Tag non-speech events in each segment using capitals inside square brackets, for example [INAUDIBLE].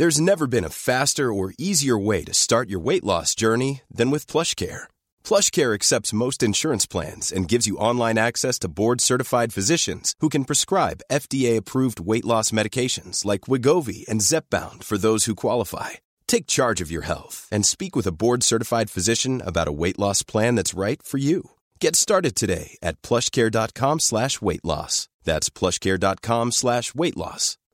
There's never been a faster or easier way to start your weight loss journey than with PlushCare. PlushCare accepts most insurance plans and gives you online access to board-certified physicians who can prescribe FDA-approved weight loss medications like Wegovy and Zepbound for those who qualify. Take charge of your health and speak with a board-certified physician about a weight loss plan that's right for you. Get started today at PlushCare.com/weight-loss. That's PlushCare.com/weight-loss.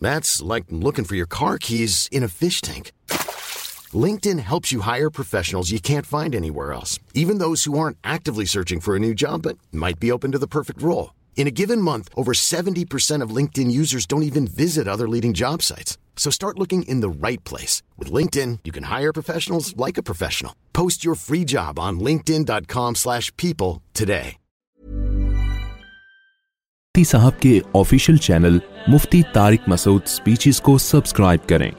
That's like looking for your car keys in a fish tank. LinkedIn helps you hire professionals you can't find anywhere else, even those who aren't actively searching for a new job but might be open to the perfect role. In a given month, over 70% of LinkedIn users don't even visit other leading job sites. So start looking in the right place. With LinkedIn, you can hire professionals like a professional. Post your free job on linkedin.com/people today. مفتی صاحب کے official channel Mufti Tariq Masood speeches کو subscribe کریں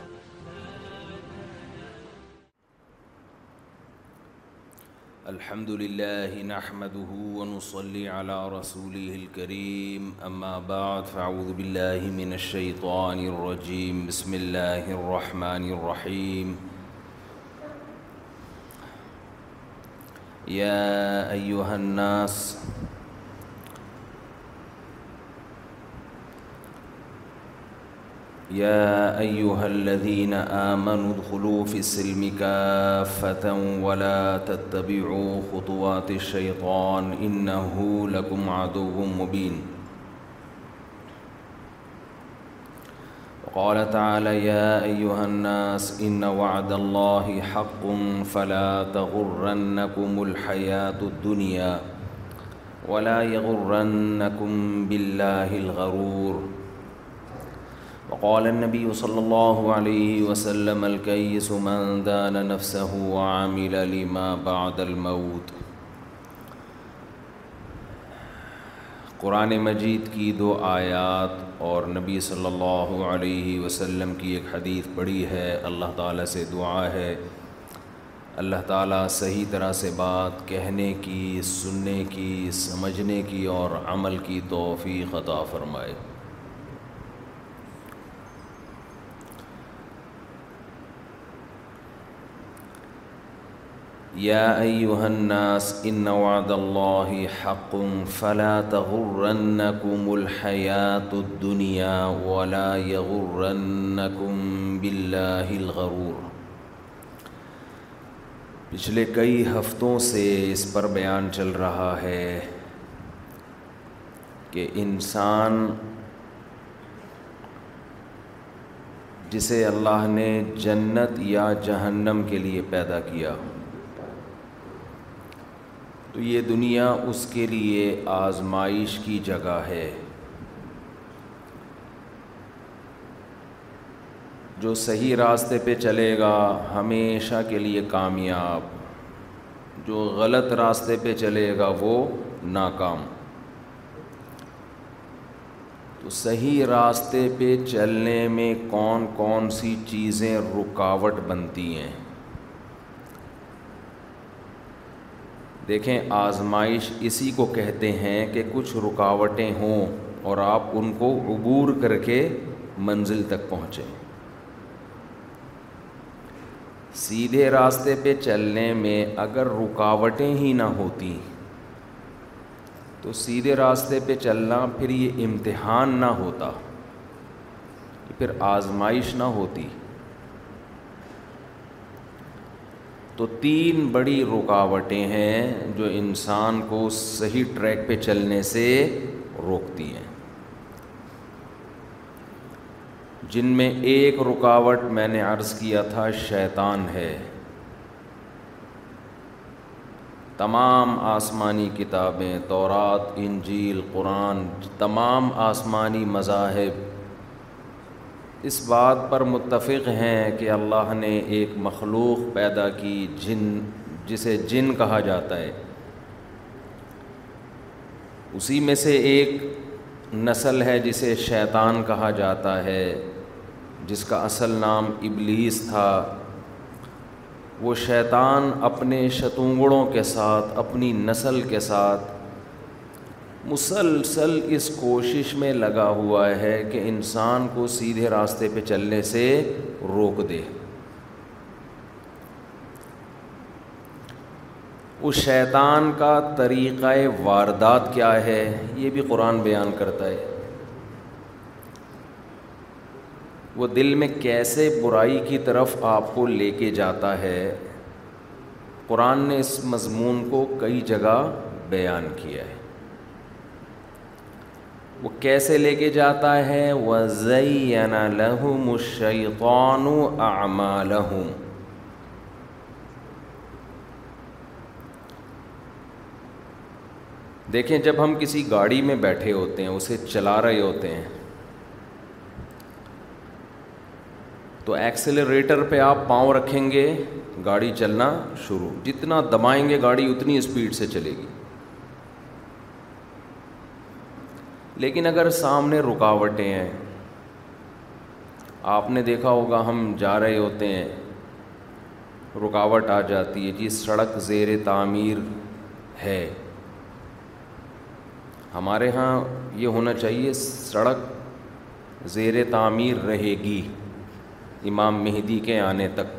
الحمد نحمده ونصلي على رسوله الكريم اما بعد فاعوذ من بسم باودی قوانر الرحیم یا يا أيها الذين آمنوا ادخلوا في السلم كافة ولا تتبعوا خطوات الشيطان إنه لكم عدو مبين وقال تعالى يا أيها الناس إن وعد الله حق فلا تغرنكم الحياة الدنيا ولا يغرنكم بالله الغرور وقال النبي صلى الله عليه وسلم الكيس من دان نفسه وعمل لما بعد الموت قرآن مجید کی دو آیات اور نبی صلی اللہ علیہ وسلم کی ایک حدیث پڑی ہے اللہ تعالیٰ سے دعا ہے اللہ تعالیٰ صحیح طرح سے بات کہنے کی سننے کی سمجھنے کی اور عمل کی توفیق عطا فرمائے يا أيها الناس إن وعد الله حق فلا تغرنكم الحياة الدنيا ولا يغرنكم بالله الغرور پچھلے کئی ہفتوں سے اس پر بیان چل رہا ہے کہ انسان جسے اللہ نے جنت یا جہنم کے لیے پیدا کیا تو یہ دنیا اس کے لیے آزمائش کی جگہ ہے جو صحیح راستے پہ چلے گا ہمیشہ کے لیے کامیاب جو غلط راستے پہ چلے گا وہ ناکام تو صحیح راستے پہ چلنے میں کون کون سی چیزیں رکاوٹ بنتی ہیں دیکھیں آزمائش اسی کو کہتے ہیں کہ کچھ رکاوٹیں ہوں اور آپ ان کو عبور کر کے منزل تک پہنچیں سیدھے راستے پہ چلنے میں اگر رکاوٹیں ہی نہ ہوتی تو سیدھے راستے پہ چلنا پھر یہ امتحان نہ ہوتا پھر آزمائش نہ ہوتی تو تین بڑی رکاوٹیں ہیں جو انسان کو صحیح ٹریک پہ چلنے سے روکتی ہیں جن میں ایک رکاوٹ میں نے عرض کیا تھا شیطان ہے تمام آسمانی کتابیں تورات انجیل قرآن تمام آسمانی مذاہب اس بات پر متفق ہیں کہ اللہ نے ایک مخلوق پیدا کی جن جسے جن کہا جاتا ہے اسی میں سے ایک نسل ہے جسے شیطان کہا جاتا ہے جس کا اصل نام ابلیس تھا وہ شیطان اپنے شتونگڑوں کے ساتھ اپنی نسل کے ساتھ مسلسل اس کوشش میں لگا ہوا ہے کہ انسان کو سیدھے راستے پہ چلنے سے روک دے اس شیطان کا طریقہ واردات کیا ہے یہ بھی قرآن بیان کرتا ہے وہ دل میں کیسے برائی کی طرف آپ کو لے کے جاتا ہے قرآن نے اس مضمون کو کئی جگہ بیان کیا ہے وہ کیسے لے کے جاتا ہے دیکھیں جب ہم کسی گاڑی میں بیٹھے ہوتے ہیں اسے چلا رہے ہوتے ہیں تو ایکسلریٹر پہ آپ پاؤں رکھیں گے گاڑی چلنا شروع جتنا دبائیں گے گاڑی اتنی اسپیڈ سے چلے گی لیکن اگر سامنے رکاوٹیں ہیں آپ نے دیکھا ہوگا ہم جا رہے ہوتے ہیں رکاوٹ آ جاتی ہے جی سڑک زیر تعمیر ہے ہمارے ہاں یہ ہونا چاہیے سڑک زیر تعمیر رہے گی امام مہدی کے آنے تک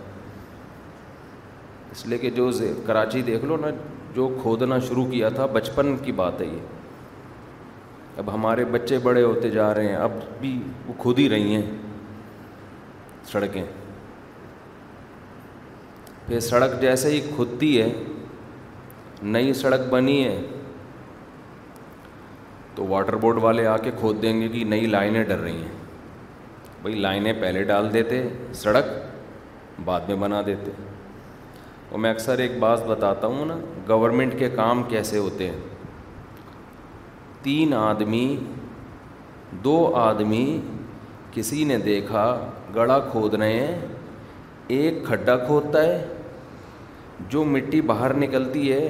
اس لیے کہ جو کراچی دیکھ لو نا جو کھودنا شروع کیا تھا بچپن کی بات ہے یہ اب ہمارے بچے بڑے ہوتے جا رہے ہیں اب بھی وہ کھود ہی رہی ہیں سڑکیں پھر سڑک جیسے ہی کھدتی ہے نئی سڑک بنی ہے تو واٹر بورڈ والے آ کے کھود دیں گے کہ نئی لائنیں ڈر رہی ہیں بھائی لائنیں پہلے ڈال دیتے سڑک بعد میں بنا دیتے اور میں اکثر ایک بات بتاتا ہوں نا گورنمنٹ کے کام کیسے ہوتے ہیں تین آدمی دو آدمی کسی نے دیکھا گڑا کھود رہے ہیں ایک کھڈا کھودتا ہے جو مٹی باہر نکلتی ہے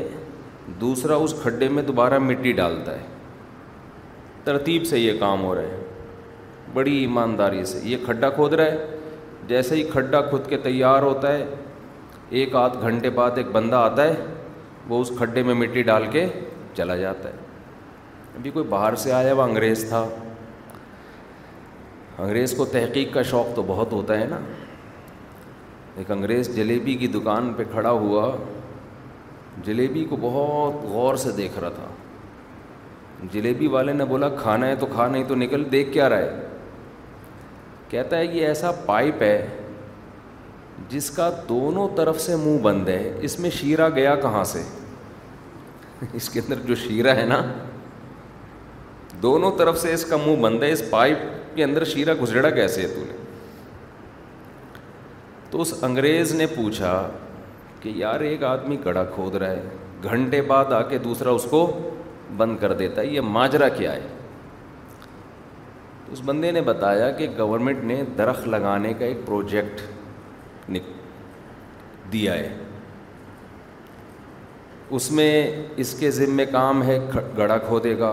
دوسرا اس کھڈے میں دوبارہ مٹی ڈالتا ہے ترتیب سے یہ کام ہو رہا ہے بڑی ایمانداری سے یہ کھڈا کھود رہا ہے جیسے ہی کھڈا کھود کے تیار ہوتا ہے ایک آدھ گھنٹے بعد ایک بندہ آتا ہے وہ اس کھڈے میں مٹی ڈال کے چلا جاتا ہے ابھی کوئی باہر سے آیا ہوا انگریز تھا انگریز کو تحقیق کا شوق تو بہت ہوتا ہے نا ایک انگریز جلیبی کی دکان پہ کھڑا ہوا جلیبی کو بہت غور سے دیکھ رہا تھا جلیبی والے نے بولا کھانا ہے تو کھا نہیں تو نکل دیکھ کیا رہا ہے کہتا ہے کہ ایسا پائپ ہے جس کا دونوں طرف سے منہ بند ہے اس میں شیرہ گیا کہاں سے [LAUGHS] اس کے اندر جو شیرہ ہے نا دونوں طرف سے اس کا منہ بند ہے اس پائپ کے اندر شیرہ گزرڑا کیسے ہے تو نے تو اس انگریز نے پوچھا کہ یار ایک آدمی گڑا کھود رہا ہے گھنٹے بعد آ کے دوسرا اس کو بند کر دیتا ہے یہ ماجرا کیا ہے اس بندے نے بتایا کہ گورنمنٹ نے درخت لگانے کا ایک پروجیکٹ دیا ہے اس میں اس کے ذمے کام ہے گڑا کھودے گا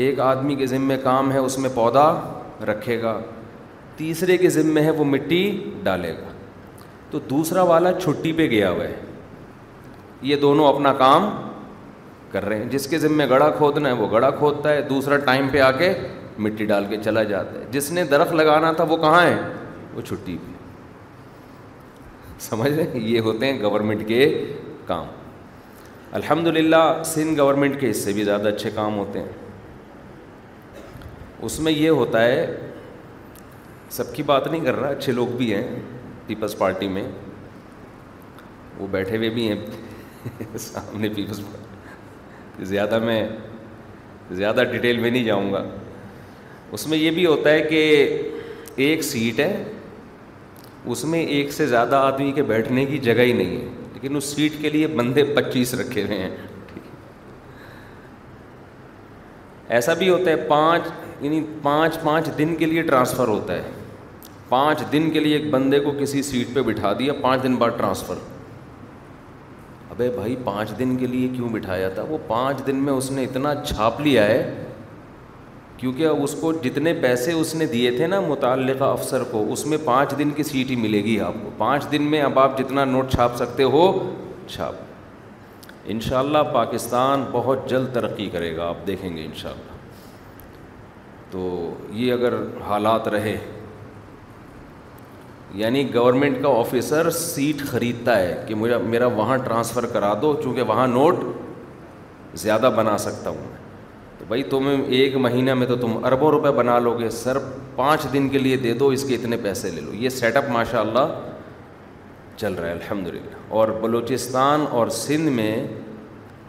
ایک آدمی کے ذمے کام ہے اس میں پودا رکھے گا تیسرے کے ذمے ہے وہ مٹی ڈالے گا تو دوسرا والا چھٹی پہ گیا ہوا ہے یہ دونوں اپنا کام کر رہے ہیں جس کے ذمے گڑھا کھودنا ہے وہ گڑھا کھودتا ہے دوسرا ٹائم پہ آ کے مٹی ڈال کے چلا جاتا ہے جس نے درخت لگانا تھا وہ کہاں ہے وہ چھٹی پہ سمجھ ہیں یہ ہوتے ہیں گورنمنٹ کے کام الحمد للہ سندھ گورنمنٹ کے حصے بھی زیادہ اچھے کام ہوتے ہیں اس میں یہ ہوتا ہے سب کی بات نہیں کر رہا اچھے لوگ بھی ہیں پیپلس پارٹی میں وہ بیٹھے ہوئے بھی ہیں سامنے پیپلس پارٹی زیادہ میں زیادہ ڈیٹیل میں نہیں جاؤں گا اس میں یہ بھی ہوتا ہے کہ ایک سیٹ ہے اس میں ایک سے زیادہ آدمی کے بیٹھنے کی جگہ ہی نہیں ہے لیکن اس سیٹ کے لیے بندے پچیس رکھے ہوئے ہیں ایسا بھی ہوتا ہے پانچ یعنی پانچ پانچ دن کے لیے ٹرانسفر ہوتا ہے پانچ دن کے لیے ایک بندے کو کسی سیٹ پہ بٹھا دیا پانچ دن بعد ٹرانسفر ابے بھائی پانچ دن کے لیے کیوں بٹھایا تھا وہ پانچ دن میں اس نے اتنا چھاپ لیا ہے کیونکہ اس کو جتنے پیسے اس نے دیے تھے نا متعلقہ افسر کو اس میں پانچ دن کی سیٹ ہی ملے گی آپ کو پانچ دن میں اب آپ جتنا نوٹ چھاپ سکتے ہو چھاپ ان شاء اللہ پاکستان بہت جلد ترقی کرے گا آپ دیکھیں گے ان شاء اللہ تو یہ اگر حالات رہے یعنی گورنمنٹ کا آفیسر سیٹ خریدتا ہے کہ مجھے میرا وہاں ٹرانسفر کرا دو چونکہ وہاں نوٹ زیادہ بنا سکتا ہوں میں تو بھائی تم ایک مہینہ میں تو تم اربوں روپے بنا لو گے سر پانچ دن کے لیے دے دو اس کے اتنے پیسے لے لو یہ سیٹ اپ ماشاء اللہ چل رہا ہے الحمد للہ اور بلوچستان اور سندھ میں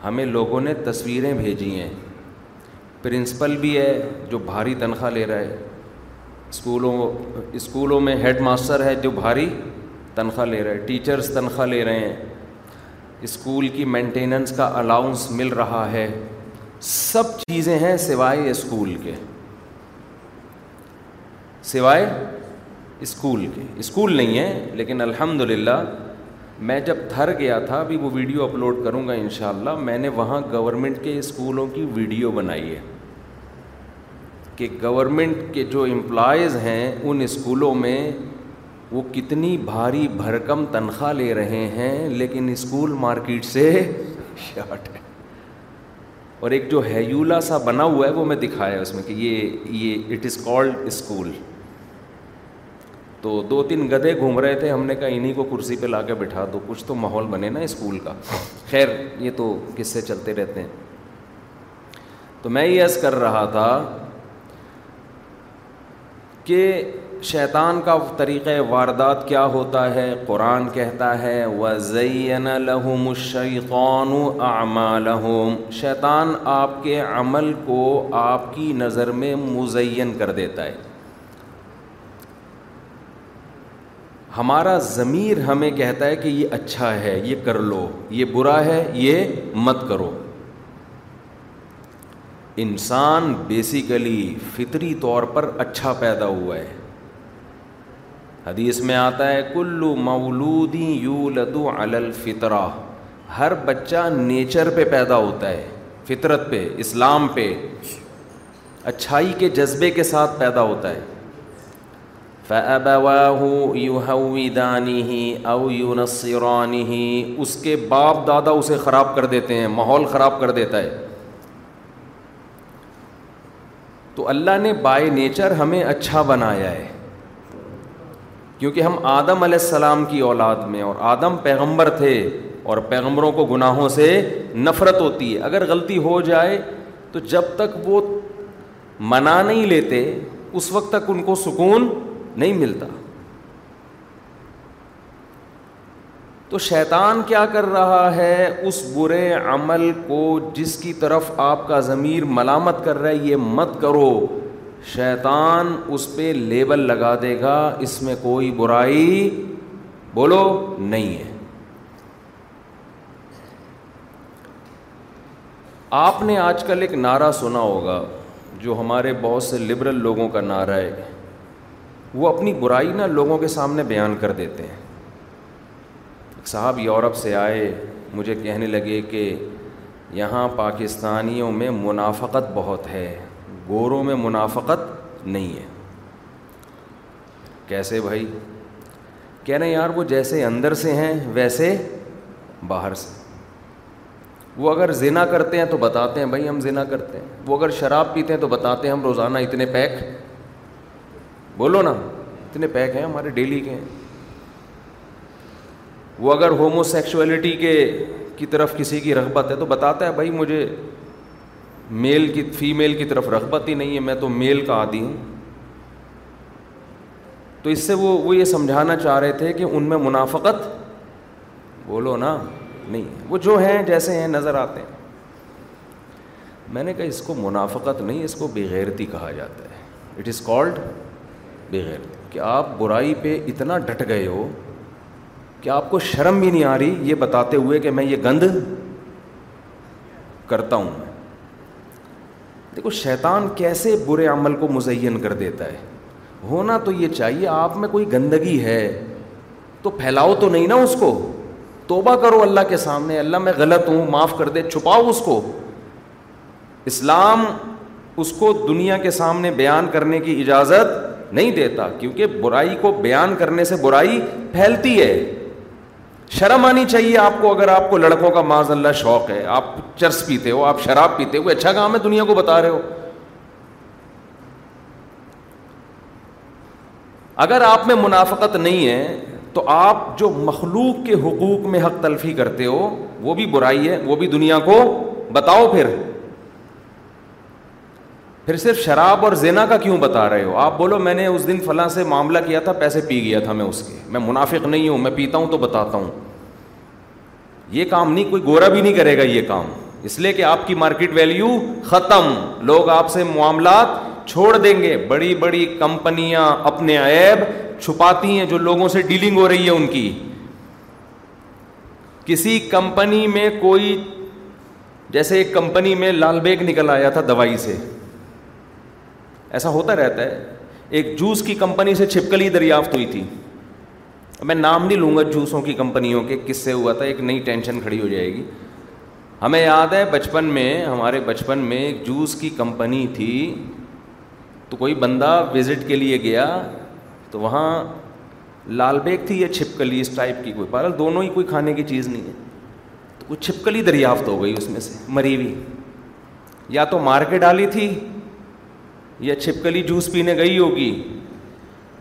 ہمیں لوگوں نے تصویریں بھیجی ہیں پرنسپل بھی ہے جو بھاری تنخواہ لے رہا ہے اسکولوں اسکولوں میں ہیڈ ماسٹر ہے جو بھاری تنخواہ لے رہا ہے ٹیچرس تنخواہ لے رہے ہیں اسکول کی مینٹیننس کا الاؤنس مل رہا ہے سب چیزیں ہیں سوائے اسکول کے سوائے اسکول کے اسکول نہیں ہے لیکن الحمد للہ میں جب تھر گیا تھا ابھی وہ ویڈیو اپلوڈ کروں گا ان شاء اللہ میں نے وہاں گورنمنٹ کے اسکولوں کی ویڈیو بنائی ہے کہ گورنمنٹ کے جو امپلائیز ہیں ان اسکولوں میں وہ کتنی بھاری بھرکم تنخواہ لے رہے ہیں لیکن اسکول مارکیٹ سے شارٹ ہے اور ایک جو ہیولا سا بنا ہوا ہے وہ میں دکھایا اس میں کہ یہ یہ اٹ از کالڈ اسکول تو دو تین گدھے گھوم رہے تھے ہم نے کہا انہیں کو کرسی پہ لا کے بٹھا دو کچھ تو ماحول بنے نا اسکول کا خیر یہ تو کس سے چلتے رہتے ہیں تو میں یہ عرض کر رہا تھا کہ شیطان کا طریقۂ واردات کیا ہوتا ہے قرآن کہتا ہے الشیطان اعمالہم شیطان آپ کے عمل کو آپ کی نظر میں مزین کر دیتا ہے ہمارا ضمیر ہمیں کہتا ہے کہ یہ اچھا ہے یہ کر لو یہ برا ہے یہ مت کرو انسان بیسیکلی فطری طور پر اچھا پیدا ہوا ہے حدیث میں آتا ہے کلو مولودی یو لدو الفطرا ہر بچہ نیچر پہ پیدا ہوتا ہے فطرت پہ اسلام پہ اچھائی کے جذبے کے ساتھ پیدا ہوتا ہے فَأَبَوَاهُ ہے دانی يُنَصِّرَانِهِ اس کے باپ دادا اسے خراب کر دیتے ہیں ماحول خراب کر دیتا ہے تو اللہ نے بائی نیچر ہمیں اچھا بنایا ہے کیونکہ ہم آدم علیہ السلام کی اولاد میں اور آدم پیغمبر تھے اور پیغمبروں کو گناہوں سے نفرت ہوتی ہے اگر غلطی ہو جائے تو جب تک وہ منع نہیں لیتے اس وقت تک ان کو سکون نہیں ملتا تو شیطان کیا کر رہا ہے اس برے عمل کو جس کی طرف آپ کا ضمیر ملامت کر رہا ہے یہ مت کرو شیطان اس پہ لیبل لگا دے گا اس میں کوئی برائی بولو نہیں ہے آپ نے آج کل ایک نعرہ سنا ہوگا جو ہمارے بہت سے لبرل لوگوں کا نعرہ ہے وہ اپنی برائی نہ لوگوں کے سامنے بیان کر دیتے ہیں صاحب یورپ سے آئے مجھے کہنے لگے کہ یہاں پاکستانیوں میں منافقت بہت ہے گوروں میں منافقت نہیں ہے کیسے بھائی کہہ رہے یار وہ جیسے اندر سے ہیں ویسے باہر سے وہ اگر زنا کرتے ہیں تو بتاتے ہیں بھائی ہم زنا کرتے ہیں وہ اگر شراب پیتے ہیں تو بتاتے ہیں ہم روزانہ اتنے پیک بولو نا اتنے پیک ہیں ہمارے ڈیلی کے ہیں وہ اگر ہومو سیکشولیٹی کے کی طرف کسی کی رغبت ہے تو بتاتا ہے بھائی مجھے میل کی فیمیل کی طرف رغبت ہی نہیں ہے میں تو میل کا عادی ہوں تو اس سے وہ وہ یہ سمجھانا چاہ رہے تھے کہ ان میں منافقت بولو نا نہیں وہ جو ہیں جیسے ہیں نظر آتے ہیں میں نے کہا اس کو منافقت نہیں اس کو بغیرتی کہا جاتا ہے اٹ از کالڈ بغیرتی کہ آپ برائی پہ اتنا ڈٹ گئے ہو کیا آپ کو شرم بھی نہیں آ رہی یہ بتاتے ہوئے کہ میں یہ گند کرتا ہوں دیکھو شیطان کیسے برے عمل کو مزین کر دیتا ہے ہونا تو یہ چاہیے آپ میں کوئی گندگی ہے تو پھیلاؤ تو نہیں نا اس کو توبہ کرو اللہ کے سامنے اللہ میں غلط ہوں معاف کر دے چھپاؤ اس کو اسلام اس کو دنیا کے سامنے بیان کرنے کی اجازت نہیں دیتا کیونکہ برائی کو بیان کرنے سے برائی پھیلتی ہے شرم آنی چاہیے آپ کو اگر آپ کو لڑکوں کا معاذ اللہ شوق ہے آپ چرس پیتے ہو آپ شراب پیتے ہو اچھا کام ہے دنیا کو بتا رہے ہو اگر آپ میں منافقت نہیں ہے تو آپ جو مخلوق کے حقوق میں حق تلفی کرتے ہو وہ بھی برائی ہے وہ بھی دنیا کو بتاؤ پھر پھر صرف شراب اور زینا کا کیوں بتا رہے ہو آپ بولو میں نے اس دن فلاں سے معاملہ کیا تھا پیسے پی گیا تھا میں اس کے میں منافق نہیں ہوں میں پیتا ہوں تو بتاتا ہوں یہ کام نہیں کوئی گورا بھی نہیں کرے گا یہ کام اس لیے کہ آپ کی مارکیٹ ویلیو ختم لوگ آپ سے معاملات چھوڑ دیں گے بڑی بڑی کمپنیاں اپنے عیب چھپاتی ہیں جو لوگوں سے ڈیلنگ ہو رہی ہے ان کی کسی کمپنی میں کوئی جیسے ایک کمپنی میں لال بیگ نکل آیا تھا دوائی سے ایسا ہوتا رہتا ہے ایک جوس کی کمپنی سے چھپکلی دریافت ہوئی تھی میں نام نہیں لوں گا جوسوں کی کمپنیوں کے کس سے ہوا تھا ایک نئی ٹینشن کھڑی ہو جائے گی ہمیں یاد ہے بچپن میں ہمارے بچپن میں ایک جوس کی کمپنی تھی تو کوئی بندہ وزٹ کے لیے گیا تو وہاں لال بیگ تھی یا چھپکلی اس ٹائپ کی کوئی پارل دونوں ہی کوئی کھانے کی چیز نہیں ہے تو کوئی چھپکلی دریافت ہو گئی اس میں سے مری ہوئی یا تو مار کے ڈالی تھی یا چھپکلی جوس پینے گئی ہوگی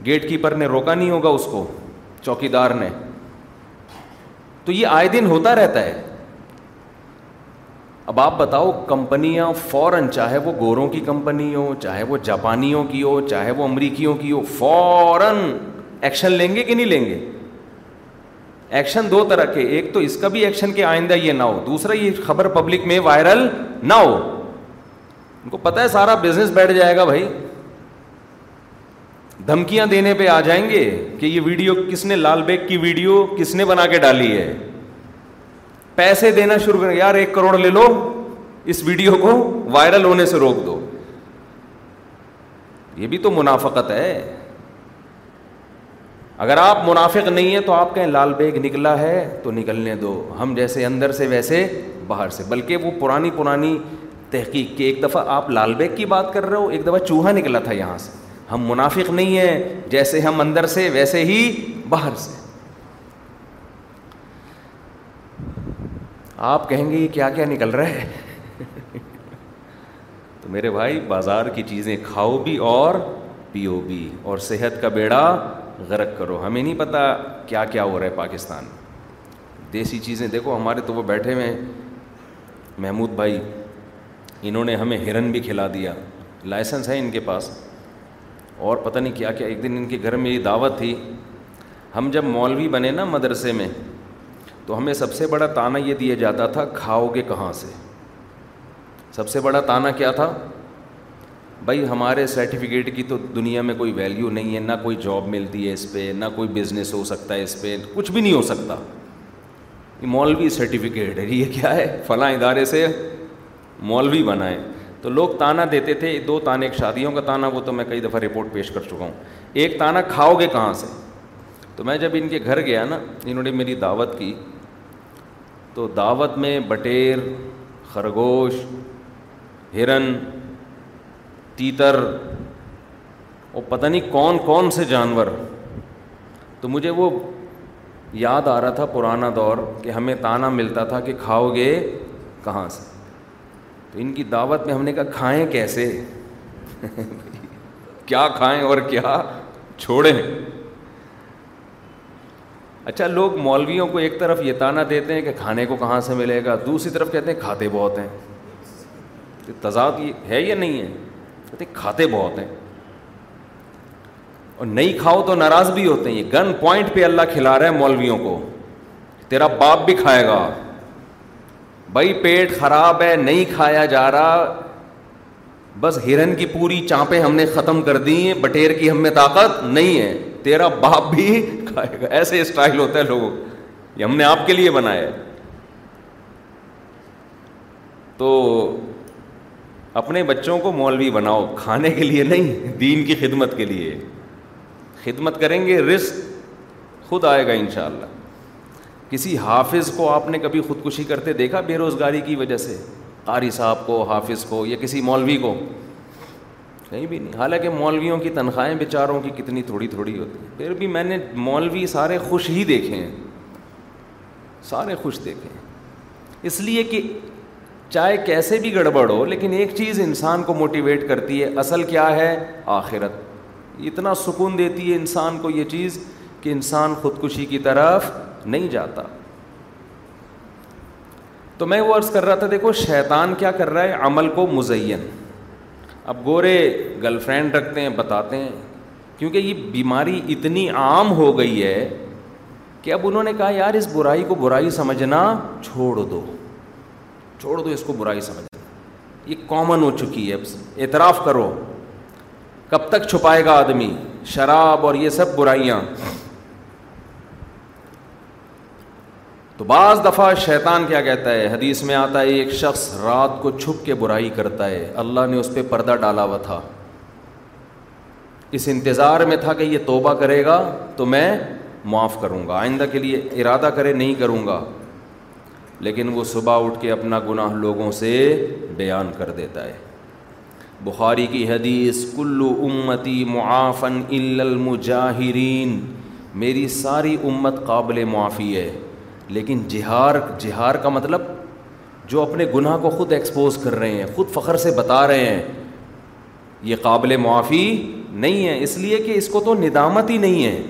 گیٹ کیپر نے روکا نہیں ہوگا اس کو چوکی دار نے تو یہ آئے دن ہوتا رہتا ہے اب آپ بتاؤ کمپنیاں فوراً چاہے وہ گوروں کی کمپنی ہو چاہے وہ جاپانیوں کی ہو چاہے وہ امریکیوں کی ہو فوراً ایکشن لیں گے کہ نہیں لیں گے ایکشن دو طرح کے ایک تو اس کا بھی ایکشن کہ آئندہ یہ نہ ہو دوسرا یہ خبر پبلک میں وائرل نہ ہو ان کو پتہ ہے سارا بزنس بیٹھ جائے گا بھائی دھمکیاں دینے پہ آ جائیں گے کہ یہ ویڈیو کس نے لال بیگ کی ویڈیو کس نے بنا کے ڈالی ہے پیسے دینا شروع کر یار ایک کروڑ لے لو اس ویڈیو کو وائرل ہونے سے روک دو یہ بھی تو منافقت ہے اگر آپ منافق نہیں ہیں تو آپ کہیں لال بیگ نکلا ہے تو نکلنے دو ہم جیسے اندر سے ویسے باہر سے بلکہ وہ پرانی پرانی تحقیق کہ ایک دفعہ آپ لال بیگ کی بات کر رہے ہو ایک دفعہ چوہا نکلا تھا یہاں سے ہم منافق نہیں ہیں جیسے ہم اندر سے ویسے ہی باہر سے آپ کہیں گے یہ کیا کیا نکل رہا ہے [LAUGHS] تو میرے بھائی بازار کی چیزیں کھاؤ بھی اور پیو بھی اور صحت کا بیڑا غرق کرو ہمیں نہیں پتہ کیا کیا ہو رہا ہے پاکستان دیسی چیزیں دیکھو ہمارے تو وہ بیٹھے ہوئے ہیں محمود بھائی انہوں نے ہمیں ہرن بھی کھلا دیا لائسنس ہے ان کے پاس اور پتہ نہیں کیا کیا ایک دن ان کے گھر میں یہ دعوت تھی ہم جب مولوی بنے نا مدرسے میں تو ہمیں سب سے بڑا تانا یہ دیا جاتا تھا کھاؤ گے کہاں سے سب سے بڑا تانا کیا تھا بھائی ہمارے سرٹیفکیٹ کی تو دنیا میں کوئی ویلیو نہیں ہے نہ کوئی جاب ملتی ہے اس پہ نہ کوئی بزنس ہو سکتا ہے اس پہ کچھ بھی نہیں ہو سکتا یہ مولوی سرٹیفکیٹ ہے یہ کیا ہے فلاں ادارے سے مولوی بنائے تو لوگ تانا دیتے تھے دو تانے ایک شادیوں کا تانا وہ تو میں کئی دفعہ رپورٹ پیش کر چکا ہوں ایک تانا کھاؤ گے کہاں سے تو میں جب ان کے گھر گیا نا انہوں نے میری دعوت کی تو دعوت میں بٹیر خرگوش ہرن تیتر وہ پتہ نہیں کون کون سے جانور تو مجھے وہ یاد آ رہا تھا پرانا دور کہ ہمیں تانا ملتا تھا کہ کھاؤ گے کہاں سے تو ان کی دعوت میں ہم نے کہا کھائیں کیسے کیا کھائیں اور کیا چھوڑیں اچھا لوگ مولویوں کو ایک طرف یہ تانا دیتے ہیں کہ کھانے کو کہاں سے ملے گا دوسری طرف کہتے ہیں کھاتے بہت ہیں تضاد ہے یا نہیں ہے کہتے کھاتے بہت ہیں اور نہیں کھاؤ تو ناراض بھی ہوتے ہیں یہ گن پوائنٹ پہ اللہ کھلا رہا ہے مولویوں کو تیرا باپ بھی کھائے گا بھائی پیٹ خراب ہے نہیں کھایا جا رہا بس ہرن کی پوری چانپیں ہم نے ختم کر دی ہیں بٹیر کی ہم میں طاقت نہیں ہے تیرا باپ بھی [LAUGHS] کھائے گا ایسے اسٹائل ہوتا ہے لوگوں یہ ہم نے آپ کے لیے بنایا ہے تو اپنے بچوں کو مولوی بناؤ کھانے کے لیے نہیں دین کی خدمت کے لیے خدمت کریں گے رسک خود آئے گا انشاءاللہ کسی حافظ کو آپ نے کبھی خودکشی کرتے دیکھا بے روزگاری کی وجہ سے قاری صاحب کو حافظ کو یا کسی مولوی کو کہیں بھی نہیں حالانکہ مولویوں کی تنخواہیں بے چاروں کی کتنی تھوڑی تھوڑی ہوتی ہیں پھر بھی میں نے مولوی سارے خوش ہی دیکھے ہیں سارے خوش دیکھے ہیں اس لیے کہ چاہے کیسے بھی گڑبڑ ہو لیکن ایک چیز انسان کو موٹیویٹ کرتی ہے اصل کیا ہے آخرت اتنا سکون دیتی ہے انسان کو یہ چیز کہ انسان خودکشی کی طرف نہیں جاتا تو میں وہ عرض کر رہا تھا دیکھو شیطان کیا کر رہا ہے عمل کو مزین اب گورے گرل فرینڈ رکھتے ہیں بتاتے ہیں کیونکہ یہ بیماری اتنی عام ہو گئی ہے کہ اب انہوں نے کہا یار اس برائی کو برائی سمجھنا چھوڑ دو چھوڑ دو اس کو برائی سمجھنا یہ کامن ہو چکی ہے اعتراف کرو کب تک چھپائے گا آدمی شراب اور یہ سب برائیاں تو بعض دفعہ شیطان کیا کہتا ہے حدیث میں آتا ہے ایک شخص رات کو چھپ کے برائی کرتا ہے اللہ نے اس پہ پردہ ڈالا ہوا تھا اس انتظار میں تھا کہ یہ توبہ کرے گا تو میں معاف کروں گا آئندہ کے لیے ارادہ کرے نہیں کروں گا لیکن وہ صبح اٹھ کے اپنا گناہ لوگوں سے بیان کر دیتا ہے بخاری کی حدیث کلو امتی معافن المجاہرین میری ساری امت قابل معافی ہے لیکن جہار جہار کا مطلب جو اپنے گناہ کو خود ایکسپوز کر رہے ہیں خود فخر سے بتا رہے ہیں یہ قابل معافی نہیں ہے اس لیے کہ اس کو تو ندامت ہی نہیں ہے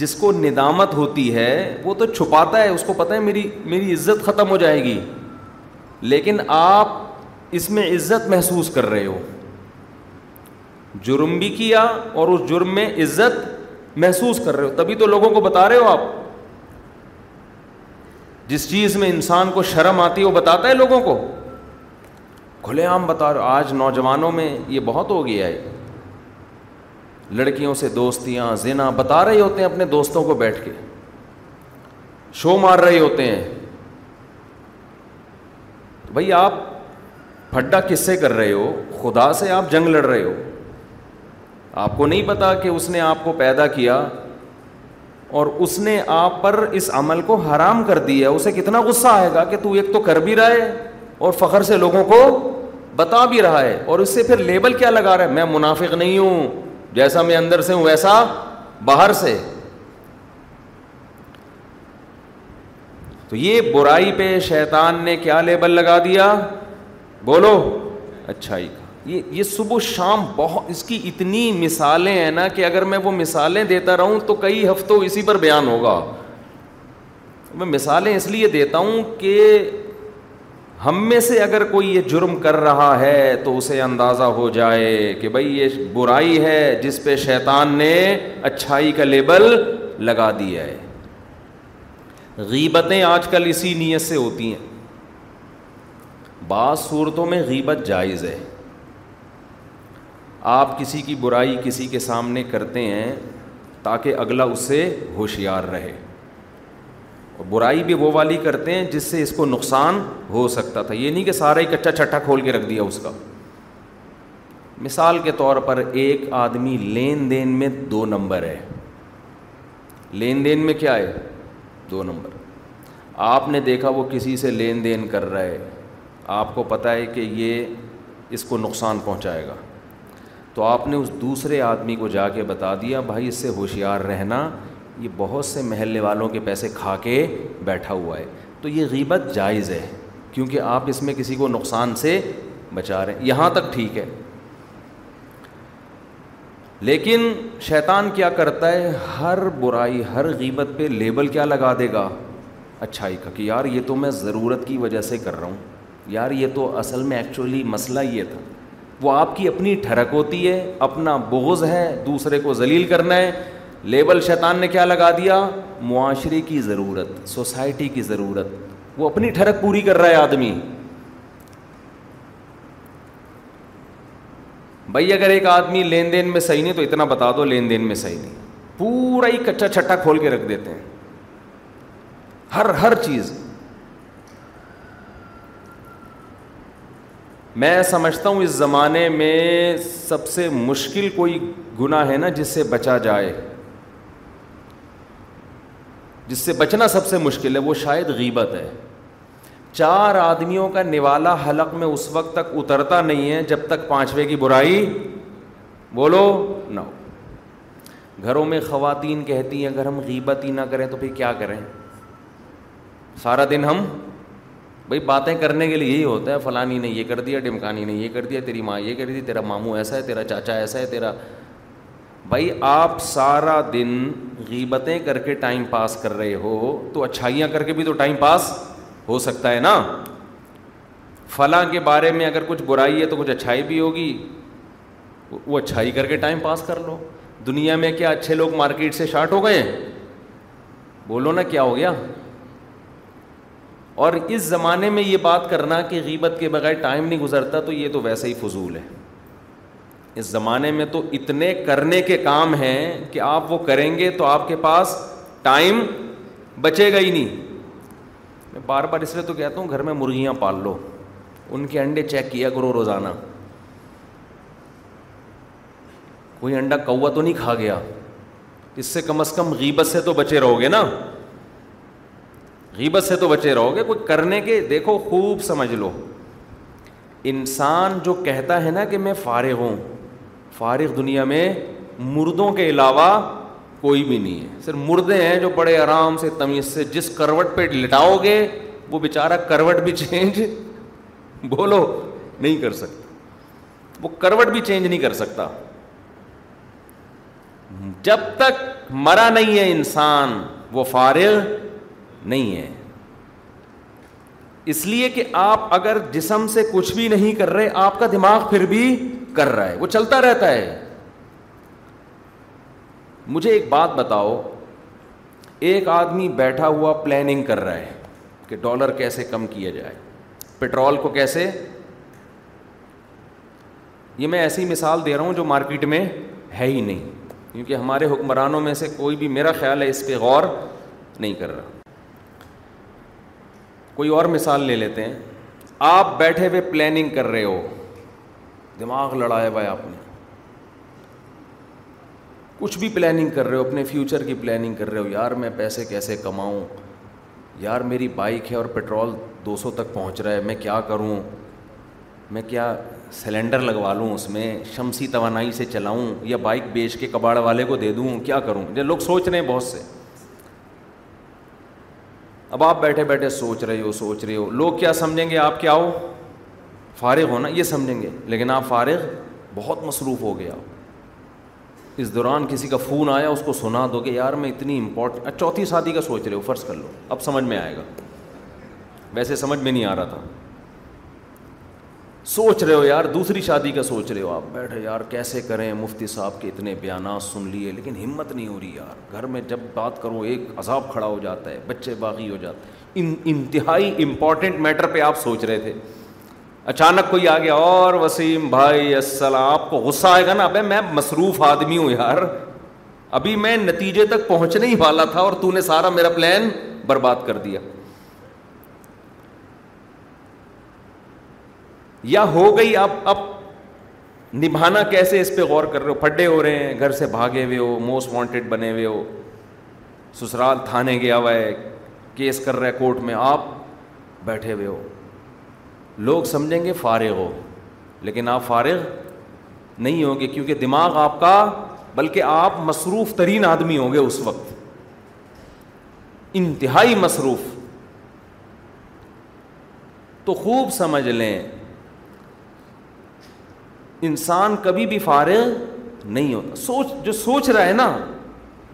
جس کو ندامت ہوتی ہے وہ تو چھپاتا ہے اس کو پتہ ہے میری میری عزت ختم ہو جائے گی لیکن آپ اس میں عزت محسوس کر رہے ہو جرم بھی کیا اور اس جرم میں عزت محسوس کر رہے ہو تبھی تو لوگوں کو بتا رہے ہو آپ جس چیز میں انسان کو شرم آتی ہے وہ بتاتا ہے لوگوں کو کھلے عام بتا رہا آج نوجوانوں میں یہ بہت ہو گیا ہے لڑکیوں سے دوستیاں زنا بتا رہے ہوتے ہیں اپنے دوستوں کو بیٹھ کے شو مار رہے ہوتے ہیں بھائی آپ پھڈا کس سے کر رہے ہو خدا سے آپ جنگ لڑ رہے ہو آپ کو نہیں پتا کہ اس نے آپ کو پیدا کیا اور اس نے آپ پر اس عمل کو حرام کر دیا اسے کتنا غصہ آئے گا کہ تو ایک تو کر بھی رہا ہے اور فخر سے لوگوں کو بتا بھی رہا ہے اور اس سے پھر لیبل کیا لگا رہا ہے میں منافق نہیں ہوں جیسا میں اندر سے ہوں ویسا باہر سے تو یہ برائی پہ شیطان نے کیا لیبل لگا دیا بولو اچھائی یہ یہ صبح و شام بہت اس کی اتنی مثالیں ہیں نا کہ اگر میں وہ مثالیں دیتا رہوں تو کئی ہفتوں اسی پر بیان ہوگا میں مثالیں اس لیے دیتا ہوں کہ ہم میں سے اگر کوئی یہ جرم کر رہا ہے تو اسے اندازہ ہو جائے کہ بھائی یہ برائی ہے جس پہ شیطان نے اچھائی کا لیبل لگا دیا ہے غیبتیں آج کل اسی نیت سے ہوتی ہیں بعض صورتوں میں غیبت جائز ہے آپ کسی کی برائی کسی کے سامنے کرتے ہیں تاکہ اگلا اس سے ہوشیار رہے اور برائی بھی وہ والی کرتے ہیں جس سے اس کو نقصان ہو سکتا تھا یہ نہیں کہ سارا ہی کچا چھٹا کھول کے رکھ دیا اس کا مثال کے طور پر ایک آدمی لین دین میں دو نمبر ہے لین دین میں کیا ہے دو نمبر آپ نے دیکھا وہ کسی سے لین دین کر رہا ہے آپ کو پتہ ہے کہ یہ اس کو نقصان پہنچائے گا تو آپ نے اس دوسرے آدمی کو جا کے بتا دیا بھائی اس سے ہوشیار رہنا یہ بہت سے محلے والوں کے پیسے کھا کے بیٹھا ہوا ہے تو یہ غیبت جائز ہے کیونکہ آپ اس میں کسی کو نقصان سے بچا رہے ہیں یہاں تک ٹھیک ہے لیکن شیطان کیا کرتا ہے ہر برائی ہر غیبت پہ لیبل کیا لگا دے گا اچھائی کا کہ یار یہ تو میں ضرورت کی وجہ سے کر رہا ہوں یار یہ تو اصل میں ایکچولی مسئلہ یہ تھا وہ آپ کی اپنی ٹھڑک ہوتی ہے اپنا بغض ہے دوسرے کو ذلیل کرنا ہے لیبل شیطان نے کیا لگا دیا معاشرے کی ضرورت سوسائٹی کی ضرورت وہ اپنی ٹھڑک پوری کر رہا ہے آدمی بھائی اگر ایک آدمی لین دین میں صحیح نہیں تو اتنا بتا دو لین دین میں صحیح نہیں پورا ہی کچا چھٹا کھول کے رکھ دیتے ہیں ہر ہر چیز میں سمجھتا ہوں اس زمانے میں سب سے مشکل کوئی گناہ ہے نا جس سے بچا جائے جس سے بچنا سب سے مشکل ہے وہ شاید غیبت ہے چار آدمیوں کا نوالا حلق میں اس وقت تک اترتا نہیں ہے جب تک پانچویں کی برائی بولو نہ ہو گھروں میں خواتین کہتی ہیں اگر ہم غیبت ہی نہ کریں تو پھر کیا کریں سارا دن ہم بھائی باتیں کرنے کے لیے یہی ہوتا ہے فلانی نے یہ کر دیا ڈمکانی نے یہ کر دیا تیری ماں یہ کر دی تیرا ماموں ایسا ہے تیرا چاچا ایسا ہے تیرا بھائی آپ سارا دن غیبتیں کر کے ٹائم پاس کر رہے ہو تو اچھائیاں کر کے بھی تو ٹائم پاس ہو سکتا ہے نا فلاں کے بارے میں اگر کچھ برائی ہے تو کچھ اچھائی بھی ہوگی وہ اچھائی کر کے ٹائم پاس کر لو دنیا میں کیا اچھے لوگ مارکیٹ سے شارٹ ہو گئے بولو نا کیا ہو گیا اور اس زمانے میں یہ بات کرنا کہ غیبت کے بغیر ٹائم نہیں گزرتا تو یہ تو ویسے ہی فضول ہے اس زمانے میں تو اتنے کرنے کے کام ہیں کہ آپ وہ کریں گے تو آپ کے پاس ٹائم بچے گا ہی نہیں میں بار بار اس لیے تو کہتا ہوں گھر میں مرغیاں پال لو ان کے انڈے چیک کیا کرو روزانہ کوئی انڈا کوا تو نہیں کھا گیا اس سے کم از کم غیبت سے تو بچے رہو گے نا غیبت سے تو بچے رہو گے کوئی کرنے کے دیکھو خوب سمجھ لو انسان جو کہتا ہے نا کہ میں فارغ ہوں فارغ دنیا میں مردوں کے علاوہ کوئی بھی نہیں ہے صرف مردے ہیں جو بڑے آرام سے تمیز سے جس کروٹ پہ لٹاؤ گے وہ بیچارہ کروٹ بھی چینج [LAUGHS] بولو نہیں کر سکتا وہ کروٹ بھی چینج نہیں کر سکتا جب تک مرا نہیں ہے انسان وہ فارغ نہیں ہے اس لیے کہ آپ اگر جسم سے کچھ بھی نہیں کر رہے آپ کا دماغ پھر بھی کر رہا ہے وہ چلتا رہتا ہے مجھے ایک بات بتاؤ ایک آدمی بیٹھا ہوا پلاننگ کر رہا ہے کہ ڈالر کیسے کم کیا جائے پٹرول کو کیسے یہ میں ایسی مثال دے رہا ہوں جو مارکیٹ میں ہے ہی نہیں کیونکہ ہمارے حکمرانوں میں سے کوئی بھی میرا خیال ہے اس پہ غور نہیں کر رہا کوئی اور مثال لے لیتے ہیں آپ بیٹھے ہوئے پلاننگ کر رہے ہو دماغ لڑائے بھائی آپ نے کچھ بھی پلاننگ کر رہے ہو اپنے فیوچر کی پلاننگ کر رہے ہو یار میں پیسے کیسے کماؤں یار میری بائک ہے اور پٹرول دو سو تک پہنچ رہا ہے میں کیا کروں میں کیا سلینڈر لگوا لوں اس میں شمسی توانائی سے چلاؤں یا بائک بیچ کے کباڑ والے کو دے دوں کیا کروں یہ لوگ سوچ رہے ہیں بہت سے اب آپ بیٹھے بیٹھے سوچ رہے ہو سوچ رہے ہو لوگ کیا سمجھیں گے آپ کیا ہو فارغ ہونا یہ سمجھیں گے لیکن آپ فارغ بہت مصروف ہو گیا اس دوران کسی کا فون آیا اس کو سنا دو کہ یار میں اتنی امپورٹنٹ چوتھی شادی کا سوچ رہے ہو فرض کر لو اب سمجھ میں آئے گا ویسے سمجھ میں نہیں آ رہا تھا سوچ رہے ہو یار دوسری شادی کا سوچ رہے ہو آپ بیٹھے یار کیسے کریں مفتی صاحب کے اتنے بیانات سن لیے لیکن ہمت نہیں ہو رہی یار گھر میں جب بات کرو ایک عذاب کھڑا ہو جاتا ہے بچے باغی ہو جاتے ہیں ان انتہائی امپورٹنٹ میٹر پہ آپ سوچ رہے تھے اچانک کوئی آ گیا اور وسیم بھائی السلام آپ کو غصہ آئے گا نا ابے میں مصروف آدمی ہوں یار ابھی میں نتیجے تک پہنچنے ہی والا تھا اور تو نے سارا میرا پلان برباد کر دیا یا ہو گئی اب اب نبھانا کیسے اس پہ غور کر رہے ہو پھڈے ہو رہے ہیں گھر سے بھاگے ہوئے ہو موسٹ وانٹیڈ بنے ہوئے ہو سسرال تھانے گیا ہوا ہے کیس کر رہے کورٹ میں آپ بیٹھے ہوئے ہو لوگ سمجھیں گے فارغ ہو لیکن آپ فارغ نہیں ہوں گے کیونکہ دماغ آپ کا بلکہ آپ مصروف ترین آدمی ہوں گے اس وقت انتہائی مصروف تو خوب سمجھ لیں انسان کبھی بھی فارغ نہیں ہوتا سوچ جو سوچ رہا ہے نا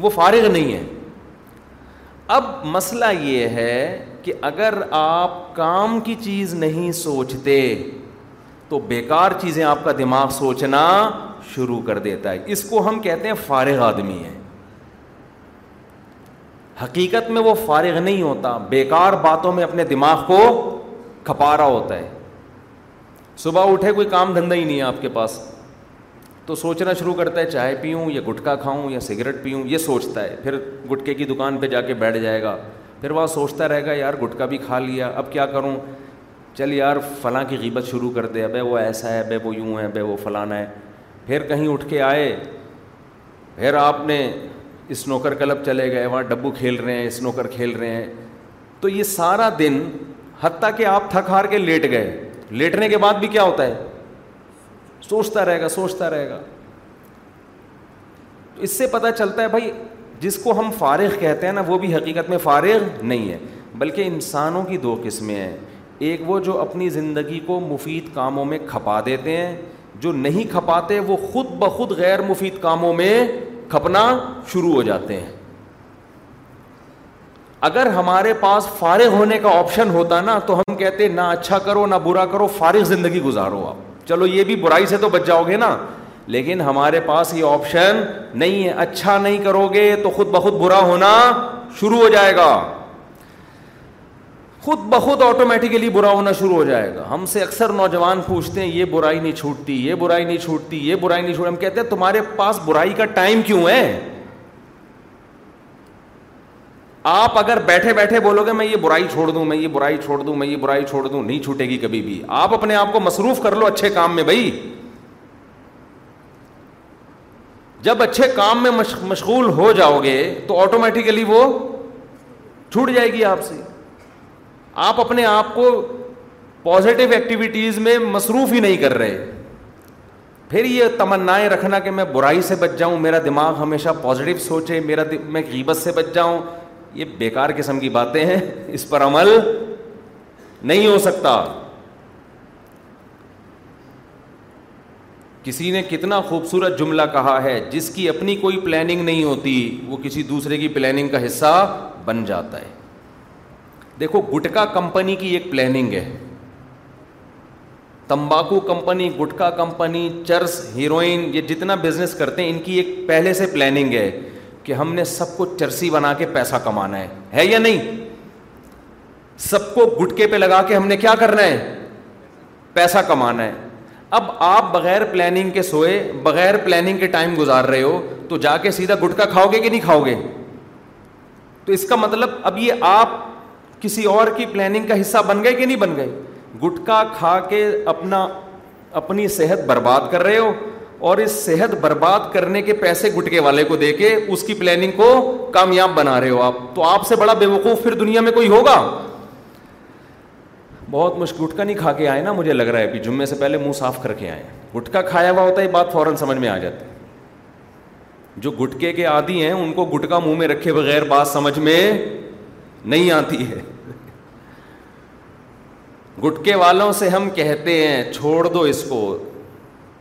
وہ فارغ نہیں ہے اب مسئلہ یہ ہے کہ اگر آپ کام کی چیز نہیں سوچتے تو بیکار چیزیں آپ کا دماغ سوچنا شروع کر دیتا ہے اس کو ہم کہتے ہیں فارغ آدمی ہے حقیقت میں وہ فارغ نہیں ہوتا بیکار باتوں میں اپنے دماغ کو کھپا رہا ہوتا ہے صبح اٹھے کوئی کام دھندا ہی نہیں ہے آپ کے پاس تو سوچنا شروع کرتا ہے چائے پیوں یا گٹکا کھاؤں یا سگریٹ پیوں یہ سوچتا ہے پھر گٹکے کی دکان پہ جا کے بیٹھ جائے گا پھر وہاں سوچتا رہے گا یار گٹکا بھی کھا لیا اب کیا کروں چل یار فلاں کی غیبت شروع کر دے ابے وہ ایسا ہے ابے وہ یوں ہے ابے وہ فلانا ہے پھر کہیں اٹھ کے آئے پھر آپ نے اسنوکر کلب چلے گئے وہاں ڈبو کھیل رہے ہیں اسنوکر کھیل رہے ہیں تو یہ سارا دن حتیٰ کہ آپ تھک ہار کے لیٹ گئے لیٹنے کے بعد بھی کیا ہوتا ہے سوچتا رہے گا سوچتا رہے گا تو اس سے پتہ چلتا ہے بھائی جس کو ہم فارغ کہتے ہیں نا وہ بھی حقیقت میں فارغ نہیں ہے بلکہ انسانوں کی دو قسمیں ہیں ایک وہ جو اپنی زندگی کو مفید کاموں میں کھپا دیتے ہیں جو نہیں کھپاتے وہ خود بخود غیر مفید کاموں میں کھپنا شروع ہو جاتے ہیں اگر ہمارے پاس فارغ ہونے کا آپشن ہوتا نا تو ہم کہتے نہ اچھا کرو نہ برا کرو فارغ زندگی گزارو آپ چلو یہ بھی برائی سے تو بچ جاؤ گے نا لیکن ہمارے پاس یہ آپشن نہیں نہیں ہے اچھا کرو گے تو خود بخود برا ہونا شروع ہو جائے گا خود بخود آٹومیٹیکلی برا ہونا شروع ہو جائے گا ہم سے اکثر نوجوان پوچھتے ہیں یہ برائی نہیں چھوٹتی یہ برائی نہیں چھوٹتی یہ برائی نہیں ہم کہتے ہیں تمہارے پاس برائی کا ٹائم کیوں ہے آپ اگر بیٹھے بیٹھے بولو گے میں یہ برائی چھوڑ دوں میں یہ برائی چھوڑ دوں میں یہ برائی چھوڑ دوں نہیں چھوٹے گی کبھی بھی آپ اپنے آپ کو مصروف کر لو اچھے کام میں بھائی جب اچھے کام میں مشغول ہو جاؤ گے تو آٹومیٹیکلی وہ چھوٹ جائے گی آپ سے آپ اپنے آپ کو پازیٹیو ایکٹیویٹیز میں مصروف ہی نہیں کر رہے پھر یہ تمنائیں رکھنا کہ میں برائی سے بچ جاؤں میرا دماغ ہمیشہ پازیٹو سوچے میرا میں غیبت سے بچ جاؤں یہ بیکار قسم کی باتیں ہیں اس پر عمل نہیں ہو سکتا کسی نے کتنا خوبصورت جملہ کہا ہے جس کی اپنی کوئی پلاننگ نہیں ہوتی وہ کسی دوسرے کی پلاننگ کا حصہ بن جاتا ہے دیکھو گٹکا کمپنی کی ایک پلاننگ ہے تمباکو کمپنی گٹکا کمپنی چرس ہیروئن یہ جتنا بزنس کرتے ہیں ان کی ایک پہلے سے پلاننگ ہے کہ ہم نے سب کو چرسی بنا کے پیسہ کمانا ہے ہے یا نہیں سب کو گٹکے پہ لگا کے ہم نے کیا کرنا ہے پیسہ کمانا ہے اب آپ بغیر پلاننگ کے سوئے بغیر پلاننگ کے ٹائم گزار رہے ہو تو جا کے سیدھا گٹکا کھاؤ گے کہ نہیں کھاؤ گے تو اس کا مطلب اب یہ آپ کسی اور کی پلاننگ کا حصہ بن گئے کہ نہیں بن گئے گٹکا کھا کے اپنا اپنی صحت برباد کر رہے ہو اور اس صحت برباد کرنے کے پیسے گٹکے والے کو دے کے اس کی پلاننگ کو کامیاب بنا رہے ہو آپ تو آپ سے بڑا بے وقوف پھر دنیا میں کوئی ہوگا بہت گٹکا نہیں کھا کے آئے نا مجھے لگ رہا ہے جمعے سے پہلے منہ صاف کر کے آئے گٹکا کھایا ہوا ہوتا ہے بات فوراً سمجھ میں آ جاتی جو گٹکے کے آدھی ہیں ان کو گٹکا منہ میں رکھے بغیر بات سمجھ میں نہیں آتی ہے گٹکے والوں سے ہم کہتے ہیں چھوڑ دو اس کو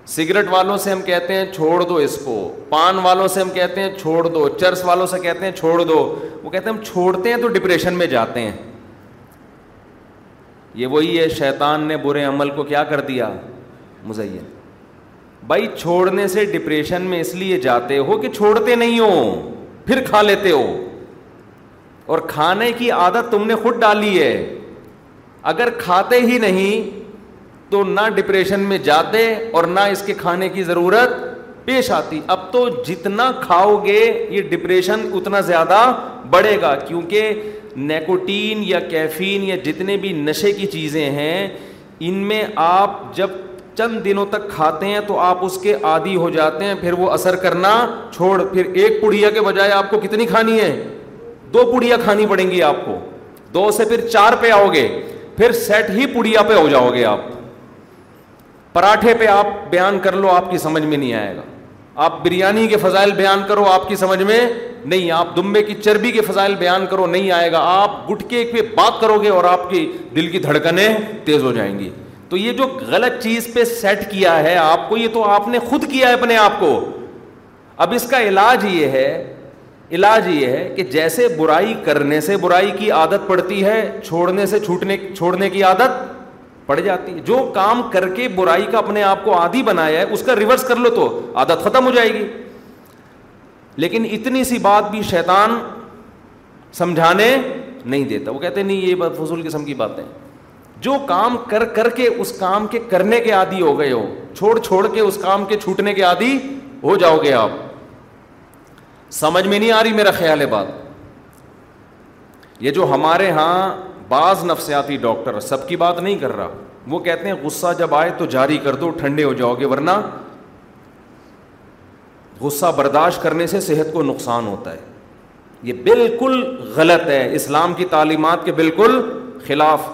سگریٹ والوں سے ہم کہتے ہیں چھوڑ دو اس کو پان والوں سے ہم کہتے ہیں چھوڑ دو چرس والوں سے کہتے ہیں چھوڑ دو وہ کہتے ہیں ہم چھوڑتے ہیں تو ڈپریشن میں جاتے ہیں یہ وہی ہے شیطان نے برے عمل کو کیا کر دیا مزین بھائی چھوڑنے سے ڈپریشن میں اس لیے جاتے ہو کہ چھوڑتے نہیں ہو پھر کھا لیتے ہو اور کھانے کی عادت تم نے خود ڈالی ہے اگر کھاتے ہی نہیں تو نہ ڈپریشن میں جاتے اور نہ اس کے کھانے کی ضرورت پیش آتی اب تو جتنا کھاؤ گے یہ ڈپریشن اتنا زیادہ بڑھے گا کیونکہ نیکوٹین یا کیفین یا جتنے بھی نشے کی چیزیں ہیں ان میں آپ جب چند دنوں تک کھاتے ہیں تو آپ اس کے عادی ہو جاتے ہیں پھر وہ اثر کرنا چھوڑ پھر ایک پڑیا کے بجائے آپ کو کتنی کھانی ہے دو پڑیا کھانی پڑیں گی آپ کو دو سے پھر چار پہ آؤ گے پھر سیٹ ہی پڑیا پہ ہو جاؤ گے آپ پراٹھے پہ آپ بیان کر لو آپ کی سمجھ میں نہیں آئے گا آپ بریانی کے فضائل بیان کرو آپ کی سمجھ میں نہیں آپ دمبے کی چربی کے فضائل بیان کرو نہیں آئے گا آپ گٹکے پہ بات کرو گے اور آپ کی دل کی دھڑکنیں تیز ہو جائیں گی تو یہ جو غلط چیز پہ سیٹ کیا ہے آپ کو یہ تو آپ نے خود کیا ہے اپنے آپ کو اب اس کا علاج یہ ہے علاج یہ ہے کہ جیسے برائی کرنے سے برائی کی عادت پڑتی ہے چھوڑنے سے چھوٹنے چھوڑنے کی عادت پڑ جاتی ہے جو کام کر کے برائی کا اپنے آپ کو عادی بنایا ہے اس کا ریورس کر لو تو عادت ختم ہو جائے گی لیکن اتنی سی بات بھی شیطان سمجھانے نہیں دیتا وہ کہتے نہیں یہ فضول قسم کی باتیں جو کام کر کر کے اس کام کے کرنے کے عادی ہو گئے ہو چھوڑ چھوڑ کے اس کام کے چھوٹنے کے عادی ہو جاؤ گے آپ سمجھ میں نہیں آ رہی میرا خیال ہے بات یہ جو ہمارے ہاں بعض نفسیاتی ڈاکٹر سب کی بات نہیں کر رہا وہ کہتے ہیں غصہ جب آئے تو جاری کر دو ٹھنڈے ہو جاؤ گے ورنہ غصہ برداشت کرنے سے صحت کو نقصان ہوتا ہے یہ بالکل غلط ہے اسلام کی تعلیمات کے بالکل خلاف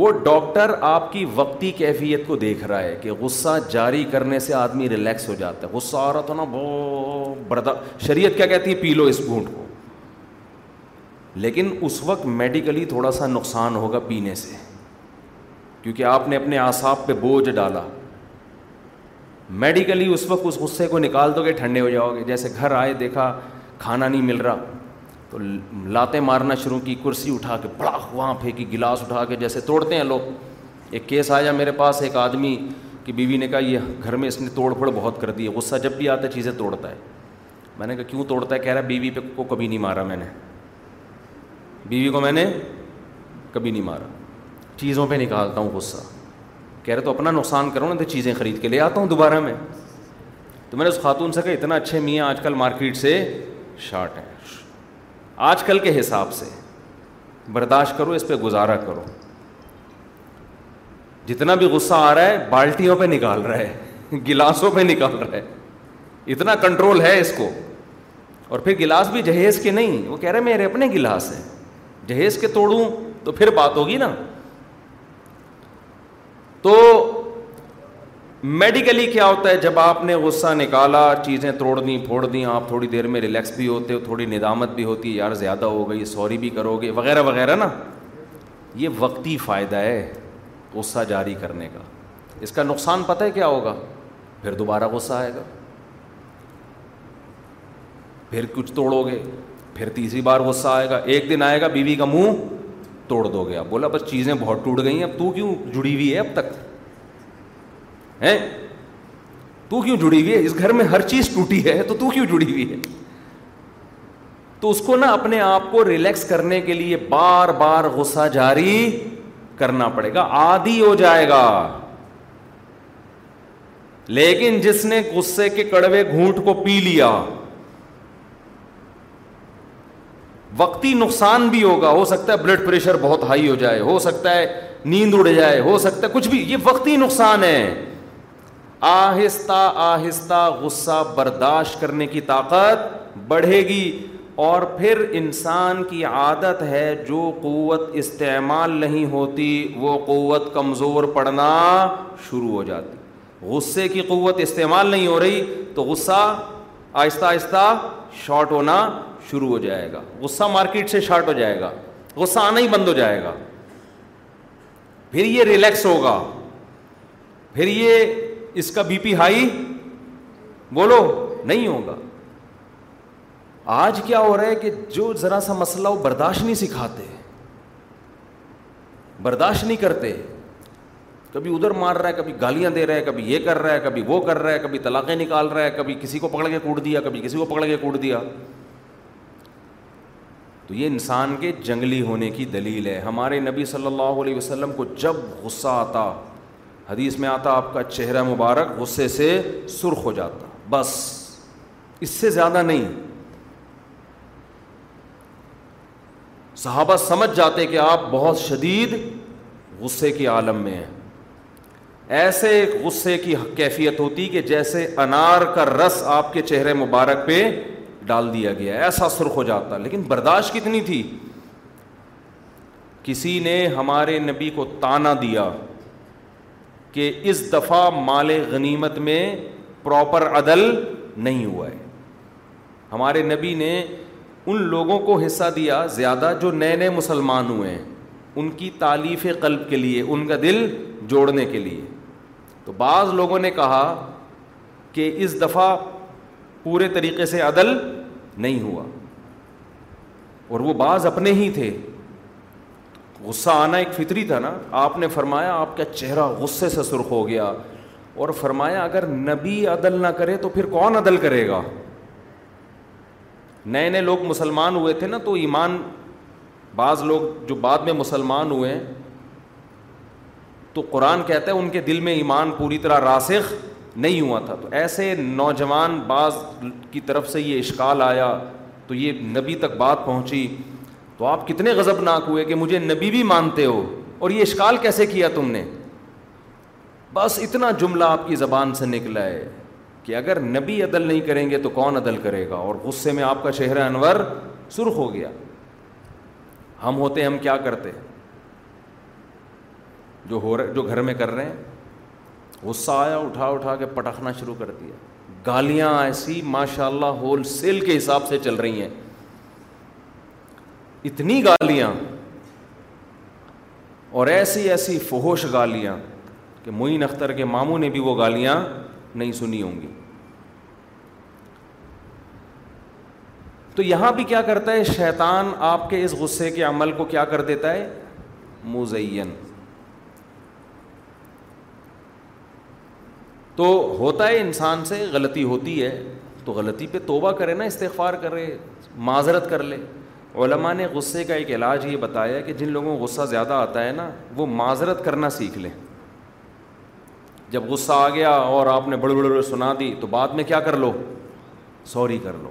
وہ ڈاکٹر آپ کی وقتی کیفیت کو دیکھ رہا ہے کہ غصہ جاری کرنے سے آدمی ریلیکس ہو جاتا ہے غصہ آ رہا تھا نا بہت شریعت کیا کہتی ہے پی لو اس گھونٹ کو لیکن اس وقت میڈیکلی تھوڑا سا نقصان ہوگا پینے سے کیونکہ آپ نے اپنے اعصاب پہ بوجھ ڈالا میڈیکلی اس وقت اس غصے کو نکال دو گے ٹھنڈے ہو جاؤ گے جیسے گھر آئے دیکھا کھانا نہیں مل رہا تو لاتے مارنا شروع کی کرسی اٹھا کے بڑا وہاں پھینکی گلاس اٹھا کے جیسے توڑتے ہیں لوگ ایک کیس آیا میرے پاس ایک آدمی کہ بیوی نے کہا یہ گھر میں اس نے توڑ پھوڑ بہت کر دی ہے غصہ جب بھی آتا ہے چیزیں توڑتا ہے میں نے کہا کیوں توڑتا ہے کہہ رہا بیوی پہ کو کبھی نہیں مارا میں نے بیوی کو میں نے کبھی نہیں مارا چیزوں پہ نکالتا ہوں غصہ کہہ رہے تو اپنا نقصان کرو نا تو چیزیں خرید کے لے آتا ہوں دوبارہ میں تو میں نے اس خاتون سے کہا اتنا اچھے میاں آج کل مارکیٹ سے شارٹ ہیں آج کل کے حساب سے برداشت کرو اس پہ گزارا کرو جتنا بھی غصہ آ رہا ہے بالٹیوں پہ نکال رہا ہے گلاسوں پہ نکال رہا ہے اتنا کنٹرول ہے اس کو اور پھر گلاس بھی جہیز کے نہیں وہ کہہ رہے میرے اپنے گلاس ہیں جہیز کے توڑوں تو پھر بات ہوگی نا تو میڈیکلی کیا ہوتا ہے جب آپ نے غصہ نکالا چیزیں توڑ دیں پھوڑ دیں آپ تھوڑی دیر میں ریلیکس بھی ہوتے ہو تھوڑی ندامت بھی ہوتی ہے یار زیادہ ہو گئی سوری بھی کرو گے وغیرہ وغیرہ نا یہ وقتی فائدہ ہے غصہ جاری کرنے کا اس کا نقصان پتہ ہے کیا ہوگا پھر دوبارہ غصہ آئے گا پھر کچھ توڑو گے پھر تیسری بار غصہ آئے گا ایک دن آئے گا بیوی کا منہ توڑ دو گیا بولا بس چیزیں بہت ٹوٹ گئی ہیں اب تو کیوں جڑی ہوئی ہے اب تک تو کیوں جڑی ہوئی ہے اس گھر میں ہر چیز ٹوٹی ہے تو تو کیوں جڑی ہوئی ہے تو اس کو نا اپنے آپ کو ریلیکس کرنے کے لیے بار بار غصہ جاری کرنا پڑے گا آدھی ہو جائے گا لیکن جس نے غصے کے کڑوے گھونٹ کو پی لیا وقتی نقصان بھی ہوگا ہو سکتا ہے بلڈ پریشر بہت ہائی ہو جائے ہو سکتا ہے نیند اڑ جائے ہو سکتا ہے کچھ بھی یہ وقتی نقصان ہے آہستہ آہستہ غصہ برداشت کرنے کی طاقت بڑھے گی اور پھر انسان کی عادت ہے جو قوت استعمال نہیں ہوتی وہ قوت کمزور پڑنا شروع ہو جاتی غصے کی قوت استعمال نہیں ہو رہی تو غصہ آہستہ آہستہ شارٹ ہونا شروع ہو جائے گا غصہ مارکیٹ سے شارٹ ہو جائے گا غصہ آنا ہی بند ہو جائے گا پھر یہ ریلیکس ہوگا پھر یہ اس کا بی پی ہائی بولو نہیں ہوگا آج کیا ہو رہا ہے کہ جو ذرا سا مسئلہ وہ برداشت نہیں سکھاتے برداشت نہیں کرتے کبھی ادھر مار رہا ہے کبھی گالیاں دے رہا ہے کبھی یہ کر رہا ہے کبھی وہ کر رہا ہے کبھی طلاقیں نکال رہا ہے کبھی کسی کو پکڑ کے کوٹ دیا کبھی کسی کو پکڑ کے کوٹ دیا تو یہ انسان کے جنگلی ہونے کی دلیل ہے ہمارے نبی صلی اللہ علیہ وسلم کو جب غصہ آتا حدیث میں آتا آپ کا چہرہ مبارک غصے سے سرخ ہو جاتا بس اس سے زیادہ نہیں صحابہ سمجھ جاتے کہ آپ بہت شدید غصے کے عالم میں ہیں ایسے غصے کی کیفیت ہوتی کہ جیسے انار کا رس آپ کے چہرے مبارک پہ ڈال دیا گیا ایسا سرخ ہو جاتا لیکن برداشت کتنی تھی کسی نے ہمارے نبی کو تانا دیا کہ اس دفعہ مال غنیمت میں پراپر عدل نہیں ہوا ہے ہمارے نبی نے ان لوگوں کو حصہ دیا زیادہ جو نئے نئے مسلمان ہوئے ہیں ان کی تعلیف قلب کے لیے ان کا دل جوڑنے کے لیے تو بعض لوگوں نے کہا کہ اس دفعہ پورے طریقے سے عدل نہیں ہوا اور وہ بعض اپنے ہی تھے غصہ آنا ایک فطری تھا نا آپ نے فرمایا آپ کا چہرہ غصے سے سرخ ہو گیا اور فرمایا اگر نبی عدل نہ کرے تو پھر کون عدل کرے گا نئے نئے لوگ مسلمان ہوئے تھے نا تو ایمان بعض لوگ جو بعد میں مسلمان ہوئے ہیں تو قرآن کہتا ہے ان کے دل میں ایمان پوری طرح راسخ نہیں ہوا تھا تو ایسے نوجوان بعض کی طرف سے یہ اشکال آیا تو یہ نبی تک بات پہنچی تو آپ کتنے غضب ناک ہوئے کہ مجھے نبی بھی مانتے ہو اور یہ اشکال کیسے کیا تم نے بس اتنا جملہ آپ کی زبان سے نکلا ہے کہ اگر نبی عدل نہیں کریں گے تو کون عدل کرے گا اور غصے میں آپ کا چہرہ انور سرخ ہو گیا ہم ہوتے ہم کیا کرتے جو ہو رہے جو گھر میں کر رہے ہیں غصہ آیا اٹھا اٹھا کے پٹخنا شروع کر دیا گالیاں ایسی ماشاء اللہ ہول سیل کے حساب سے چل رہی ہیں اتنی گالیاں اور ایسی ایسی فہوش گالیاں کہ معین اختر کے ماموں نے بھی وہ گالیاں نہیں سنی ہوں گی تو یہاں بھی کیا کرتا ہے شیطان آپ کے اس غصے کے عمل کو کیا کر دیتا ہے مزین تو ہوتا ہے انسان سے غلطی ہوتی ہے تو غلطی پہ توبہ کرے نا استغفار کرے معذرت کر لے علماء نے غصے کا ایک علاج یہ بتایا کہ جن لوگوں کو غصہ زیادہ آتا ہے نا وہ معذرت کرنا سیکھ لیں جب غصہ آ گیا اور آپ نے بڑے بڑے سنا دی تو بعد میں کیا کر لو سوری کر لو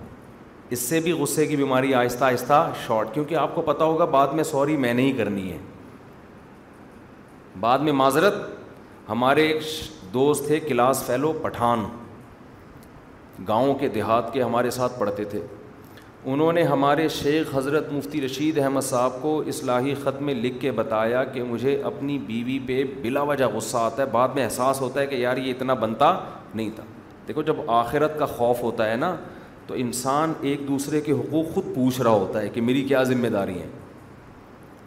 اس سے بھی غصے کی بیماری آہستہ آہستہ شارٹ کیونکہ آپ کو پتہ ہوگا بعد میں سوری میں نہیں کرنی ہے بعد میں معذرت ہمارے ایک دوست تھے کلاس فیلو پٹھان گاؤں کے دیہات کے ہمارے ساتھ پڑھتے تھے انہوں نے ہمارے شیخ حضرت مفتی رشید احمد صاحب کو اصلاحی خط میں لکھ کے بتایا کہ مجھے اپنی بیوی پہ بلا وجہ غصہ آتا ہے بعد میں احساس ہوتا ہے کہ یار یہ اتنا بنتا نہیں تھا دیکھو جب آخرت کا خوف ہوتا ہے نا تو انسان ایک دوسرے کے حقوق خود پوچھ رہا ہوتا ہے کہ میری کیا ذمہ داری ہیں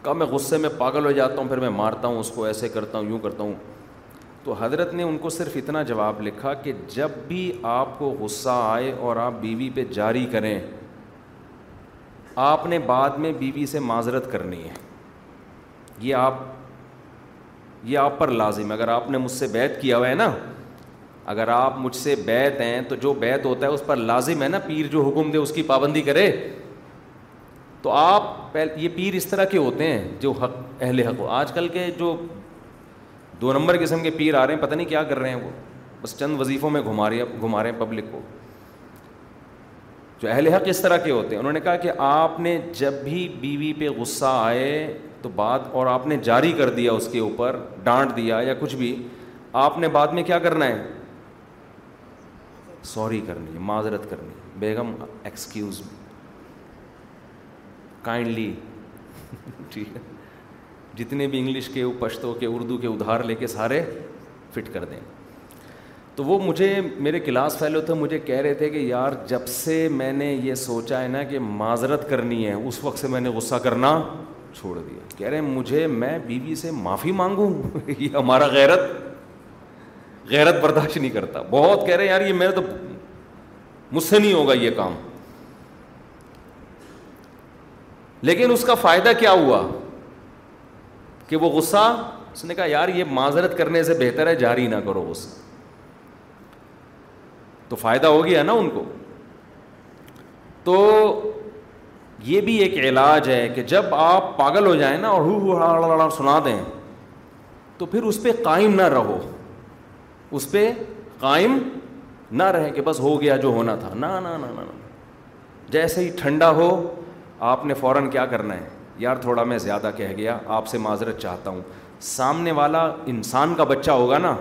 کب میں غصے میں پاگل ہو جاتا ہوں پھر میں مارتا ہوں اس کو ایسے کرتا ہوں یوں کرتا ہوں تو حضرت نے ان کو صرف اتنا جواب لکھا کہ جب بھی آپ کو غصہ آئے اور آپ بیوی پہ جاری کریں آپ نے بعد میں بیوی سے معذرت کرنی ہے یہ آپ یہ آپ پر لازم اگر آپ نے مجھ سے بیت کیا ہوا ہے نا اگر آپ مجھ سے بیت ہیں تو جو بیت ہوتا ہے اس پر لازم ہے نا پیر جو حکم دے اس کی پابندی کرے تو آپ یہ پیر اس طرح کے ہوتے ہیں جو حق اہل حق ہو آج کل کے جو دو نمبر قسم کے پیر آ رہے ہیں پتہ نہیں کیا کر رہے ہیں وہ بس چند وظیفوں میں گھما رہے گھما رہے ہیں پبلک کو جو اہل حق اس طرح کے ہوتے ہیں انہوں نے کہا کہ آپ نے جب بھی بیوی پہ غصہ آئے تو بات اور آپ نے جاری کر دیا اس کے اوپر ڈانٹ دیا یا کچھ بھی آپ نے بعد میں کیا کرنا ہے سوری کرنی ہے معذرت کرنی ہے بیگم ایکسکیوز کائنڈلی ٹھیک ہے جتنے بھی انگلش کے پشتوں کے اردو کے ادھار لے کے سارے فٹ کر دیں تو وہ مجھے میرے کلاس فیلو تھے مجھے کہہ رہے تھے کہ یار جب سے میں نے یہ سوچا ہے نا کہ معذرت کرنی ہے اس وقت سے میں نے غصہ کرنا چھوڑ دیا کہہ رہے ہیں مجھے میں بیوی سے معافی مانگوں [LAUGHS] یہ ہمارا غیرت غیرت برداشت نہیں کرتا بہت کہہ رہے ہیں یار یہ میرا تو مجھ سے نہیں ہوگا یہ کام لیکن اس کا فائدہ کیا ہوا کہ وہ غصہ اس نے کہا یار یہ معذرت کرنے سے بہتر ہے جاری نہ کرو غصہ تو فائدہ ہو گیا نا ان کو تو یہ بھی ایک علاج ہے کہ جب آپ پاگل ہو جائیں نا اور ہو ہو سنا دیں تو پھر اس پہ قائم نہ رہو اس پہ قائم نہ رہیں کہ بس ہو گیا جو ہونا تھا نہ نہ جیسے ہی ٹھنڈا ہو آپ نے فوراً کیا کرنا ہے یار تھوڑا میں زیادہ کہہ گیا آپ سے معذرت چاہتا ہوں سامنے والا انسان کا بچہ ہوگا نا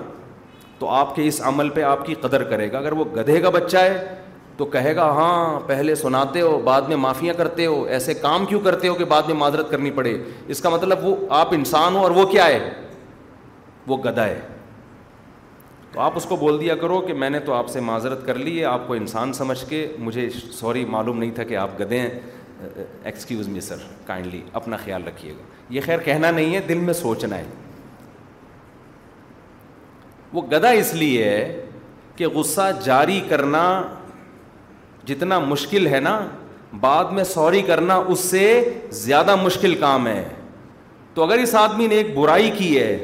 تو آپ کے اس عمل پہ آپ کی قدر کرے گا اگر وہ گدھے کا بچہ ہے تو کہے گا ہاں پہلے سناتے ہو بعد میں معافیاں کرتے ہو ایسے کام کیوں کرتے ہو کہ بعد میں معذرت کرنی پڑے اس کا مطلب وہ آپ انسان ہو اور وہ کیا ہے وہ گدھا ہے تو آپ اس کو بول دیا کرو کہ میں نے تو آپ سے معذرت کر لی ہے آپ کو انسان سمجھ کے مجھے سوری معلوم نہیں تھا کہ آپ گدے ہیں ایکسکیوز می سر کائنڈلی اپنا خیال رکھیے گا یہ خیر کہنا نہیں ہے دل میں سوچنا ہے وہ گدا اس لیے ہے کہ غصہ جاری کرنا جتنا مشکل ہے نا بعد میں سوری کرنا اس سے زیادہ مشکل کام ہے تو اگر اس آدمی نے ایک برائی کی ہے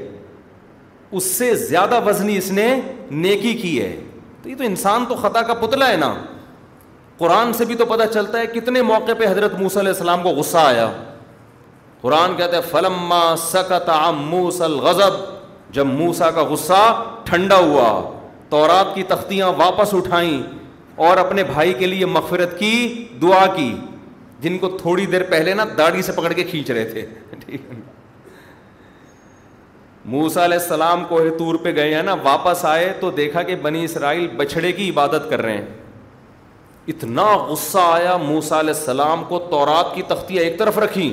اس سے زیادہ وزنی اس نے نیکی کی ہے تو یہ تو انسان تو خطا کا پتلا ہے نا قرآن سے بھی تو پتہ چلتا ہے کتنے موقع پہ حضرت موس علیہ السلام کو غصہ آیا قرآن کہتے ہیں فلما سکت موسل غضب جب موسا کا غصہ ٹھنڈا ہوا تو تختیاں واپس اٹھائیں اور اپنے بھائی کے لیے مغفرت کی دعا کی جن کو تھوڑی دیر پہلے نا داڑھی سے پکڑ کے کھینچ رہے تھے موسا علیہ السلام کوہ تور پہ گئے ہیں نا واپس آئے تو دیکھا کہ بنی اسرائیل بچھڑے کی عبادت کر رہے ہیں اتنا غصہ آیا موسا علیہ السلام کو تورات کی تختیاں ایک طرف رکھیں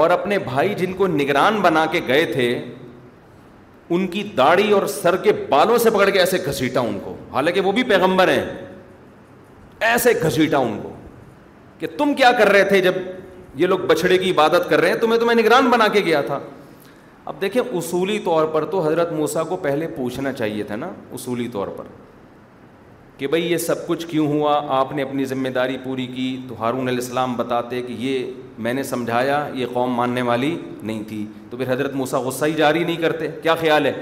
اور اپنے بھائی جن کو نگران بنا کے گئے تھے ان کی داڑھی اور سر کے بالوں سے پکڑ کے ایسے گھسیٹا ان کو حالانکہ وہ بھی پیغمبر ہیں ایسے گھسیٹا ان کو کہ تم کیا کر رہے تھے جب یہ لوگ بچھڑے کی عبادت کر رہے ہیں تمہیں تو میں نگران بنا کے گیا تھا اب دیکھیں اصولی طور پر تو حضرت موسا کو پہلے پوچھنا چاہیے تھا نا اصولی طور پر کہ بھائی یہ سب کچھ کیوں ہوا آپ نے اپنی ذمہ داری پوری کی تو ہارون علیہ السلام بتاتے کہ یہ میں نے سمجھایا یہ قوم ماننے والی نہیں تھی تو پھر حضرت موسیٰ غصہ ہی جاری نہیں کرتے کیا خیال ہے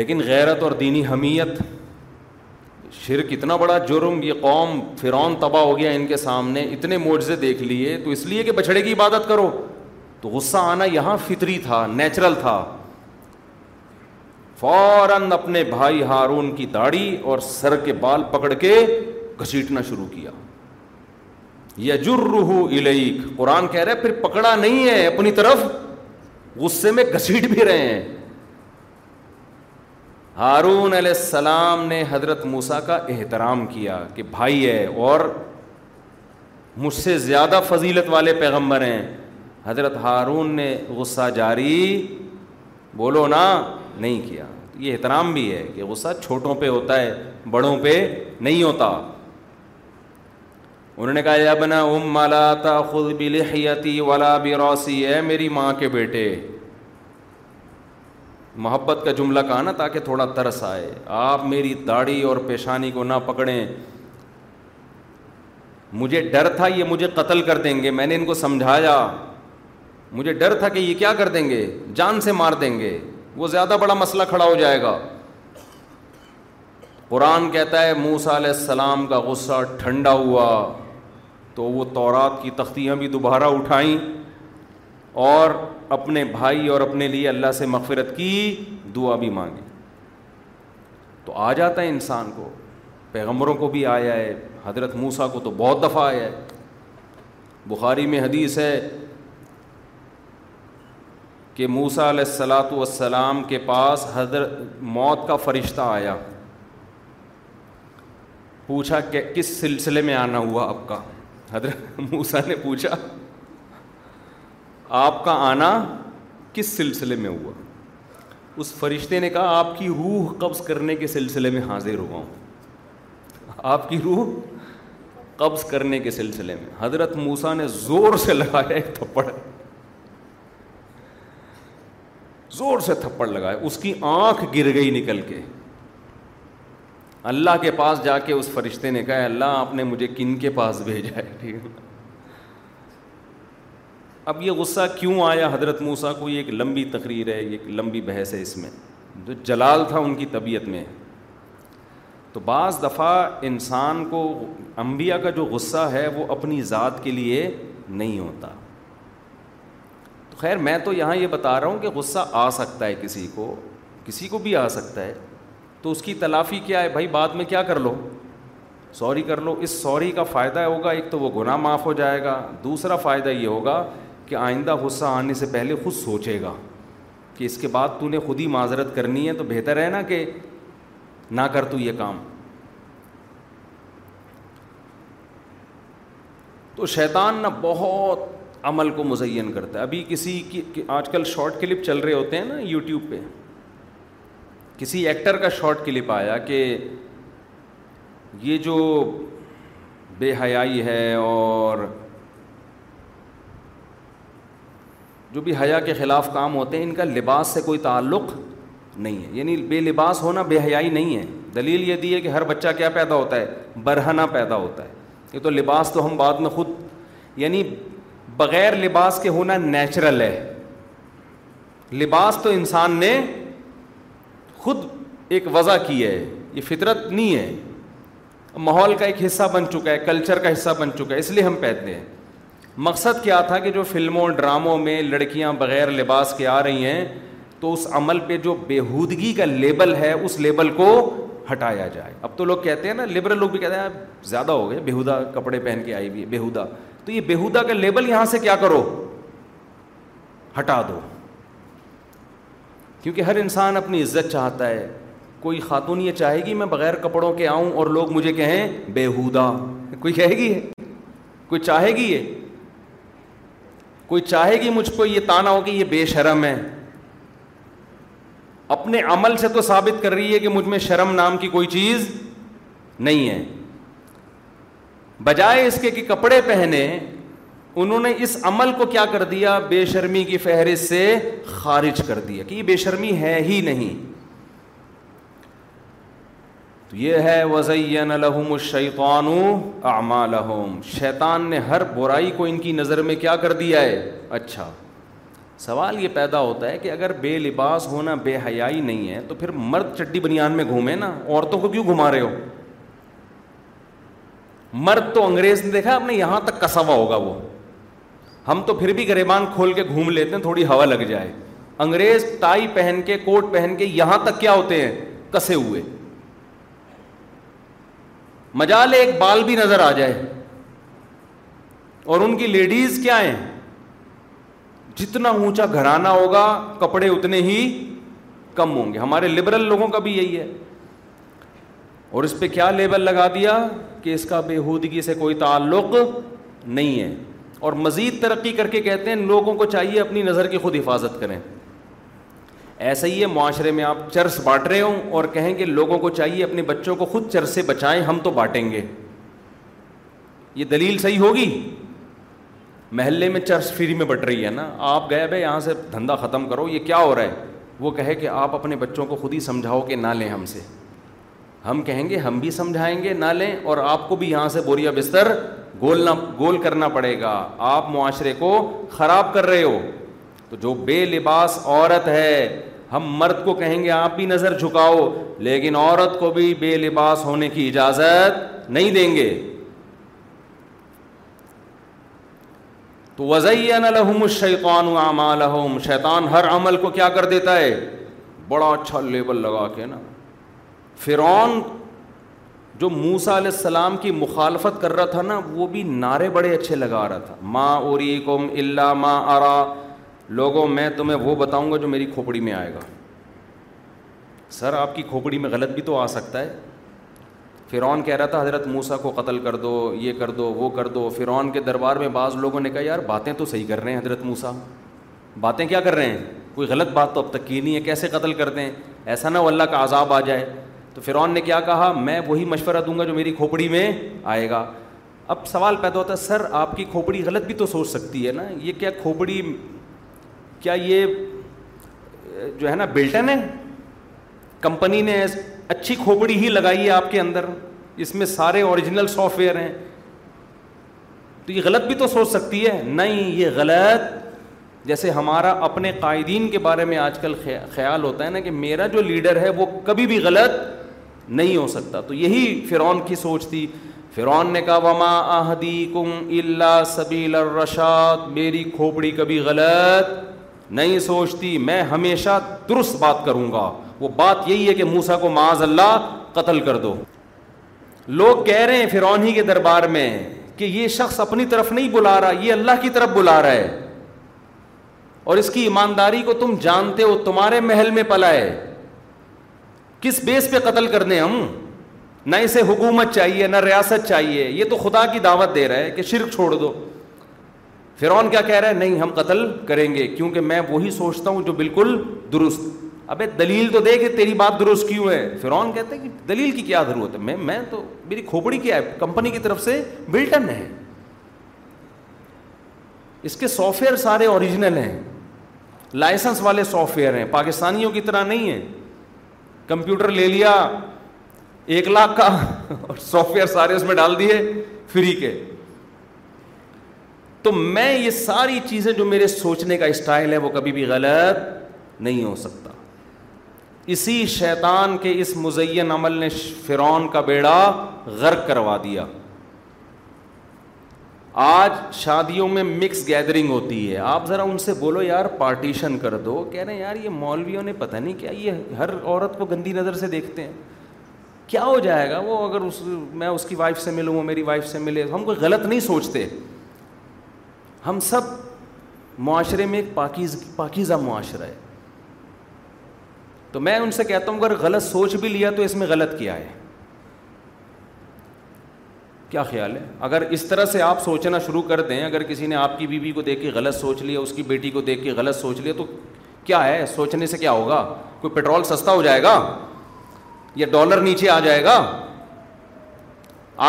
لیکن غیرت اور دینی حمیت شرک اتنا بڑا جرم یہ قوم فرعون تباہ ہو گیا ان کے سامنے اتنے موجزے دیکھ لیے تو اس لیے کہ بچھڑے کی عبادت کرو تو غصہ آنا یہاں فطری تھا نیچرل تھا فوراً اپنے بھائی ہارون کی داڑھی اور سر کے بال پکڑ کے گھسیٹنا شروع کیا یجر الیک قرآن کہہ رہے پھر پکڑا نہیں ہے اپنی طرف غصے میں گھسیٹ بھی رہے ہیں ہارون علیہ السلام نے حضرت موسا کا احترام کیا کہ بھائی ہے اور مجھ سے زیادہ فضیلت والے پیغمبر ہیں حضرت ہارون نے غصہ جاری بولو نا نہیں کیا یہ احترام بھی ہے کہ غصہ چھوٹوں پہ ہوتا ہے بڑوں پہ نہیں ہوتا انہوں نے کہا یا بنا ام مالا تا خود بھی لحیتی والا بھی روسی ہے میری ماں کے بیٹے محبت کا جملہ کہا نا تاکہ تھوڑا ترس آئے آپ میری داڑھی اور پیشانی کو نہ پکڑیں مجھے ڈر تھا یہ مجھے قتل کر دیں گے میں نے ان کو سمجھایا مجھے ڈر تھا کہ یہ کیا کر دیں گے جان سے مار دیں گے وہ زیادہ بڑا مسئلہ کھڑا ہو جائے گا قرآن کہتا ہے موسا علیہ السلام کا غصہ ٹھنڈا ہوا تو وہ تورات کی تختیاں بھی دوبارہ اٹھائیں اور اپنے بھائی اور اپنے لیے اللہ سے مغفرت کی دعا بھی مانگی تو آ جاتا ہے انسان کو پیغمبروں کو بھی آیا ہے حضرت موسا کو تو بہت دفعہ آیا ہے بخاری میں حدیث ہے کہ موسا علیہ السلاۃ والسلام کے پاس حضرت موت کا فرشتہ آیا پوچھا کہ کس سلسلے میں آنا ہوا آپ کا حضرت موسا نے پوچھا آپ کا آنا کس سلسلے میں ہوا اس فرشتے نے کہا آپ کی روح قبض کرنے کے سلسلے میں حاضر ہوا ہوں آپ کی روح قبض کرنے کے سلسلے میں حضرت موسا نے زور سے لگایا ایک تھپڑ زور سے تھپڑ لگائے اس کی آنکھ گر گئی نکل کے اللہ کے پاس جا کے اس فرشتے نے کہا اللہ آپ نے مجھے کن کے پاس بھیجا ہے ٹھیک اب یہ غصہ کیوں آیا حضرت موسا کو یہ ایک لمبی تقریر ہے ایک لمبی بحث ہے اس میں جو جلال تھا ان کی طبیعت میں تو بعض دفعہ انسان کو انبیاء کا جو غصہ ہے وہ اپنی ذات کے لیے نہیں ہوتا خیر میں تو یہاں یہ بتا رہا ہوں کہ غصہ آ سکتا ہے کسی کو کسی کو بھی آ سکتا ہے تو اس کی تلافی کیا ہے بھائی بعد میں کیا کر لو سوری کر لو اس سوری کا فائدہ ہوگا ایک تو وہ گناہ معاف ہو جائے گا دوسرا فائدہ یہ ہوگا کہ آئندہ غصہ آنے سے پہلے خود سوچے گا کہ اس کے بعد تو نے خود ہی معذرت کرنی ہے تو بہتر ہے نا کہ نہ کر تو یہ کام تو شیطان نہ بہت عمل کو مزین کرتا ہے ابھی کسی کی آج کل شارٹ کلپ چل رہے ہوتے ہیں نا یوٹیوب پہ کسی ایکٹر کا شارٹ کلپ آیا کہ یہ جو بے حیائی ہے اور جو بھی حیا کے خلاف کام ہوتے ہیں ان کا لباس سے کوئی تعلق نہیں ہے یعنی بے لباس ہونا بے حیائی نہیں ہے دلیل یہ دی ہے کہ ہر بچہ کیا پیدا ہوتا ہے برہنا پیدا ہوتا ہے یہ تو لباس تو ہم بعد میں خود یعنی بغیر لباس کے ہونا نیچرل ہے لباس تو انسان نے خود ایک وضع کی ہے یہ فطرت نہیں ہے ماحول کا ایک حصہ بن چکا ہے کلچر کا حصہ بن چکا ہے اس لیے ہم پہنتے ہیں مقصد کیا تھا کہ جو فلموں ڈراموں میں لڑکیاں بغیر لباس کے آ رہی ہیں تو اس عمل پہ جو بےحودگی کا لیبل ہے اس لیبل کو ہٹایا جائے اب تو لوگ کہتے ہیں نا لبرل لوگ بھی کہتے ہیں زیادہ ہو گئے بےحودہ کپڑے پہن کے آئی ہوئی ہے بےحودہ تو یہ بےودا کا لیبل یہاں سے کیا کرو ہٹا دو کیونکہ ہر انسان اپنی عزت چاہتا ہے کوئی خاتون یہ چاہے گی میں بغیر کپڑوں کے آؤں اور لوگ مجھے کہیں بیہودا کوئی کہے گی ہے کوئی چاہے گی یہ کوئی چاہے گی مجھ کو یہ تانا ہو کہ یہ بے شرم ہے اپنے عمل سے تو ثابت کر رہی ہے کہ مجھ میں شرم نام کی کوئی چیز نہیں ہے بجائے اس کے کہ کپڑے پہنے انہوں نے اس عمل کو کیا کر دیا بے شرمی کی فہرست سے خارج کر دیا کہ یہ بے شرمی ہے ہی نہیں تو یہ ہے وزین الحم الشیان شیطان نے ہر برائی کو ان کی نظر میں کیا کر دیا ہے اچھا سوال یہ پیدا ہوتا ہے کہ اگر بے لباس ہونا بے حیائی نہیں ہے تو پھر مرد چڈی بنیان میں گھومے نا عورتوں کو کیوں گھما رہے ہو مرد تو انگریز نے دیکھا اپنے یہاں تک کسا ہوا ہوگا وہ ہم تو پھر بھی گریبان کھول کے گھوم لیتے ہیں تھوڑی ہوا لگ جائے انگریز ٹائی پہن کے کوٹ پہن کے یہاں تک کیا ہوتے ہیں کسے ہوئے مجال ایک بال بھی نظر آ جائے اور ان کی لیڈیز کیا ہیں جتنا اونچا گھرانہ ہوگا کپڑے اتنے ہی کم ہوں گے ہمارے لبرل لوگوں کا بھی یہی ہے اور اس پہ کیا لیبل لگا دیا کہ اس کا بےحودگی سے کوئی تعلق نہیں ہے اور مزید ترقی کر کے کہتے ہیں لوگوں کو چاہیے اپنی نظر کی خود حفاظت کریں ایسے ہی ہے معاشرے میں آپ چرس بانٹ رہے ہوں اور کہیں کہ لوگوں کو چاہیے اپنے بچوں کو خود چرس سے بچائیں ہم تو بانٹیں گے یہ دلیل صحیح ہوگی محلے میں چرس فری میں بٹ رہی ہے نا آپ گئے بھائی یہاں سے دھندا ختم کرو یہ کیا ہو رہا ہے وہ کہے کہ آپ اپنے بچوں کو خود ہی سمجھاؤ کہ نہ لیں ہم سے ہم کہیں گے ہم بھی سمجھائیں گے نہ لیں اور آپ کو بھی یہاں سے بوریا بستر گولنا گول کرنا پڑے گا آپ معاشرے کو خراب کر رہے ہو تو جو بے لباس عورت ہے ہم مرد کو کہیں گے آپ بھی نظر جھکاؤ لیکن عورت کو بھی بے لباس ہونے کی اجازت نہیں دیں گے تو الحم الشیطان عام شیطان ہر عمل کو کیا کر دیتا ہے بڑا اچھا لیبل لگا کے نا فرعون جو موسا علیہ السلام کی مخالفت کر رہا تھا نا وہ بھی نعرے بڑے اچھے لگا رہا تھا ماں اری کم اللہ ماں آرا لوگوں میں تمہیں وہ بتاؤں گا جو میری کھوپڑی میں آئے گا سر آپ کی کھوپڑی میں غلط بھی تو آ سکتا ہے فرعون کہہ رہا تھا حضرت موسا کو قتل کر دو یہ کر دو وہ کر دو فرعون کے دربار میں بعض لوگوں نے کہا یار باتیں تو صحیح کر رہے ہیں حضرت موسا باتیں کیا کر رہے ہیں کوئی غلط بات تو اب تک کی نہیں ہے کیسے قتل کرتے ہیں ایسا نہ وہ اللہ کا عذاب آ جائے تو فرعون نے کیا کہا میں وہی مشورہ دوں گا جو میری کھوپڑی میں آئے گا اب سوال پیدا ہوتا ہے سر آپ کی کھوپڑی غلط بھی تو سوچ سکتی ہے نا یہ کیا کھوپڑی کیا یہ جو ہے نا بلٹن ہے کمپنی نے اچھی کھوپڑی ہی لگائی ہے آپ کے اندر اس میں سارے اوریجنل سافٹ ویئر ہیں تو یہ غلط بھی تو سوچ سکتی ہے نہیں یہ غلط جیسے ہمارا اپنے قائدین کے بارے میں آج کل خیال ہوتا ہے نا کہ میرا جو لیڈر ہے وہ کبھی بھی غلط نہیں ہو سکتا تو یہی فرعون کی سوچ تھی فرعون نے کہا آہدی کم اللہ سبیل الرشاد میری کھوپڑی کبھی غلط نہیں سوچتی میں ہمیشہ درست بات کروں گا وہ بات یہی ہے کہ موسا کو معاذ اللہ قتل کر دو لوگ کہہ رہے ہیں فرعون ہی کے دربار میں کہ یہ شخص اپنی طرف نہیں بلا رہا یہ اللہ کی طرف بلا رہا ہے اور اس کی ایمانداری کو تم جانتے ہو تمہارے محل میں پلا ہے کس بیس پہ قتل کر دیں ہم نہ اسے حکومت چاہیے نہ ریاست چاہیے یہ تو خدا کی دعوت دے رہا ہے کہ شرک چھوڑ دو فرعون کیا کہہ رہا ہے نہیں ہم قتل کریں گے کیونکہ میں وہی سوچتا ہوں جو بالکل درست اب دلیل تو دے کہ تیری بات درست کیوں ہے کہتا کہتے کہ دلیل کی کیا ضرورت ہے میں میں تو میری کھوپڑی کیا ہے کمپنی کی طرف سے بلٹن ہے اس کے سافٹ ویئر سارے اوریجنل ہیں لائسنس والے سافٹ ویئر ہیں پاکستانیوں کی طرح نہیں ہیں کمپیوٹر لے لیا ایک لاکھ کا اور سافٹ ویئر سارے اس میں ڈال دیے فری کے تو میں یہ ساری چیزیں جو میرے سوچنے کا اسٹائل ہے وہ کبھی بھی غلط نہیں ہو سکتا اسی شیطان کے اس مزین عمل نے فرون کا بیڑا غرق کروا دیا آج شادیوں میں مکس گیدرنگ ہوتی ہے آپ ذرا ان سے بولو یار پارٹیشن کر دو کہہ رہے ہیں یار یہ مولویوں نے پتہ نہیں کیا یہ ہر عورت کو گندی نظر سے دیکھتے ہیں کیا ہو جائے گا وہ اگر اس میں اس کی وائف سے ملوں وہ میری وائف سے ملے ہم کوئی غلط نہیں سوچتے ہم سب معاشرے میں ایک پاکیز پاکیزہ معاشرہ ہے تو میں ان سے کہتا ہوں اگر غلط سوچ بھی لیا تو اس میں غلط کیا ہے کیا خیال ہے اگر اس طرح سے آپ سوچنا شروع کر دیں اگر کسی نے آپ کی بیوی کو دیکھ کے غلط سوچ لیا اس کی بیٹی کو دیکھ کے غلط سوچ لیا تو کیا ہے سوچنے سے کیا ہوگا کوئی پیٹرول سستا ہو جائے گا یا ڈالر نیچے آ جائے گا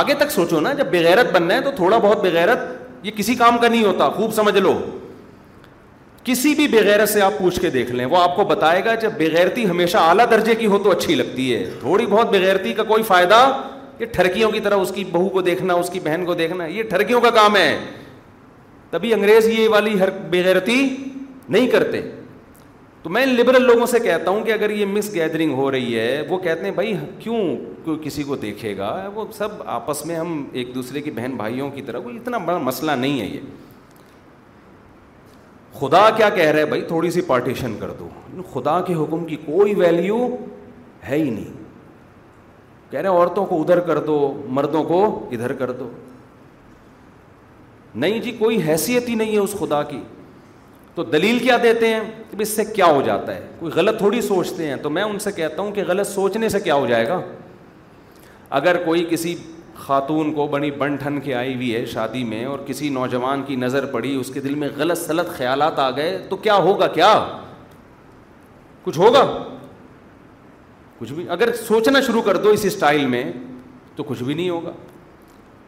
آگے تک سوچو نا جب بغیرت بننا ہے تو تھوڑا بہت بغیرت یہ کسی کام کا نہیں ہوتا خوب سمجھ لو کسی بھی بغیرت سے آپ پوچھ کے دیکھ لیں وہ آپ کو بتائے گا جب بغیرتی ہمیشہ اعلیٰ درجے کی ہو تو اچھی لگتی ہے تھوڑی بہت بغیرتی کا کوئی فائدہ یہ ٹھرکیوں کی طرح اس کی بہو کو دیکھنا اس کی بہن کو دیکھنا یہ ٹھرکیوں کا کام ہے تبھی انگریز یہ والی ہر بےغیرتی نہیں کرتے تو میں لبرل لوگوں سے کہتا ہوں کہ اگر یہ مس گیدرنگ ہو رہی ہے وہ کہتے ہیں بھائی کیوں کسی کو دیکھے گا وہ سب آپس میں ہم ایک دوسرے کی بہن بھائیوں کی طرح کوئی اتنا بڑا مسئلہ نہیں ہے یہ خدا کیا کہہ رہے بھائی تھوڑی سی پارٹیشن کر دو خدا کے حکم کی کوئی ویلیو ہے ہی نہیں کہہ رہے ہیں عورتوں کو ادھر کر دو مردوں کو ادھر کر دو نہیں جی کوئی حیثیت ہی نہیں ہے اس خدا کی تو دلیل کیا دیتے ہیں کہ اس سے کیا ہو جاتا ہے کوئی غلط تھوڑی سوچتے ہیں تو میں ان سے کہتا ہوں کہ غلط سوچنے سے کیا ہو جائے گا اگر کوئی کسی خاتون کو بنی بن ٹھن کے آئی ہوئی ہے شادی میں اور کسی نوجوان کی نظر پڑی اس کے دل میں غلط ثلط خیالات آ گئے تو کیا ہوگا کیا کچھ ہوگا کچھ بھی اگر سوچنا شروع کر دو اس اسٹائل میں تو کچھ بھی نہیں ہوگا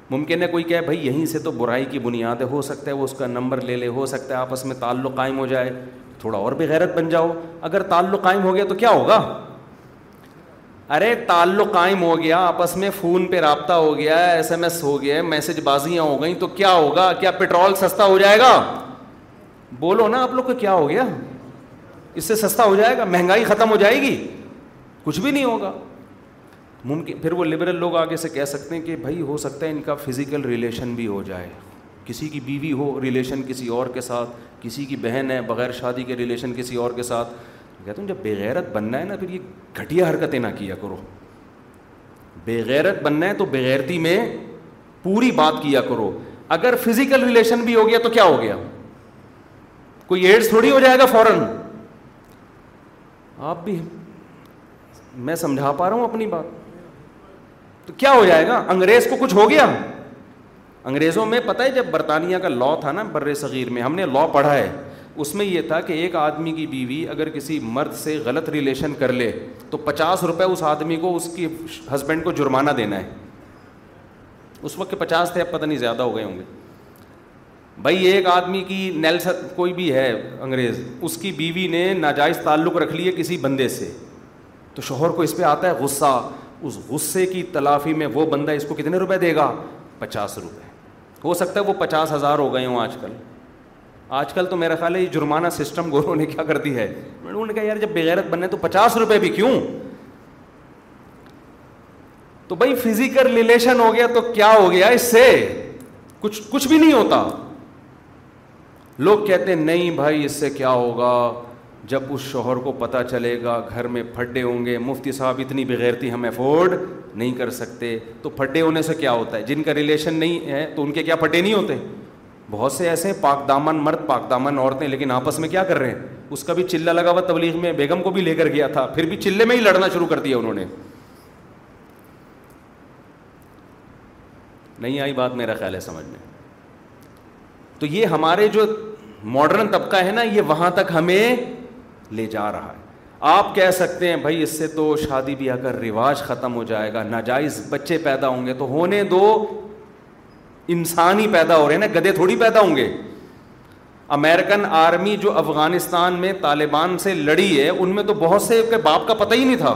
ممکن ہے کوئی کہے بھائی یہیں سے تو برائی کی بنیاد ہے ہو سکتا ہے وہ اس کا نمبر لے لے ہو سکتا ہے آپس میں تعلق قائم ہو جائے تھوڑا اور بھی غیرت بن جاؤ اگر تعلق قائم ہو گیا تو کیا ہوگا ارے تعلق قائم ہو گیا آپس میں فون پہ رابطہ ہو گیا ایس ایم ایس ہو گیا میسج بازیاں ہو گئیں تو کیا ہوگا کیا پٹرول سستا ہو جائے گا بولو نا آپ لوگ کو کیا ہو گیا اس سے سستا ہو جائے گا مہنگائی ختم ہو جائے گی کچھ بھی نہیں ہوگا ممکن پھر وہ لبرل لوگ آگے سے کہہ سکتے ہیں کہ بھائی ہو سکتا ہے ان کا فزیکل ریلیشن بھی ہو جائے کسی کی بیوی ہو ریلیشن کسی اور کے ساتھ کسی کی بہن ہے بغیر شادی کے ریلیشن کسی اور کے ساتھ کہتے ہیں جب بغیرت بننا ہے نا پھر یہ گھٹیا حرکتیں نہ کیا کرو بغیرت بننا ہے تو بغیرتی میں پوری بات کیا کرو اگر فزیکل ریلیشن بھی ہو گیا تو کیا ہو گیا کوئی ایڈس تھوڑی ہو جائے گا فوراً آپ بھی میں سمجھا پا رہا ہوں اپنی بات تو کیا ہو جائے گا انگریز کو کچھ ہو گیا انگریزوں میں پتہ ہے جب برطانیہ کا لا تھا نا بر صغیر میں ہم نے لا پڑھا ہے اس میں یہ تھا کہ ایک آدمی کی بیوی اگر کسی مرد سے غلط ریلیشن کر لے تو پچاس روپے اس آدمی کو اس کی ہسبینڈ کو جرمانہ دینا ہے اس وقت کے پچاس تھے اب پتہ نہیں زیادہ ہو گئے ہوں گے بھائی ایک آدمی کی نیلسن کوئی بھی ہے انگریز اس کی بیوی نے ناجائز تعلق رکھ لیے کسی بندے سے تو شوہر کو اس پہ آتا ہے غصہ اس غصے کی تلافی میں وہ بندہ اس کو کتنے روپے دے گا پچاس روپے ہو سکتا ہے وہ پچاس ہزار ہو گئے ہوں آج کل آج کل تو میرا خیال ہے یہ جرمانہ سسٹم گورو نے کیا کر دی ہے نے کہا یار جب بغیرت بنے تو پچاس روپے بھی کیوں تو بھائی فزیکل ریلیشن ہو گیا تو کیا ہو گیا اس سے کچھ کچھ بھی نہیں ہوتا لوگ کہتے ہیں نہیں بھائی اس سے کیا ہوگا جب اس شوہر کو پتہ چلے گا گھر میں پھڈے ہوں گے مفتی صاحب اتنی بغیرتی ہم افورڈ نہیں کر سکتے تو پھڈے ہونے سے کیا ہوتا ہے جن کا ریلیشن نہیں ہے تو ان کے کیا پھڈے نہیں ہوتے بہت سے ایسے پاک دامن مرد پاک دامن عورتیں لیکن آپس میں کیا کر رہے ہیں اس کا بھی چلہ لگا ہوا تبلیغ میں بیگم کو بھی لے کر گیا تھا پھر بھی چلے میں ہی لڑنا شروع کر دیا انہوں نے نہیں آئی بات میرا خیال ہے سمجھ میں تو یہ ہمارے جو ماڈرن طبقہ ہے نا یہ وہاں تک ہمیں لے جا رہا ہے آپ کہہ سکتے ہیں بھائی اس سے تو شادی بیاہ اگر رواج ختم ہو جائے گا ناجائز بچے پیدا ہوں گے تو ہونے دو انسان ہی پیدا ہو رہے ہیں نا گدے تھوڑی پیدا ہوں گے امیرکن آرمی جو افغانستان میں طالبان سے لڑی ہے ان میں تو بہت سے کے باپ کا پتہ ہی نہیں تھا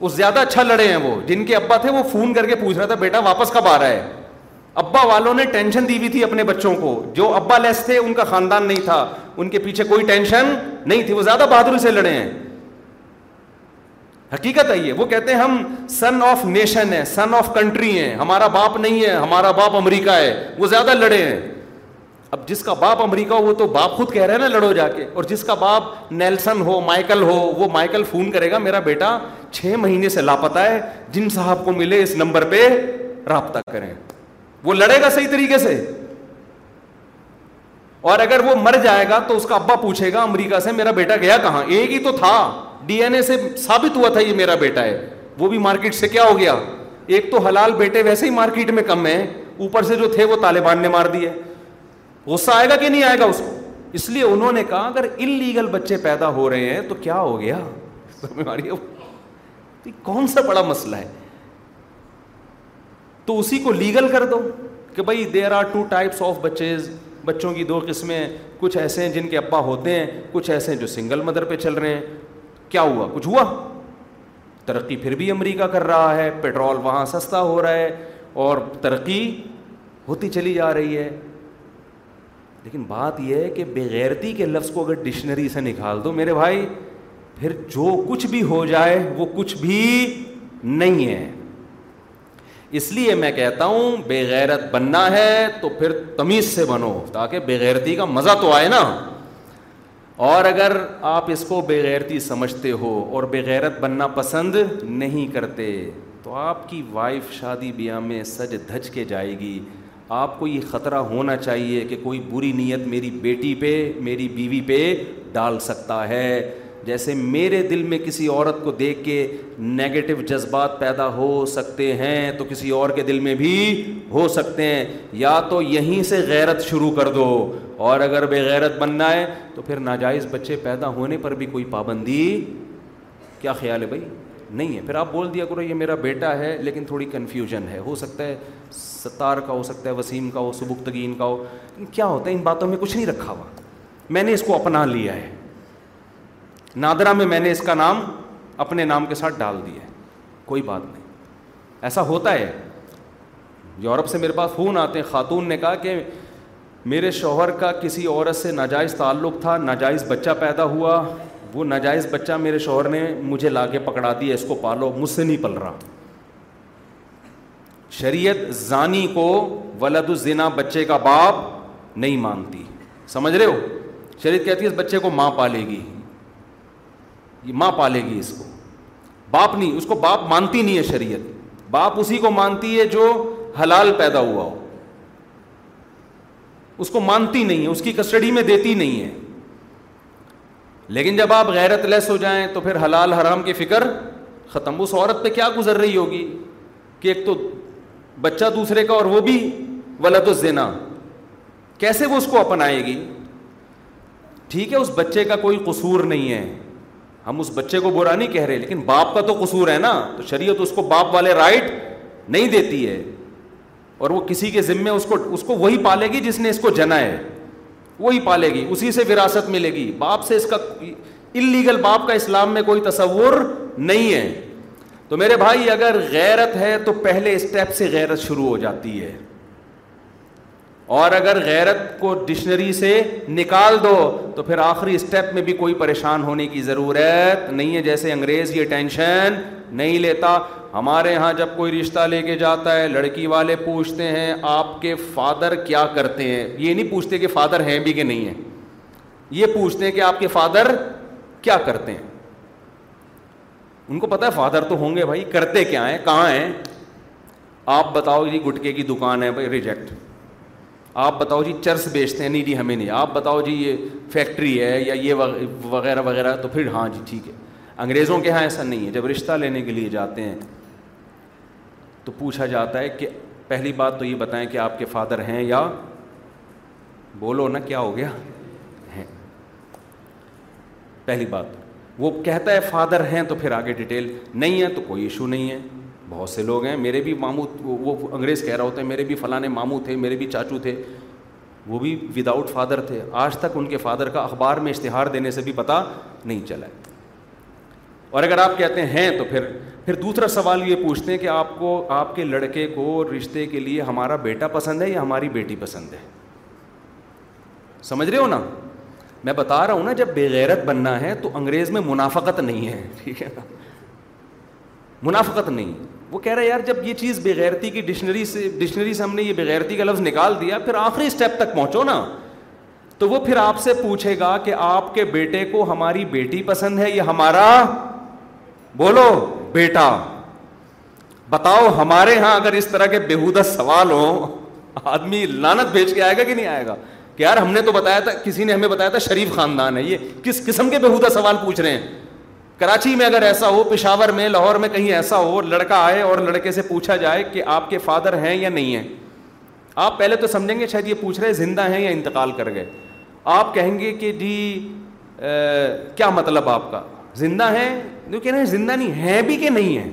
وہ زیادہ اچھا لڑے ہیں وہ جن کے ابا تھے وہ فون کر کے پوچھ رہا تھا بیٹا واپس کب آ رہا ہے ابا والوں نے ٹینشن دی ہوئی تھی اپنے بچوں کو جو ابا لیس تھے ان کا خاندان نہیں تھا ان کے پیچھے کوئی ٹینشن نہیں تھی وہ زیادہ بہادر سے لڑے ہیں حقیقت ہے وہ کہتے ہیں ہم سن آف نیشن ہے سن آف کنٹری ہیں ہمارا باپ نہیں ہے ہمارا باپ امریکہ ہے وہ زیادہ لڑے ہیں اب جس کا باپ امریکہ ہو وہ تو باپ خود کہہ رہے ہیں نا لڑو جا کے اور جس کا باپ نیلسن ہو مائیکل ہو وہ مائیکل فون کرے گا میرا بیٹا چھ مہینے سے لاپتہ ہے جن صاحب کو ملے اس نمبر پہ رابطہ کریں وہ لڑے گا صحیح طریقے سے اور اگر وہ مر جائے گا تو اس کا ابا پوچھے گا امریکہ سے میرا بیٹا گیا کہاں ایک ہی تو تھا ڈی این اے سے ثابت ہوا تھا یہ میرا بیٹا ہے وہ بھی مارکیٹ سے کیا ہو گیا ایک تو حلال بیٹے ویسے ہی مارکیٹ میں کم ہے اوپر سے جو تھے وہ طالبان نے مار دیے غصہ آئے گا کہ نہیں آئے گا اس کو اس لیے انہوں نے کہا اگر انلیگل بچے پیدا ہو رہے ہیں تو کیا ہو گیا [LAUGHS] کون سا بڑا مسئلہ ہے تو اسی کو لیگل کر دو کہ بھائی there are two types of بچیز بچوں کی دو قسمیں کچھ ایسے ہیں جن کے ابا ہوتے ہیں کچھ ایسے ہیں جو سنگل مدر پہ چل رہے ہیں کیا ہوا کچھ ہوا ترقی پھر بھی امریکہ کر رہا ہے پیٹرول وہاں سستا ہو رہا ہے اور ترقی ہوتی چلی جا رہی ہے لیکن بات یہ ہے کہ بغیرتی کے لفظ کو اگر ڈکشنری سے نکال دو میرے بھائی پھر جو کچھ بھی ہو جائے وہ کچھ بھی نہیں ہے اس لیے میں کہتا ہوں بے غیرت بننا ہے تو پھر تمیز سے بنو تاکہ غیرتی کا مزہ تو آئے نا اور اگر آپ اس کو بے غیرتی سمجھتے ہو اور بے غیرت بننا پسند نہیں کرتے تو آپ کی وائف شادی بیاہ میں سج دھج کے جائے گی آپ کو یہ خطرہ ہونا چاہیے کہ کوئی بری نیت میری بیٹی پہ میری بیوی پہ ڈال سکتا ہے جیسے میرے دل میں کسی عورت کو دیکھ کے نگیٹو جذبات پیدا ہو سکتے ہیں تو کسی اور کے دل میں بھی ہو سکتے ہیں یا تو یہیں سے غیرت شروع کر دو اور اگر بے غیرت بننا ہے تو پھر ناجائز بچے پیدا ہونے پر بھی کوئی پابندی کیا خیال ہے بھائی نہیں ہے پھر آپ بول دیا کرو یہ میرا بیٹا ہے لیکن تھوڑی کنفیوژن ہے ہو سکتا ہے ستار کا ہو سکتا ہے وسیم کا ہو سبکتگین کا ہو کیا ہوتا ہے ان باتوں میں کچھ نہیں رکھا ہوا میں نے اس کو اپنا لیا ہے نادرا میں میں نے اس کا نام اپنے نام کے ساتھ ڈال دیا کوئی بات نہیں ایسا ہوتا ہے یورپ سے میرے پاس فون آتے ہیں خاتون نے کہا کہ میرے شوہر کا کسی عورت سے ناجائز تعلق تھا ناجائز بچہ پیدا ہوا وہ ناجائز بچہ میرے شوہر نے مجھے لا کے پکڑا دیا اس کو پالو مجھ سے نہیں پل رہا شریعت زانی کو ولد الزنا بچے کا باپ نہیں مانتی سمجھ رہے ہو شریعت کہتی ہے اس بچے کو ماں پالے گی ماں پالے گی اس کو باپ نہیں اس کو باپ مانتی نہیں ہے شریعت باپ اسی کو مانتی ہے جو حلال پیدا ہوا ہو اس کو مانتی نہیں ہے اس کی کسٹڈی میں دیتی نہیں ہے لیکن جب آپ غیرت لیس ہو جائیں تو پھر حلال حرام کی فکر ختم اس عورت پہ کیا گزر رہی ہوگی کہ ایک تو بچہ دوسرے کا اور وہ بھی و دینا کیسے وہ اس کو اپنائے گی ٹھیک ہے اس بچے کا کوئی قصور نہیں ہے ہم اس بچے کو برا نہیں کہہ رہے لیکن باپ کا تو قصور ہے نا تو شریعت اس کو باپ والے رائٹ نہیں دیتی ہے اور وہ کسی کے ذمے اس کو اس کو وہی پالے گی جس نے اس کو جنا ہے وہی پالے گی اسی سے وراثت ملے گی باپ سے اس کا انلیگل باپ کا اسلام میں کوئی تصور نہیں ہے تو میرے بھائی اگر غیرت ہے تو پہلے اسٹیپ سے غیرت شروع ہو جاتی ہے اور اگر غیرت کو ڈکشنری سے نکال دو تو پھر آخری اسٹیپ میں بھی کوئی پریشان ہونے کی ضرورت نہیں ہے جیسے انگریز یہ ٹینشن نہیں لیتا ہمارے یہاں جب کوئی رشتہ لے کے جاتا ہے لڑکی والے پوچھتے ہیں آپ کے فادر کیا کرتے ہیں یہ نہیں پوچھتے کہ فادر ہیں بھی کہ نہیں ہیں یہ پوچھتے ہیں کہ آپ کے فادر کیا کرتے ہیں ان کو پتا ہے فادر تو ہوں گے بھائی کرتے کیا ہیں کہاں ہیں آپ بتاؤ یہ گٹکے کی دکان ہے بھائی ریجیکٹ آپ بتاؤ جی چرس بیچتے ہیں نہیں جی ہمیں نہیں آپ بتاؤ جی یہ فیکٹری ہے یا یہ وغیرہ وغیرہ تو پھر ہاں جی ٹھیک ہے انگریزوں کے ہاں ایسا نہیں ہے جب رشتہ لینے کے لیے جاتے ہیں تو پوچھا جاتا ہے کہ پہلی بات تو یہ بتائیں کہ آپ کے فادر ہیں یا بولو نا کیا ہو گیا ہیں پہلی بات وہ کہتا ہے فادر ہیں تو پھر آگے ڈیٹیل نہیں ہے تو کوئی ایشو نہیں ہے بہت سے لوگ ہیں میرے بھی ماموں وہ انگریز کہہ رہا ہوتا ہے میرے بھی فلاں ماموں تھے میرے بھی چاچو تھے وہ بھی وداؤٹ فادر تھے آج تک ان کے فادر کا اخبار میں اشتہار دینے سے بھی پتہ نہیں چلا ہے اور اگر آپ کہتے ہیں تو پھر پھر دوسرا سوال یہ پوچھتے ہیں کہ آپ کو آپ کے لڑکے کو رشتے کے لیے ہمارا بیٹا پسند ہے یا ہماری بیٹی پسند ہے سمجھ رہے ہو نا میں بتا رہا ہوں نا جب بے غیرت بننا ہے تو انگریز میں منافقت نہیں ہے ٹھیک ہے نا منافقت نہیں وہ کہہ رہا ہے یار جب یہ چیز بغیرتی کی ڈکشنری سے ڈکشنری سے ہم نے یہ بغیرتی کا لفظ نکال دیا پھر آخری اسٹیپ تک پہنچو نا تو وہ پھر آپ سے پوچھے گا کہ آپ کے بیٹے کو ہماری بیٹی پسند ہے یا ہمارا بولو بیٹا بتاؤ ہمارے ہاں اگر اس طرح کے بےحدہ سوال ہوں آدمی لانت بھیج کے آئے گا کہ نہیں آئے گا کہ یار ہم نے تو بتایا تھا کسی نے ہمیں بتایا تھا شریف خاندان ہے یہ کس قسم کے بےحودہ سوال پوچھ رہے ہیں کراچی میں اگر ایسا ہو پشاور میں لاہور میں کہیں ایسا ہو لڑکا آئے اور لڑکے سے پوچھا جائے کہ آپ کے فادر ہیں یا نہیں ہیں آپ پہلے تو سمجھیں گے شاید یہ پوچھ رہے زندہ ہیں یا انتقال کر گئے آپ کہیں گے کہ جی کیا مطلب آپ کا زندہ ہیں جو ہیں زندہ نہیں ہیں بھی کہ نہیں ہیں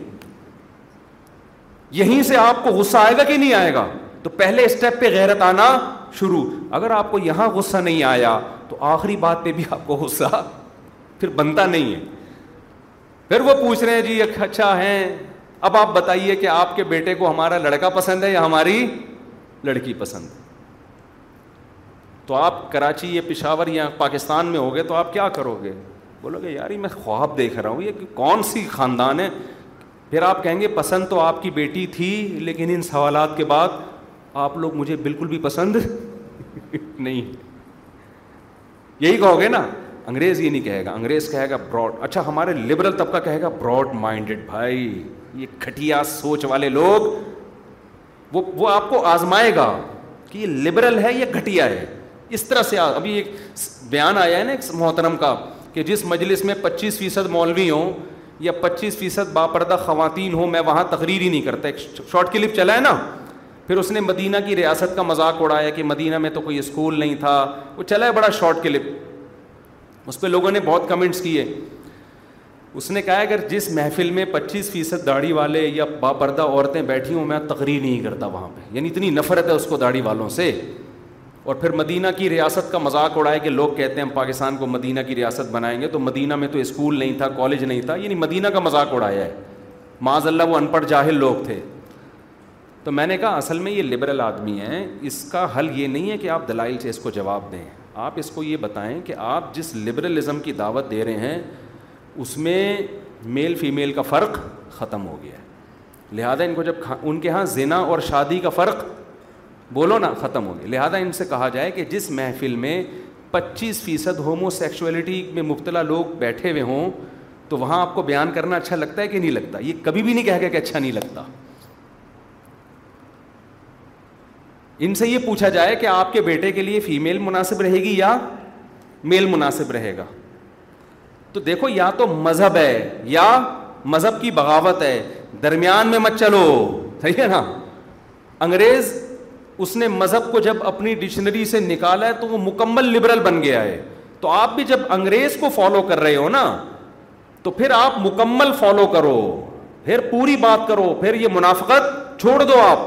یہیں سے آپ کو غصہ آئے گا کہ نہیں آئے گا تو پہلے اسٹیپ پہ غیرت آنا شروع اگر آپ کو یہاں غصہ نہیں آیا تو آخری بات پہ بھی آپ کو غصہ پھر بنتا نہیں ہے پھر وہ پوچھ رہے ہیں جی اچھا ہیں اب آپ بتائیے کہ آپ کے بیٹے کو ہمارا لڑکا پسند ہے یا ہماری لڑکی پسند ہے تو آپ کراچی یا پشاور یا پاکستان میں ہوگے تو آپ کیا کرو گے بولو گے یار میں خواب دیکھ رہا ہوں یہ کون سی خاندان ہے پھر آپ کہیں گے پسند تو آپ کی بیٹی تھی لیکن ان سوالات کے بعد آپ لوگ مجھے بالکل بھی پسند [LAUGHS] نہیں یہی کہو گے نا انگریز یہ نہیں کہے گا انگریز کہے گا براڈ اچھا ہمارے لبرل طبقہ کہے گا براڈ مائنڈیڈ بھائی یہ کھٹیا سوچ والے لوگ وہ وہ آپ کو آزمائے گا کہ یہ لبرل ہے یا گھٹیا ہے اس طرح سے ابھی ایک بیان آیا ہے نا محترم کا کہ جس مجلس میں پچیس فیصد مولوی ہوں یا پچیس فیصد با پردہ خواتین ہوں میں وہاں تقریر ہی نہیں کرتا ایک شارٹ کلپ چلا ہے نا پھر اس نے مدینہ کی ریاست کا مذاق اڑایا کہ مدینہ میں تو کوئی اسکول نہیں تھا وہ چلا ہے بڑا شارٹ کلپ اس پہ لوگوں نے بہت کمنٹس کیے اس نے کہا اگر جس محفل میں پچیس فیصد داڑھی والے یا با پردہ عورتیں بیٹھی ہوں میں تقریر نہیں کرتا وہاں پہ یعنی اتنی نفرت ہے اس کو داڑھی والوں سے اور پھر مدینہ کی ریاست کا مذاق اڑائے کہ لوگ کہتے ہیں ہم پاکستان کو مدینہ کی ریاست بنائیں گے تو مدینہ میں تو اسکول نہیں تھا کالج نہیں تھا یعنی مدینہ کا مذاق اڑایا ہے معاذ اللہ وہ ان پڑھ جاہل لوگ تھے تو میں نے کہا اصل میں یہ لبرل آدمی ہیں اس کا حل یہ نہیں ہے کہ آپ دلائل سے اس کو جواب دیں آپ اس کو یہ بتائیں کہ آپ جس لبرلزم کی دعوت دے رہے ہیں اس میں میل فیمیل کا فرق ختم ہو گیا ہے لہٰذا ان کو جب ان کے ہاں زنا اور شادی کا فرق بولو نا ختم ہو گیا لہٰذا ان سے کہا جائے کہ جس محفل میں پچیس فیصد ہومو سیکشولیٹی میں مبتلا لوگ بیٹھے ہوئے ہوں تو وہاں آپ کو بیان کرنا اچھا لگتا ہے کہ نہیں لگتا یہ کبھی بھی نہیں کہہ گیا کہ اچھا نہیں لگتا ان سے یہ پوچھا جائے کہ آپ کے بیٹے کے لیے فیمیل مناسب رہے گی یا میل مناسب رہے گا تو دیکھو یا تو مذہب ہے یا مذہب کی بغاوت ہے درمیان میں مت چلو صحیح ہے نا انگریز اس نے مذہب کو جب اپنی ڈکشنری سے نکالا ہے تو وہ مکمل لبرل بن گیا ہے تو آپ بھی جب انگریز کو فالو کر رہے ہو نا تو پھر آپ مکمل فالو کرو پھر پوری بات کرو پھر یہ منافقت چھوڑ دو آپ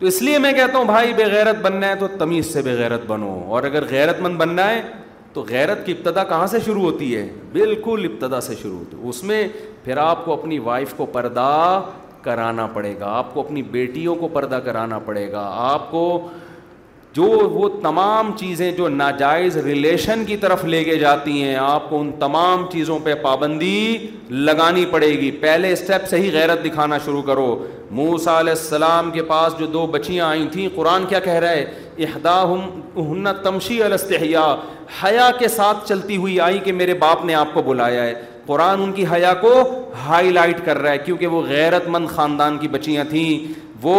تو اس لیے میں کہتا ہوں بھائی بے غیرت بننا ہے تو تمیز سے بے غیرت بنو اور اگر غیرت مند بننا ہے تو غیرت کی ابتدا کہاں سے شروع ہوتی ہے بالکل ابتدا سے شروع ہوتی ہے اس میں پھر آپ کو اپنی وائف کو پردہ کرانا پڑے گا آپ کو اپنی بیٹیوں کو پردہ کرانا پڑے گا آپ کو جو وہ تمام چیزیں جو ناجائز ریلیشن کی طرف لے کے جاتی ہیں آپ کو ان تمام چیزوں پہ پابندی لگانی پڑے گی پہلے اسٹیپ سے ہی غیرت دکھانا شروع کرو موسا علیہ السلام کے پاس جو دو بچیاں آئی تھیں قرآن کیا کہہ رہا ہے احدا تمشی الستحیا حیا کے ساتھ چلتی ہوئی آئی کہ میرے باپ نے آپ کو بلایا ہے قرآن ان کی حیا کو ہائی لائٹ کر رہا ہے کیونکہ وہ غیرت مند خاندان کی بچیاں تھیں وہ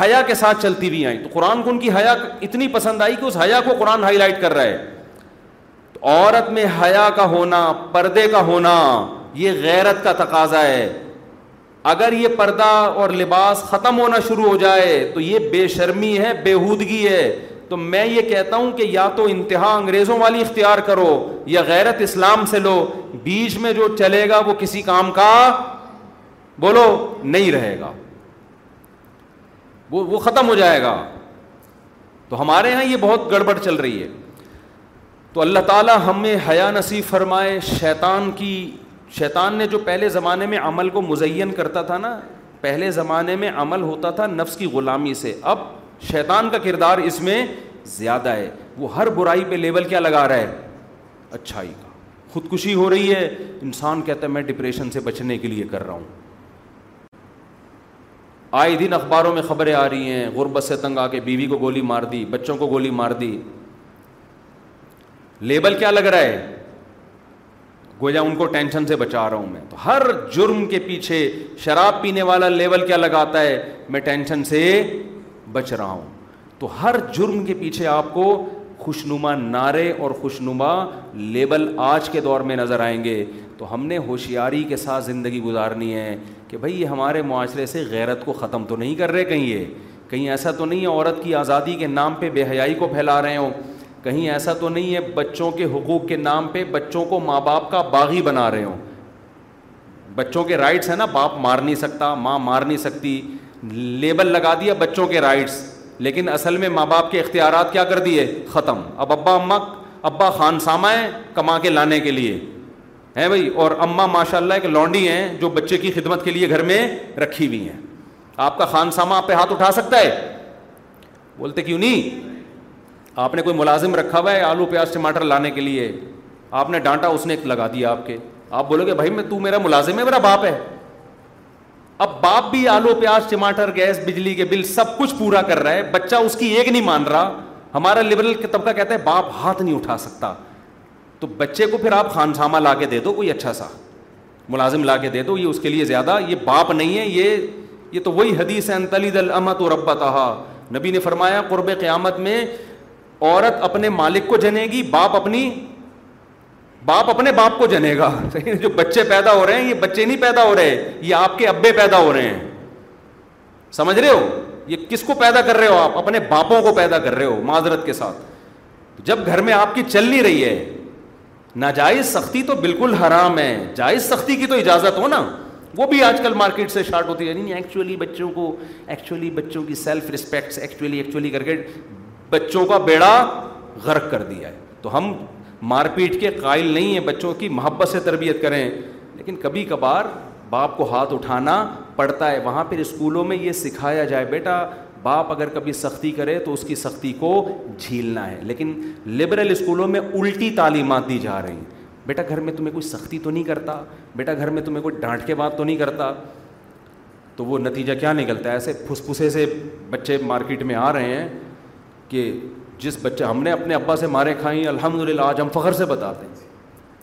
حیا کے ساتھ چلتی بھی آئیں تو قرآن کو ان کی حیا اتنی پسند آئی کہ اس حیا کو قرآن ہائی لائٹ کر رہا ہے عورت میں حیا کا ہونا پردے کا ہونا یہ غیرت کا تقاضا ہے اگر یہ پردہ اور لباس ختم ہونا شروع ہو جائے تو یہ بے شرمی ہے بےحودگی ہے تو میں یہ کہتا ہوں کہ یا تو انتہا انگریزوں والی اختیار کرو یا غیرت اسلام سے لو بیچ میں جو چلے گا وہ کسی کام کا بولو نہیں رہے گا وہ وہ ختم ہو جائے گا تو ہمارے یہاں یہ بہت گڑبڑ چل رہی ہے تو اللہ تعالیٰ ہمیں حیا نصیب فرمائے شیطان کی شیطان نے جو پہلے زمانے میں عمل کو مزین کرتا تھا نا پہلے زمانے میں عمل ہوتا تھا نفس کی غلامی سے اب شیطان کا کردار اس میں زیادہ ہے وہ ہر برائی پہ لیول کیا لگا رہا ہے اچھائی کا خودکشی ہو رہی ہے انسان کہتا ہے میں ڈپریشن سے بچنے کے لیے کر رہا ہوں آئے دن اخباروں میں خبریں آ رہی ہیں غربت سے تنگ آ کے بیوی کو گولی مار دی بچوں کو گولی مار دی لیبل کیا لگ رہا ہے گویا ان کو ٹینشن سے بچا رہا ہوں میں تو ہر جرم کے پیچھے شراب پینے والا لیبل کیا لگاتا ہے میں ٹینشن سے بچ رہا ہوں تو ہر جرم کے پیچھے آپ کو خوشنما نعرے اور خوش نما لیبل آج کے دور میں نظر آئیں گے تو ہم نے ہوشیاری کے ساتھ زندگی گزارنی ہے کہ بھائی یہ ہمارے معاشرے سے غیرت کو ختم تو نہیں کر رہے کہیں یہ کہیں ایسا تو نہیں ہے عورت کی آزادی کے نام پہ بے حیائی کو پھیلا رہے ہوں کہیں ایسا تو نہیں ہے بچوں کے حقوق کے نام پہ بچوں کو ماں باپ کا باغی بنا رہے ہوں بچوں کے رائٹس ہیں نا باپ مار نہیں سکتا ماں مار نہیں سکتی لیبل لگا دیا بچوں کے رائٹس لیکن اصل میں ماں باپ کے اختیارات کیا کر دیے ختم اب ابا اماں ابا خان سامہ ہیں کما کے لانے کے لیے بھائی اور اماں ماشاء اللہ ایک لانڈی ہیں جو بچے کی خدمت کے لیے گھر میں رکھی ہوئی ہیں آپ کا خان سامہ آپ پہ ہاتھ اٹھا سکتا ہے بولتے کیوں نہیں آپ نے کوئی ملازم رکھا ہوا ہے آلو پیاز ٹماٹر لانے کے لیے آپ نے ڈانٹا اس نے ایک لگا دیا آپ کے آپ بولو گے بھائی میں تو میرا ملازم ہے میرا باپ ہے اب باپ بھی آلو پیاز ٹماٹر گیس بجلی کے بل سب کچھ پورا کر رہا ہے بچہ اس کی ایک نہیں مان رہا ہمارا لبرل طبقہ کہتا ہے باپ ہاتھ نہیں اٹھا سکتا تو بچے کو پھر آپ خان سامہ لا کے دے دو کوئی اچھا سا ملازم لا کے دے دو یہ اس کے لیے زیادہ یہ باپ نہیں ہے یہ یہ تو وہی حدیث ہے طلد العمت اور رب تحا نبی نے فرمایا قرب قیامت میں عورت اپنے مالک کو جنے گی باپ اپنی باپ اپنے باپ کو جنے گا [LAUGHS] جو بچے پیدا ہو رہے ہیں یہ بچے نہیں پیدا ہو رہے یہ آپ کے ابے پیدا ہو رہے ہیں سمجھ رہے ہو یہ کس کو پیدا کر رہے ہو آپ اپنے باپوں کو پیدا کر رہے ہو معذرت کے ساتھ جب گھر میں آپ کی چل نہیں رہی ہے ناجائز سختی تو بالکل حرام ہے جائز سختی کی تو اجازت ہو نا وہ بھی آج کل مارکیٹ سے شارٹ ہوتی ہے نہیں ایکچولی یعنی بچوں کو ایکچولی بچوں کی سیلف رسپیکٹ ایکچولی ایکچولی کر کے بچوں کا بیڑا غرق کر دیا ہے تو ہم مار پیٹ کے قائل نہیں ہیں بچوں کی محبت سے تربیت کریں لیکن کبھی کبھار باپ کو ہاتھ اٹھانا پڑتا ہے وہاں پھر اسکولوں میں یہ سکھایا جائے بیٹا باپ اگر کبھی سختی کرے تو اس کی سختی کو جھیلنا ہے لیکن لبرل اسکولوں میں الٹی تعلیمات دی جا رہی ہیں بیٹا گھر میں تمہیں کوئی سختی تو نہیں کرتا بیٹا گھر میں تمہیں کوئی ڈانٹ کے بات تو نہیں کرتا تو وہ نتیجہ کیا نکلتا ہے ایسے پھس پھسے سے بچے مارکیٹ میں آ رہے ہیں کہ جس بچے ہم نے اپنے ابا سے مارے کھائیں الحمد للہ آج ہم فخر سے بتاتے ہیں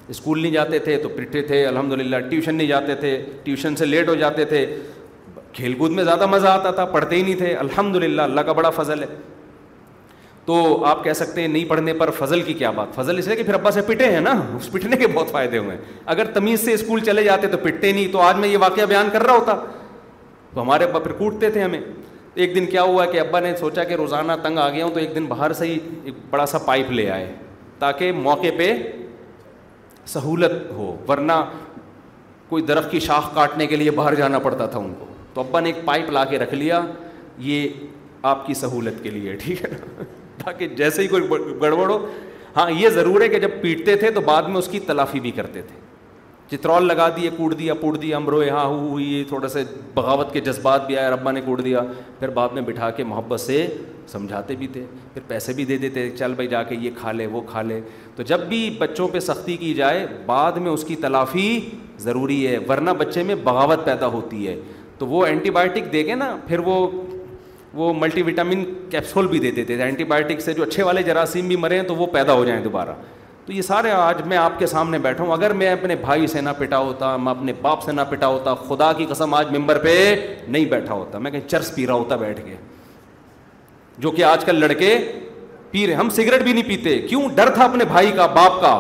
اسکول نہیں جاتے تھے تو پٹھے تھے الحمد للہ ٹیوشن نہیں جاتے تھے ٹیوشن سے لیٹ ہو جاتے تھے کھیل کود میں زیادہ مزہ آتا تھا پڑھتے ہی نہیں تھے الحمد للہ اللہ کا بڑا فضل ہے تو آپ کہہ سکتے ہیں نہیں پڑھنے پر فضل کی کیا بات فضل اس لیے کہ پھر ابا سے پٹے ہیں نا اس پٹنے کے بہت فائدے ہوئے ہیں اگر تمیز سے اسکول چلے جاتے تو پٹتے نہیں تو آج میں یہ واقعہ بیان کر رہا ہوتا تو ہمارے ابا پھر کوٹتے تھے ہمیں ایک دن کیا ہوا کہ ابا نے سوچا کہ روزانہ تنگ آ گیا ہوں تو ایک دن باہر سے ہی ایک بڑا سا پائپ لے آئے تاکہ موقع پہ سہولت ہو ورنہ کوئی درخت کی شاخ کاٹنے کے لیے باہر جانا پڑتا تھا ان کو تو ابا نے ایک پائپ لا کے رکھ لیا یہ آپ کی سہولت کے لیے ٹھیک ہے نا تاکہ جیسے ہی کوئی گڑبڑ ہو ہاں یہ ضرور ہے کہ جب پیٹتے تھے تو بعد میں اس کی تلافی بھی کرتے تھے چترول لگا دیے کوٹ دیا پوٹ دیا ہمرو یہاں ہوئی تھوڑا سا بغاوت کے جذبات بھی آئے ربا نے کوٹ دیا پھر بعد میں بٹھا کے محبت سے سمجھاتے بھی تھے پھر پیسے بھی دے دیتے چل بھائی جا کے یہ کھا لے وہ کھا لے تو جب بھی بچوں پہ سختی کی جائے بعد میں اس کی تلافی ضروری ہے ورنہ بچے میں بغاوت پیدا ہوتی ہے تو وہ اینٹی بایوٹک دے گے نا پھر وہ وہ ملٹی وٹامن کیپسول بھی دے دیتے تھے اینٹی بایوٹک سے جو اچھے والے جراثیم بھی مرے ہیں تو وہ پیدا ہو جائیں دوبارہ تو یہ سارے آج میں آپ کے سامنے بیٹھا ہوں اگر میں اپنے بھائی سے نہ پٹا ہوتا میں اپنے باپ سے نہ پٹا ہوتا خدا کی قسم آج ممبر پہ نہیں بیٹھا ہوتا میں کہیں چرس پی رہا ہوتا بیٹھ کے جو کہ آج کل لڑکے پی رہے ہم سگریٹ بھی نہیں پیتے کیوں ڈر تھا اپنے بھائی کا باپ کا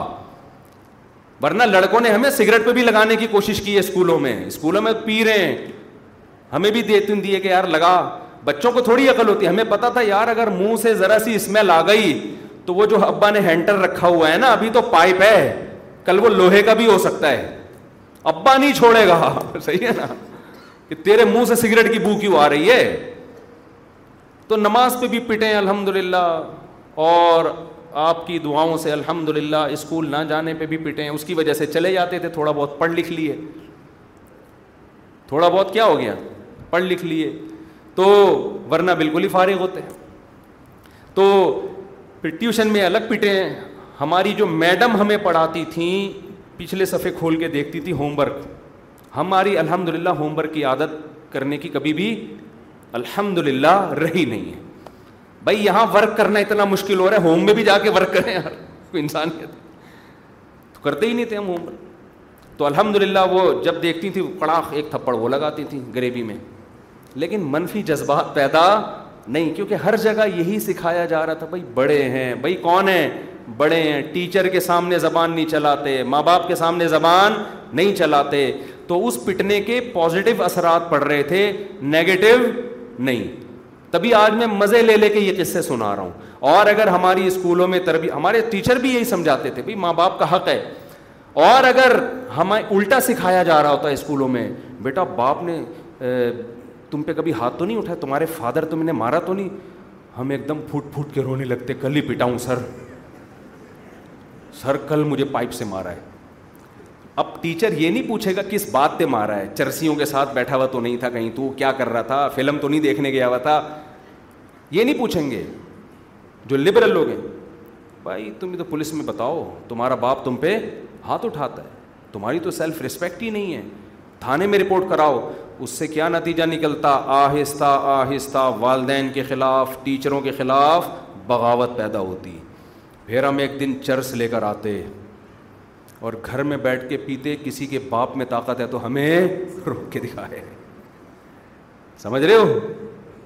ورنہ لڑکوں نے ہمیں سگریٹ پہ بھی لگانے کی کوشش کی ہے اسکولوں میں اسکولوں میں پی رہے ہیں ہمیں بھی دے تم دیے کہ یار لگا بچوں کو تھوڑی عقل ہوتی ہے ہمیں پتا تھا یار اگر منہ سے ذرا سی اسمیل آ گئی تو وہ جو ابا نے ہینٹر رکھا ہوا ہے نا ابھی تو پائپ ہے کل وہ لوہے کا بھی ہو سکتا ہے ابا نہیں چھوڑے گا [LAUGHS] صحیح ہے نا کہ تیرے منہ سے سگریٹ کی بو کیوں آ رہی ہے تو نماز پہ بھی پٹیں الحمد للہ اور آپ کی دعاؤں سے الحمد للہ اسکول نہ جانے پہ بھی پٹیں اس کی وجہ سے چلے جاتے تھے تھوڑا بہت پڑھ لکھ لیے تھوڑا بہت کیا ہو گیا پڑھ لکھ لیے تو ورنہ بالکل ہی فارغ ہوتے ہیں تو ٹیوشن میں الگ پٹے ہیں ہماری جو میڈم ہمیں پڑھاتی تھیں پچھلے صفحے کھول کے دیکھتی تھی ہوم ورک ہماری الحمد للہ ہوم ورک کی عادت کرنے کی کبھی بھی الحمد للہ رہی نہیں ہے بھائی یہاں ورک کرنا اتنا مشکل ہو رہا ہے ہوم میں بھی جا کے ورک کریں یار کوئی تو کرتے ہی نہیں تھے ہم ہوم ورک تو الحمد للہ وہ جب دیکھتی تھی کڑاخ ایک تھپڑ وہ لگاتی تھیں گریبی میں لیکن منفی جذبات پیدا نہیں کیونکہ ہر جگہ یہی سکھایا جا رہا تھا بھائی بڑے ہیں بھائی کون ہیں بڑے ہیں ٹیچر کے سامنے زبان نہیں چلاتے ماں باپ کے سامنے زبان نہیں چلاتے تو اس پٹنے کے پازیٹیو اثرات پڑ رہے تھے نگیٹو نہیں تبھی آج میں مزے لے لے کے یہ قصے سنا رہا ہوں اور اگر ہماری اسکولوں میں تربیت ہمارے ٹیچر بھی یہی سمجھاتے تھے بھائی ماں باپ کا حق ہے اور اگر ہمیں الٹا سکھایا جا رہا ہوتا ہے اسکولوں میں بیٹا باپ نے تم پہ کبھی ہاتھ تو نہیں اٹھایا تمہارے فادر تم نے مارا تو نہیں ہم ایک دم پھوٹ پھوٹ کے رونے لگتے کل ہی پٹاؤں سر سر کل مجھے پائپ سے مارا ہے اب ٹیچر یہ نہیں پوچھے گا کس بات پہ مارا ہے چرسیوں کے ساتھ بیٹھا ہوا تو نہیں تھا کہیں تو کیا کر رہا تھا فلم تو نہیں دیکھنے گیا ہوا تھا یہ نہیں پوچھیں گے جو لبرل لوگ ہیں بھائی تم تو پولیس میں بتاؤ تمہارا باپ تم پہ ہاتھ اٹھاتا ہے تمہاری تو سیلف ریسپیکٹ ہی نہیں ہے تھانے میں رپورٹ کراؤ اس سے کیا نتیجہ نکلتا آہستہ آہستہ والدین کے خلاف ٹیچروں کے خلاف بغاوت پیدا ہوتی پھر ہم ایک دن چرس لے کر آتے اور گھر میں بیٹھ کے پیتے کسی کے باپ میں طاقت ہے تو ہمیں روک کے دکھائے سمجھ رہے ہو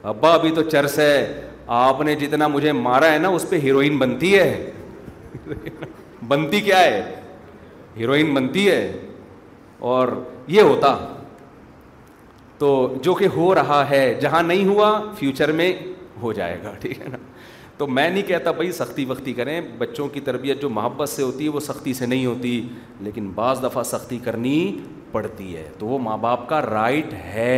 ابا ابھی تو چرس ہے آپ نے جتنا مجھے مارا ہے نا اس پہ ہیروئن بنتی ہے بنتی کیا ہے ہیروئن بنتی ہے اور یہ ہوتا تو جو کہ ہو رہا ہے جہاں نہیں ہوا فیوچر میں ہو جائے گا ٹھیک ہے نا تو میں نہیں کہتا بھائی سختی وقتی کریں بچوں کی تربیت جو محبت سے ہوتی ہے وہ سختی سے نہیں ہوتی لیکن بعض دفعہ سختی کرنی پڑتی ہے تو وہ ماں باپ کا رائٹ ہے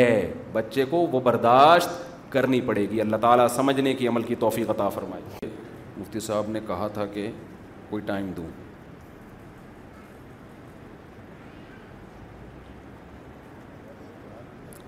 بچے کو وہ برداشت کرنی پڑے گی اللہ تعالیٰ سمجھنے کی عمل کی توفیق عطا فرمائے مفتی صاحب نے کہا تھا کہ کوئی ٹائم دوں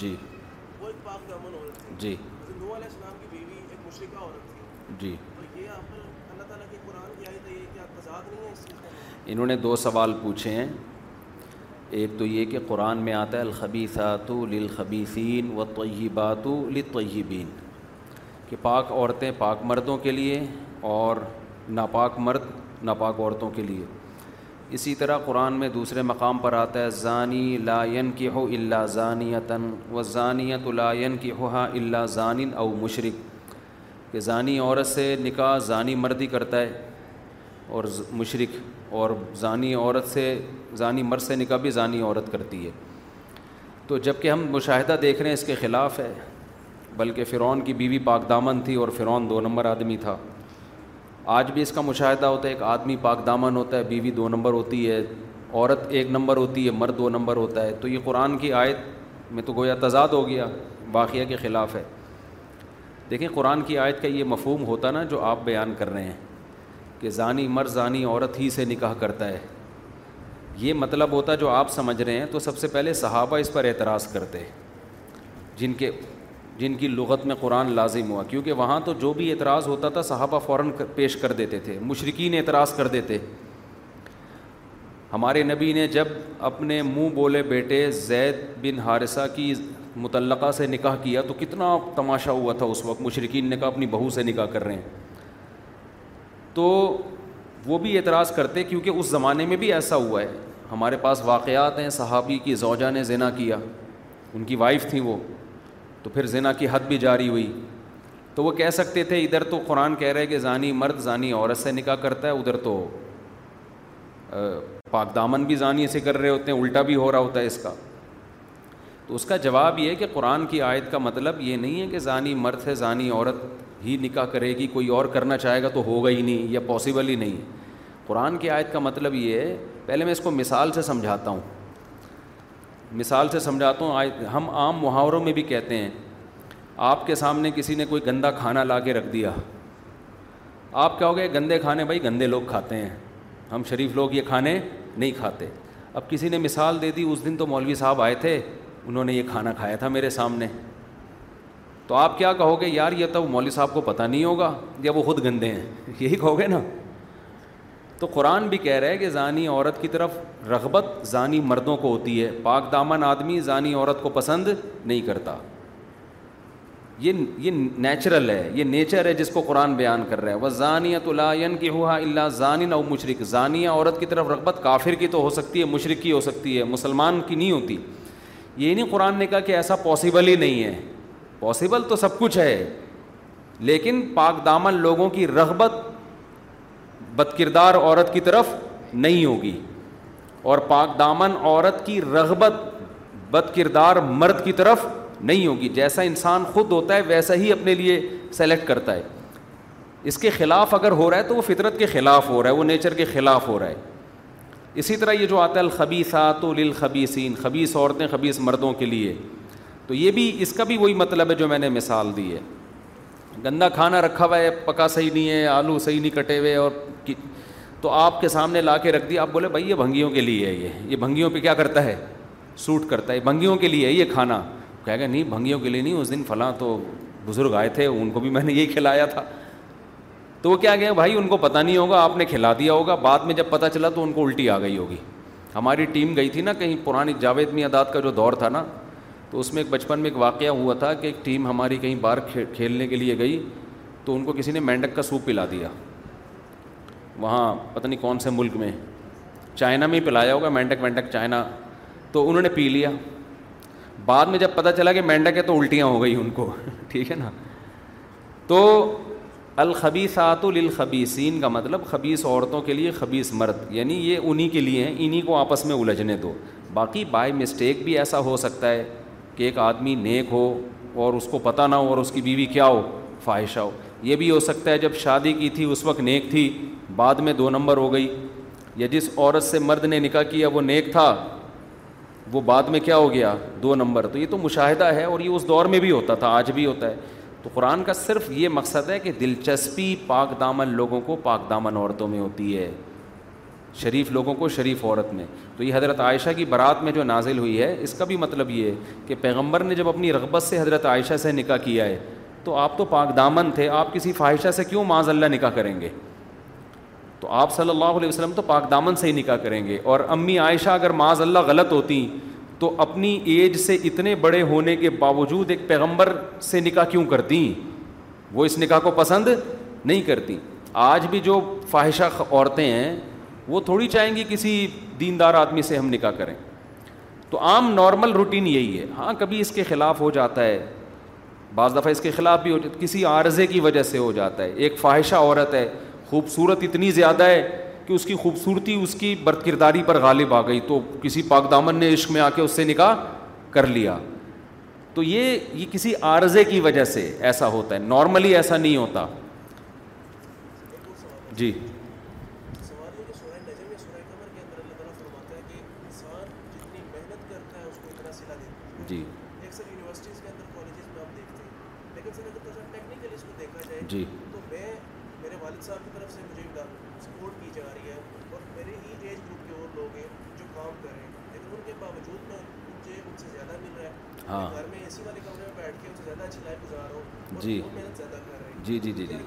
جی جی جی انہوں نے دو سوال پوچھے ہیں ایک تو یہ کہ قرآن میں آتا ہے الخبیثات للخبیثین و طیبات للطیبین کہ پاک عورتیں پاک مردوں کے لیے اور ناپاک مرد ناپاک عورتوں کے لیے اسی طرح قرآن میں دوسرے مقام پر آتا ہے زانی لائن کی ہو اللہ ذانیتاً و ذانیت لائن کی ہو اللہ ذان او مشرق کہ ذانی عورت سے نکاح ضانی مردی کرتا ہے اور مشرق اور ذانی عورت سے ذانی مرد سے نکاح بھی ذانی عورت کرتی ہے تو جب کہ ہم مشاہدہ دیکھ رہے ہیں اس کے خلاف ہے بلکہ فرعون کی بیوی پاک دامن تھی اور فرعون دو نمبر آدمی تھا آج بھی اس کا مشاہدہ ہوتا ہے ایک آدمی پاک دامن ہوتا ہے بیوی دو نمبر ہوتی ہے عورت ایک نمبر ہوتی ہے مرد دو نمبر ہوتا ہے تو یہ قرآن کی آیت میں تو گویا تضاد ہو گیا واقعہ کے خلاف ہے دیکھیں قرآن کی آیت کا یہ مفہوم ہوتا نا جو آپ بیان کر رہے ہیں کہ زانی مر زانی عورت ہی سے نکاح کرتا ہے یہ مطلب ہوتا جو آپ سمجھ رہے ہیں تو سب سے پہلے صحابہ اس پر اعتراض کرتے جن کے جن کی لغت میں قرآن لازم ہوا کیونکہ وہاں تو جو بھی اعتراض ہوتا تھا صحابہ فوراً پیش کر دیتے تھے مشرقین اعتراض کر دیتے ہمارے نبی نے جب اپنے منہ بولے بیٹے زید بن حارثہ کی متعلقہ سے نکاح کیا تو کتنا تماشا ہوا تھا اس وقت مشرقین نے کہا اپنی بہو سے نکاح کر رہے ہیں تو وہ بھی اعتراض کرتے کیونکہ اس زمانے میں بھی ایسا ہوا ہے ہمارے پاس واقعات ہیں صحابی کی زوجہ نے زنا کیا ان کی وائف تھیں وہ تو پھر زنا کی حد بھی جاری ہوئی تو وہ کہہ سکتے تھے ادھر تو قرآن کہہ رہے کہ زانی مرد زانی عورت سے نکاح کرتا ہے ادھر تو پاک دامن بھی زانی سے کر رہے ہوتے ہیں الٹا بھی ہو رہا ہوتا ہے اس کا تو اس کا جواب یہ کہ قرآن کی آیت کا مطلب یہ نہیں ہے کہ زانی مرد ہے زانی عورت ہی نکاح کرے گی کوئی اور کرنا چاہے گا تو ہوگا ہی نہیں یا پاسیبل ہی نہیں قرآن کی آیت کا مطلب یہ ہے پہلے میں اس کو مثال سے سمجھاتا ہوں مثال سے سمجھاتا ہوں آج ہم عام محاوروں میں بھی کہتے ہیں آپ کے سامنے کسی نے کوئی گندہ کھانا لا کے رکھ دیا آپ کیا ہو گئے گندے کھانے بھائی گندے لوگ کھاتے ہیں ہم شریف لوگ یہ کھانے نہیں کھاتے اب کسی نے مثال دے دی اس دن تو مولوی صاحب آئے تھے انہوں نے یہ کھانا کھایا تھا میرے سامنے تو آپ کیا کہو گے یار یہ تو مولوی صاحب کو پتہ نہیں ہوگا یا وہ خود گندے ہیں [LAUGHS] یہی کہو گے نا تو قرآن بھی کہہ رہا ہے کہ زانی عورت کی طرف رغبت زانی مردوں کو ہوتی ہے پاک دامن آدمی زانی عورت کو پسند نہیں کرتا یہ یہ نیچرل ہے یہ نیچر ہے جس کو قرآن بیان کر رہا ہے وہ تو لائن کی ہوا اللہ ضانی و مشرق ضانیہ عورت کی طرف رغبت کافر کی تو ہو سکتی ہے مشرق کی ہو سکتی ہے مسلمان کی نہیں ہوتی یہ نہیں قرآن نے کہا کہ ایسا پاسبل ہی نہیں ہے پاسبل تو سب کچھ ہے لیکن پاک دامن لوگوں کی رغبت بد کردار عورت کی طرف نہیں ہوگی اور پاک دامن عورت کی رغبت بد کردار مرد کی طرف نہیں ہوگی جیسا انسان خود ہوتا ہے ویسا ہی اپنے لیے سلیکٹ کرتا ہے اس کے خلاف اگر ہو رہا ہے تو وہ فطرت کے خلاف ہو رہا ہے وہ نیچر کے خلاف ہو رہا ہے اسی طرح یہ جو آتا ہے الخبیسات و للخبیسین خبیص عورتیں خبیص مردوں کے لیے تو یہ بھی اس کا بھی وہی مطلب ہے جو میں نے مثال دی ہے گندا کھانا رکھا ہوا ہے پکا صحیح نہیں ہے آلو صحیح نہیں کٹے ہوئے اور تو آپ کے سامنے لا کے رکھ دیا آپ بولے بھائی یہ بھنگیوں کے لیے ہے یہ یہ بھنگیوں پہ کیا کرتا ہے سوٹ کرتا ہے بھنگیوں کے لیے ہے یہ کھانا کہہ گیا نہیں بھنگیوں کے لیے نہیں اس دن فلاں تو بزرگ آئے تھے ان کو بھی میں نے یہی کھلایا تھا تو وہ کیا گیا بھائی ان کو پتہ نہیں ہوگا آپ نے کھلا دیا ہوگا بعد میں جب پتہ چلا تو ان کو الٹی آ گئی ہوگی ہماری ٹیم گئی تھی نا کہیں پرانی جاوید میاں داد کا جو دور تھا نا تو اس میں ایک بچپن میں ایک واقعہ ہوا تھا کہ ایک ٹیم ہماری کہیں باہر کھیلنے کے لیے گئی تو ان کو کسی نے مینڈک کا سوپ پلا دیا وہاں پتہ نہیں کون سے ملک میں چائنا میں ہی پلایا ہوگا مینڈک مینڈک چائنا تو انہوں نے پی لیا بعد میں جب پتہ چلا کہ مینڈک ہے تو الٹیاں ہو گئی ان کو [LAUGHS] ٹھیک ہے نا تو الخبیسات الخبیسین کا مطلب خبیص عورتوں کے لیے خبیص مرد یعنی یہ انہی کے لیے ہیں انہی کو آپس میں الجھنے دو باقی بائی مسٹیک بھی ایسا ہو سکتا ہے کہ ایک آدمی نیک ہو اور اس کو پتہ نہ ہو اور اس کی بیوی کیا ہو فواہشہ ہو یہ بھی ہو سکتا ہے جب شادی کی تھی اس وقت نیک تھی بعد میں دو نمبر ہو گئی یا جس عورت سے مرد نے نکاح کیا وہ نیک تھا وہ بعد میں کیا ہو گیا دو نمبر تو یہ تو مشاہدہ ہے اور یہ اس دور میں بھی ہوتا تھا آج بھی ہوتا ہے تو قرآن کا صرف یہ مقصد ہے کہ دلچسپی پاک دامن لوگوں کو پاک دامن عورتوں میں ہوتی ہے شریف لوگوں کو شریف عورت میں تو یہ حضرت عائشہ کی برات میں جو نازل ہوئی ہے اس کا بھی مطلب یہ ہے کہ پیغمبر نے جب اپنی رغبت سے حضرت عائشہ سے نکاح کیا ہے تو آپ تو پاک دامن تھے آپ کسی خواہشہ سے کیوں معاذ اللہ نکاح کریں گے تو آپ صلی اللہ علیہ وسلم تو پاک دامن سے ہی نکاح کریں گے اور امی عائشہ اگر معاذ اللہ غلط ہوتی تو اپنی ایج سے اتنے بڑے ہونے کے باوجود ایک پیغمبر سے نکاح کیوں کرتی وہ اس نکاح کو پسند نہیں کرتی آج بھی جو خواہشہ عورتیں ہیں وہ تھوڑی چاہیں گی کسی دیندار آدمی سے ہم نکاح کریں تو عام نارمل روٹین یہی ہے ہاں کبھی اس کے خلاف ہو جاتا ہے بعض دفعہ اس کے خلاف بھی ہو جاتا کسی عارضے کی وجہ سے ہو جاتا ہے ایک خواہشہ عورت ہے خوبصورت اتنی زیادہ ہے کہ اس کی خوبصورتی اس کی برت کرداری پر غالب آ گئی تو کسی پاک دامن نے عشق میں آ کے اس سے نکاح کر لیا تو یہ یہ کسی عارضے کی وجہ سے ایسا ہوتا ہے نارملی ایسا نہیں ہوتا جی ہاں جی۔, جی جی جی جی جی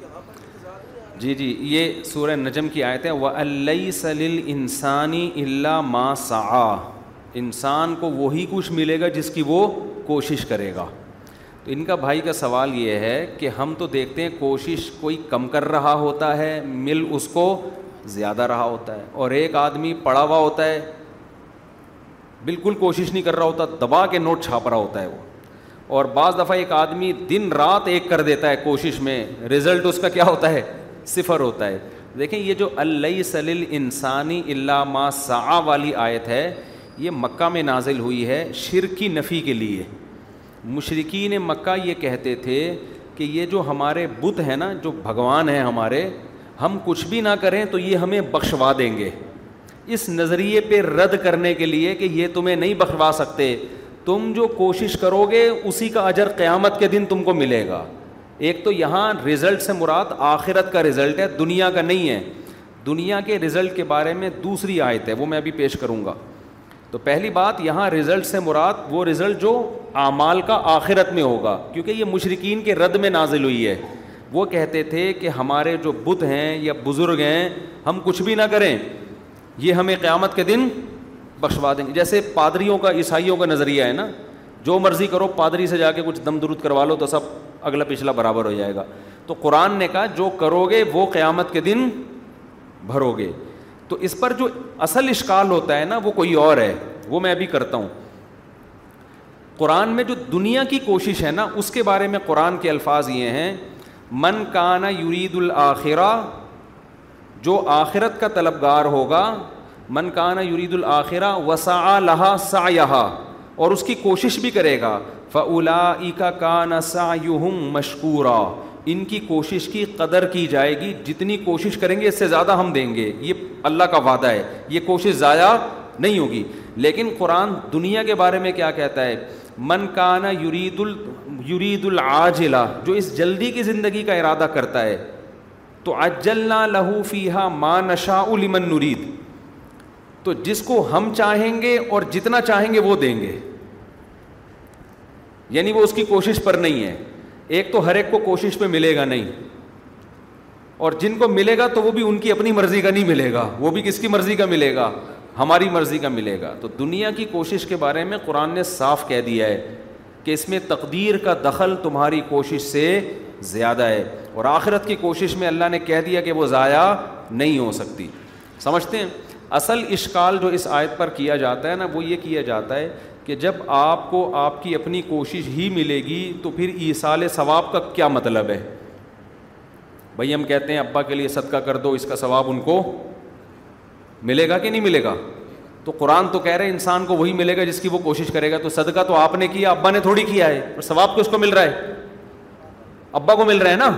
جی جی یہ سورہ نجم کی ہے وہ اللہ سلیل انسانی اللہ سا انسان کو وہی کچھ ملے گا جس کی وہ کوشش کرے گا تو ان کا بھائی کا سوال یہ ہے کہ ہم تو دیکھتے ہیں کوشش کوئی کم کر رہا ہوتا ہے مل اس کو زیادہ رہا ہوتا ہے اور ایک آدمی پڑا ہوا ہوتا ہے بالکل کوشش نہیں کر رہا ہوتا دبا کے نوٹ چھاپ رہا ہوتا ہے وہ اور بعض دفعہ ایک آدمی دن رات ایک کر دیتا ہے کوشش میں رزلٹ اس کا کیا ہوتا ہے صفر ہوتا ہے دیکھیں یہ جو اللہ سلیل انسانی علامہ سعا والی آیت ہے یہ مکہ میں نازل ہوئی ہے شرکی نفی کے لیے مشرقین مکہ یہ کہتے تھے کہ یہ جو ہمارے بت ہیں نا جو بھگوان ہیں ہمارے ہم کچھ بھی نہ کریں تو یہ ہمیں بخشوا دیں گے اس نظریے پہ رد کرنے کے لیے کہ یہ تمہیں نہیں بخوا سکتے تم جو کوشش کرو گے اسی کا اجر قیامت کے دن تم کو ملے گا ایک تو یہاں رزلٹ سے مراد آخرت کا رزلٹ ہے دنیا کا نہیں ہے دنیا کے رزلٹ کے بارے میں دوسری آیت ہے وہ میں ابھی پیش کروں گا تو پہلی بات یہاں رزلٹ سے مراد وہ رزلٹ جو اعمال کا آخرت میں ہوگا کیونکہ یہ مشرقین کے رد میں نازل ہوئی ہے وہ کہتے تھے کہ ہمارے جو بت ہیں یا بزرگ ہیں ہم کچھ بھی نہ کریں یہ ہمیں قیامت کے دن بخشوا دیں گے جیسے پادریوں کا عیسائیوں کا نظریہ ہے نا جو مرضی کرو پادری سے جا کے کچھ دم درود کروا لو تو سب اگلا پچھلا برابر ہو جائے گا تو قرآن نے کہا جو کرو گے وہ قیامت کے دن بھرو گے تو اس پر جو اصل اشکال ہوتا ہے نا وہ کوئی اور ہے وہ میں ابھی کرتا ہوں قرآن میں جو دنیا کی کوشش ہے نا اس کے بارے میں قرآن کے الفاظ یہ ہیں من کانا یرید الآخرہ جو آخرت کا طلبگار ہوگا من کانا یرید الآخرہ وسا لہا سایہ اور اس کی کوشش بھی کرے گا فلا کا کان سا مشکورا ان کی کوشش کی قدر کی جائے گی جتنی کوشش کریں گے اس سے زیادہ ہم دیں گے یہ اللہ کا وعدہ ہے یہ کوشش ضائع نہیں ہوگی لیکن قرآن دنیا کے بارے میں کیا کہتا ہے من کانا یرید ال یرید العاجلہ جو اس جلدی کی زندگی کا ارادہ کرتا ہے تو اجلا لہو فیحا ماں نشا لمن نرید تو جس کو ہم چاہیں گے اور جتنا چاہیں گے وہ دیں گے یعنی وہ اس کی کوشش پر نہیں ہے ایک تو ہر ایک کو کوشش پہ ملے گا نہیں اور جن کو ملے گا تو وہ بھی ان کی اپنی مرضی کا نہیں ملے گا وہ بھی کس کی مرضی کا ملے گا ہماری مرضی کا ملے گا تو دنیا کی کوشش کے بارے میں قرآن نے صاف کہہ دیا ہے کہ اس میں تقدیر کا دخل تمہاری کوشش سے زیادہ ہے اور آخرت کی کوشش میں اللہ نے کہہ دیا کہ وہ ضائع نہیں ہو سکتی سمجھتے ہیں اصل اشکال جو اس آیت پر کیا جاتا ہے نا وہ یہ کیا جاتا ہے کہ جب آپ کو آپ کی اپنی کوشش ہی ملے گی تو پھر ایسال ثواب کا کیا مطلب ہے بھائی ہم کہتے ہیں ابا کے لیے صدقہ کر دو اس کا ثواب ان کو ملے گا کہ نہیں ملے گا تو قرآن تو کہہ رہے ہیں انسان کو وہی ملے گا جس کی وہ کوشش کرے گا تو صدقہ تو آپ نے کیا ابا نے تھوڑی کیا ہے اور ثواب کس اس کو مل رہا ہے ابا کو مل رہا ہے نا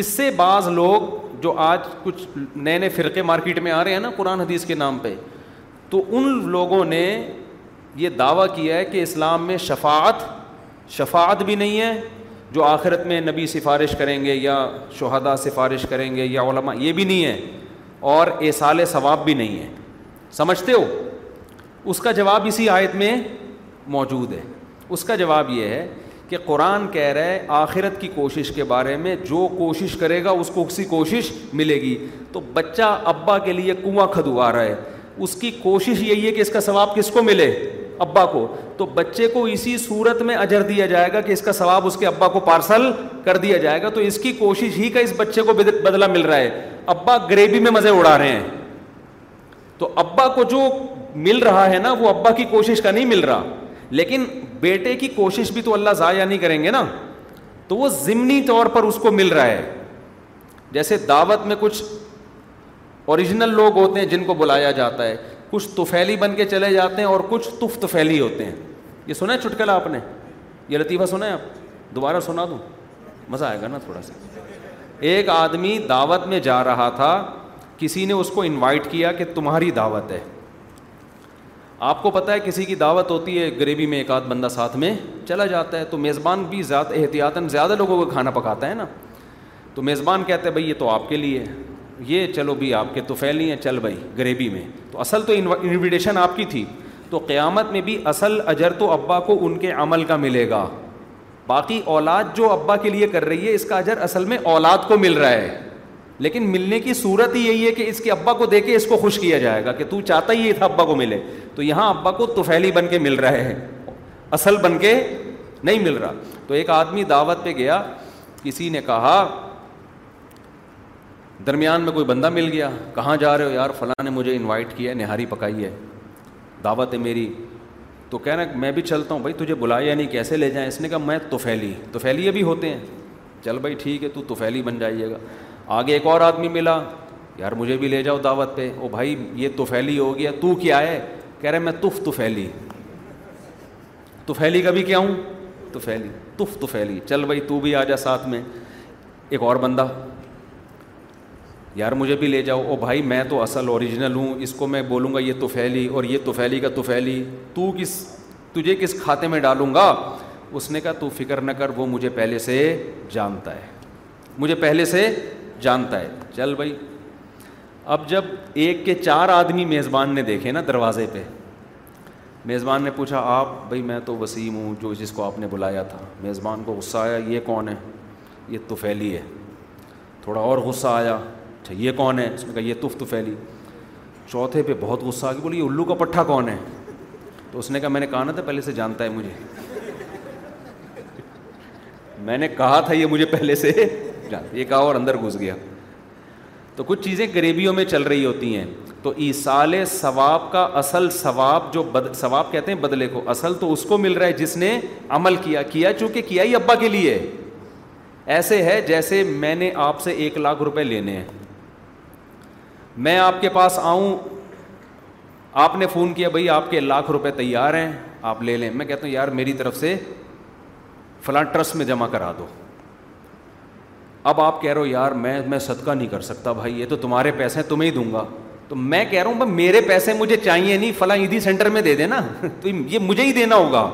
اس سے بعض لوگ جو آج کچھ نئے نئے فرقے مارکیٹ میں آ رہے ہیں نا قرآن حدیث کے نام پہ تو ان لوگوں نے یہ دعویٰ کیا ہے کہ اسلام میں شفاعت شفاعت بھی نہیں ہے جو آخرت میں نبی سفارش کریں گے یا شہدا سفارش کریں گے یا علماء یہ بھی نہیں ہے اور اے سال ثواب بھی نہیں ہے سمجھتے ہو اس کا جواب اسی آیت میں موجود ہے اس کا جواب یہ ہے کہ قرآن کہہ رہا ہے آخرت کی کوشش کے بارے میں جو کوشش کرے گا اس کو اسی کوشش ملے گی تو بچہ ابا کے لیے کنواں کھدوا رہا ہے اس کی کوشش یہی ہے کہ اس کا ثواب کس کو ملے ابا کو تو بچے کو اسی صورت میں اجر دیا جائے گا کہ اس کا ثواب اس کے ابا کو پارسل کر دیا جائے گا تو اس کی کوشش ہی کا اس بچے کو بدلہ مل رہا ہے ابا گریوی میں مزے اڑا رہے ہیں تو ابا کو جو مل رہا ہے نا وہ ابا کی کوشش کا نہیں مل رہا لیکن بیٹے کی کوشش بھی تو اللہ ضائع نہیں کریں گے نا تو وہ ضمنی طور پر اس کو مل رہا ہے جیسے دعوت میں کچھ اوریجنل لوگ ہوتے ہیں جن کو بلایا جاتا ہے کچھ توفیلی بن کے چلے جاتے ہیں اور کچھ تف تفیلی ہوتے ہیں یہ سنا ہے چٹکلا آپ نے یہ لطیفہ سنا ہے آپ دوبارہ سنا دوں مزہ آئے گا نا تھوڑا سا ایک آدمی دعوت میں جا رہا تھا کسی نے اس کو انوائٹ کیا کہ تمہاری دعوت ہے آپ کو پتہ ہے کسی کی دعوت ہوتی ہے غریبی میں ایک آدھ بندہ ساتھ میں چلا جاتا ہے تو میزبان بھی زیادہ احتیاطاً زیادہ لوگوں کو کھانا پکاتا ہے نا تو میزبان کہتے ہیں بھائی یہ تو آپ کے لیے یہ چلو بھی آپ کے تو پھیلی ہیں چل بھائی غریبی میں تو اصل تو انویٹیشن آپ کی تھی تو قیامت میں بھی اصل اجر تو ابا کو ان کے عمل کا ملے گا باقی اولاد جو ابا کے لیے کر رہی ہے اس کا اجر اصل میں اولاد کو مل رہا ہے لیکن ملنے کی صورت ہی یہی ہے کہ اس کے ابا کو دے کے اس کو خوش کیا جائے گا کہ تو چاہتا ہی تھا ابا کو ملے تو یہاں ابا کو توفیلی بن کے مل رہے ہیں اصل بن کے نہیں مل رہا تو ایک آدمی دعوت پہ گیا کسی نے کہا درمیان میں کوئی بندہ مل گیا کہاں جا رہے ہو یار فلاں نے مجھے انوائٹ کیا ہے نہاری پکائی ہے دعوت ہے میری تو کہنا میں بھی چلتا ہوں بھائی تجھے بلایا نہیں کیسے لے جائیں اس نے کہا میں توفیلی توفیلی ابھی ہوتے ہیں چل بھائی ٹھیک ہے تو توفیلی بن جائیے گا آگے ایک اور آدمی ملا یار مجھے بھی لے جاؤ دعوت پہ او بھائی یہ توفیلی ہو گیا تو کیا ہے کہہ رہے میں تف پھیلی تو پھیلی کا بھی کیا ہوں تو پھیلی تف پھیلی چل بھائی تو بھی آ جا ساتھ میں ایک اور بندہ یار مجھے بھی لے جاؤ او بھائی میں تو اصل اوریجنل ہوں اس کو میں بولوں گا یہ تو پھیلی اور یہ توفیلی کا توفیلی تو کس تجھے کس کھاتے میں ڈالوں گا اس نے کہا تو فکر نہ کر وہ مجھے پہلے سے جانتا ہے مجھے پہلے سے جانتا ہے چل بھائی اب جب ایک کے چار آدمی میزبان نے دیکھے نا دروازے پہ میزبان نے پوچھا آپ بھائی میں تو وسیم ہوں جو جس کو آپ نے بلایا تھا میزبان کو غصہ آیا یہ کون ہے یہ توفیلی ہے تھوڑا اور غصہ آیا اچھا یہ کون ہے اس نے کہا یہ تف توفیلی چوتھے پہ بہت غصہ آ گیا بولے الو کا پٹھا کون ہے تو اس نے کہا میں نے کہا نا تھا پہلے سے جانتا ہے مجھے میں نے کہا تھا یہ مجھے پہلے سے ایک اندر گھس گیا تو کچھ چیزیں گریبیوں میں چل رہی ہوتی ہیں تو ایسال ثواب کا اصل ثواب ثواب جو بد کہتے ہیں بدلے کو اصل تو اس کو مل رہا ہے جس نے عمل کیا کیا کیا چونکہ ہی ابا کے لیے ایسے ہے جیسے میں نے آپ سے ایک لاکھ روپے لینے ہیں میں آپ کے پاس آؤں آپ نے فون کیا بھائی آپ کے لاکھ روپے تیار ہیں آپ لے لیں میں کہتا ہوں یار میری طرف سے فلاں ٹرسٹ میں جمع کرا دو اب آپ کہہ رہے ہو یار میں میں صدقہ نہیں کر سکتا بھائی یہ تو تمہارے پیسے ہیں تمہیں ہی دوں گا تو میں کہہ رہا ہوں بھائی میرے پیسے مجھے چاہیے نہیں فلاں عیدی سینٹر میں دے دینا [LAUGHS] تو یہ مجھے ہی دینا ہوگا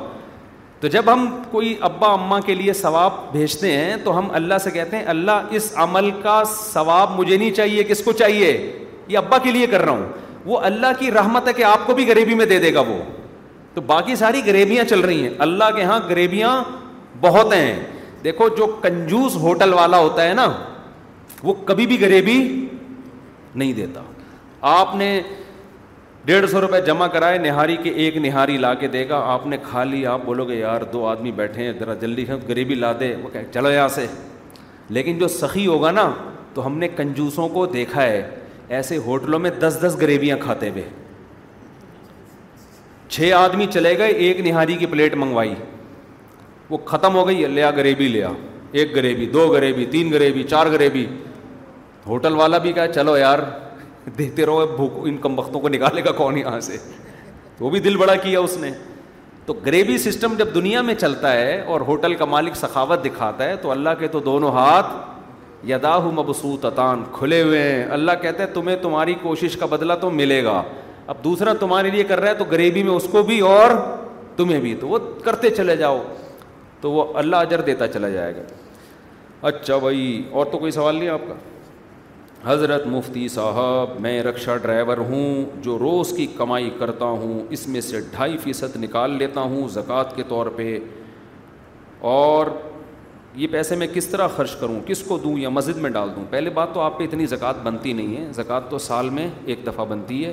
تو جب ہم کوئی ابا اماں کے لیے ثواب بھیجتے ہیں تو ہم اللہ سے کہتے ہیں اللہ اس عمل کا ثواب مجھے نہیں چاہیے کس کو چاہیے یہ ابا کے لیے کر رہا ہوں وہ اللہ کی رحمت ہے کہ آپ کو بھی غریبی میں دے دے گا وہ تو باقی ساری غریبیاں چل رہی ہیں اللہ کے یہاں غریبیاں بہت ہیں دیکھو جو کنجوس ہوٹل والا ہوتا ہے نا وہ کبھی بھی غریبی نہیں دیتا آپ نے ڈیڑھ سو روپئے جمع کرائے نہاری کے ایک نہاری لا کے دے گا آپ نے کھا لی آپ بولو گے یار دو آدمی بیٹھے ہیں ذرا جلدی غریبی لا دے وہ کہ چلو یہاں سے لیکن جو سخی ہوگا نا تو ہم نے کنجوسوں کو دیکھا ہے ایسے ہوٹلوں میں دس دس گریبیاں کھاتے ہوئے چھ آدمی چلے گئے ایک نہاری کی پلیٹ منگوائی وہ ختم ہو گئی لیا گریبی لیا ایک گریبی دو گریبی تین گریبی چار گریبی ہوٹل والا بھی کہا چلو یار دیتے رہو بھوک ان کم وقتوں کو نکالے گا کون یہاں سے وہ بھی دل بڑا کیا اس نے تو گریوی سسٹم جب دنیا میں چلتا ہے اور ہوٹل کا مالک سخاوت دکھاتا ہے تو اللہ کے تو دونوں ہاتھ یدا ہو مبسو کھلے ہوئے ہیں اللہ کہتا ہے تمہیں تمہاری کوشش کا بدلہ تو ملے گا اب دوسرا تمہارے لیے کر رہا ہے تو گریبی میں اس کو بھی اور تمہیں بھی تو وہ کرتے چلے جاؤ تو وہ اللہ اجر دیتا چلا جائے گا اچھا بھائی اور تو کوئی سوال نہیں آپ کا حضرت مفتی صاحب میں رکشہ ڈرائیور ہوں جو روز کی کمائی کرتا ہوں اس میں سے ڈھائی فیصد نکال لیتا ہوں زکوٰۃ کے طور پہ اور یہ پیسے میں کس طرح خرچ کروں کس کو دوں یا مسجد میں ڈال دوں پہلے بات تو آپ پہ اتنی زکوٰۃ بنتی نہیں ہے زکوٰۃ تو سال میں ایک دفعہ بنتی ہے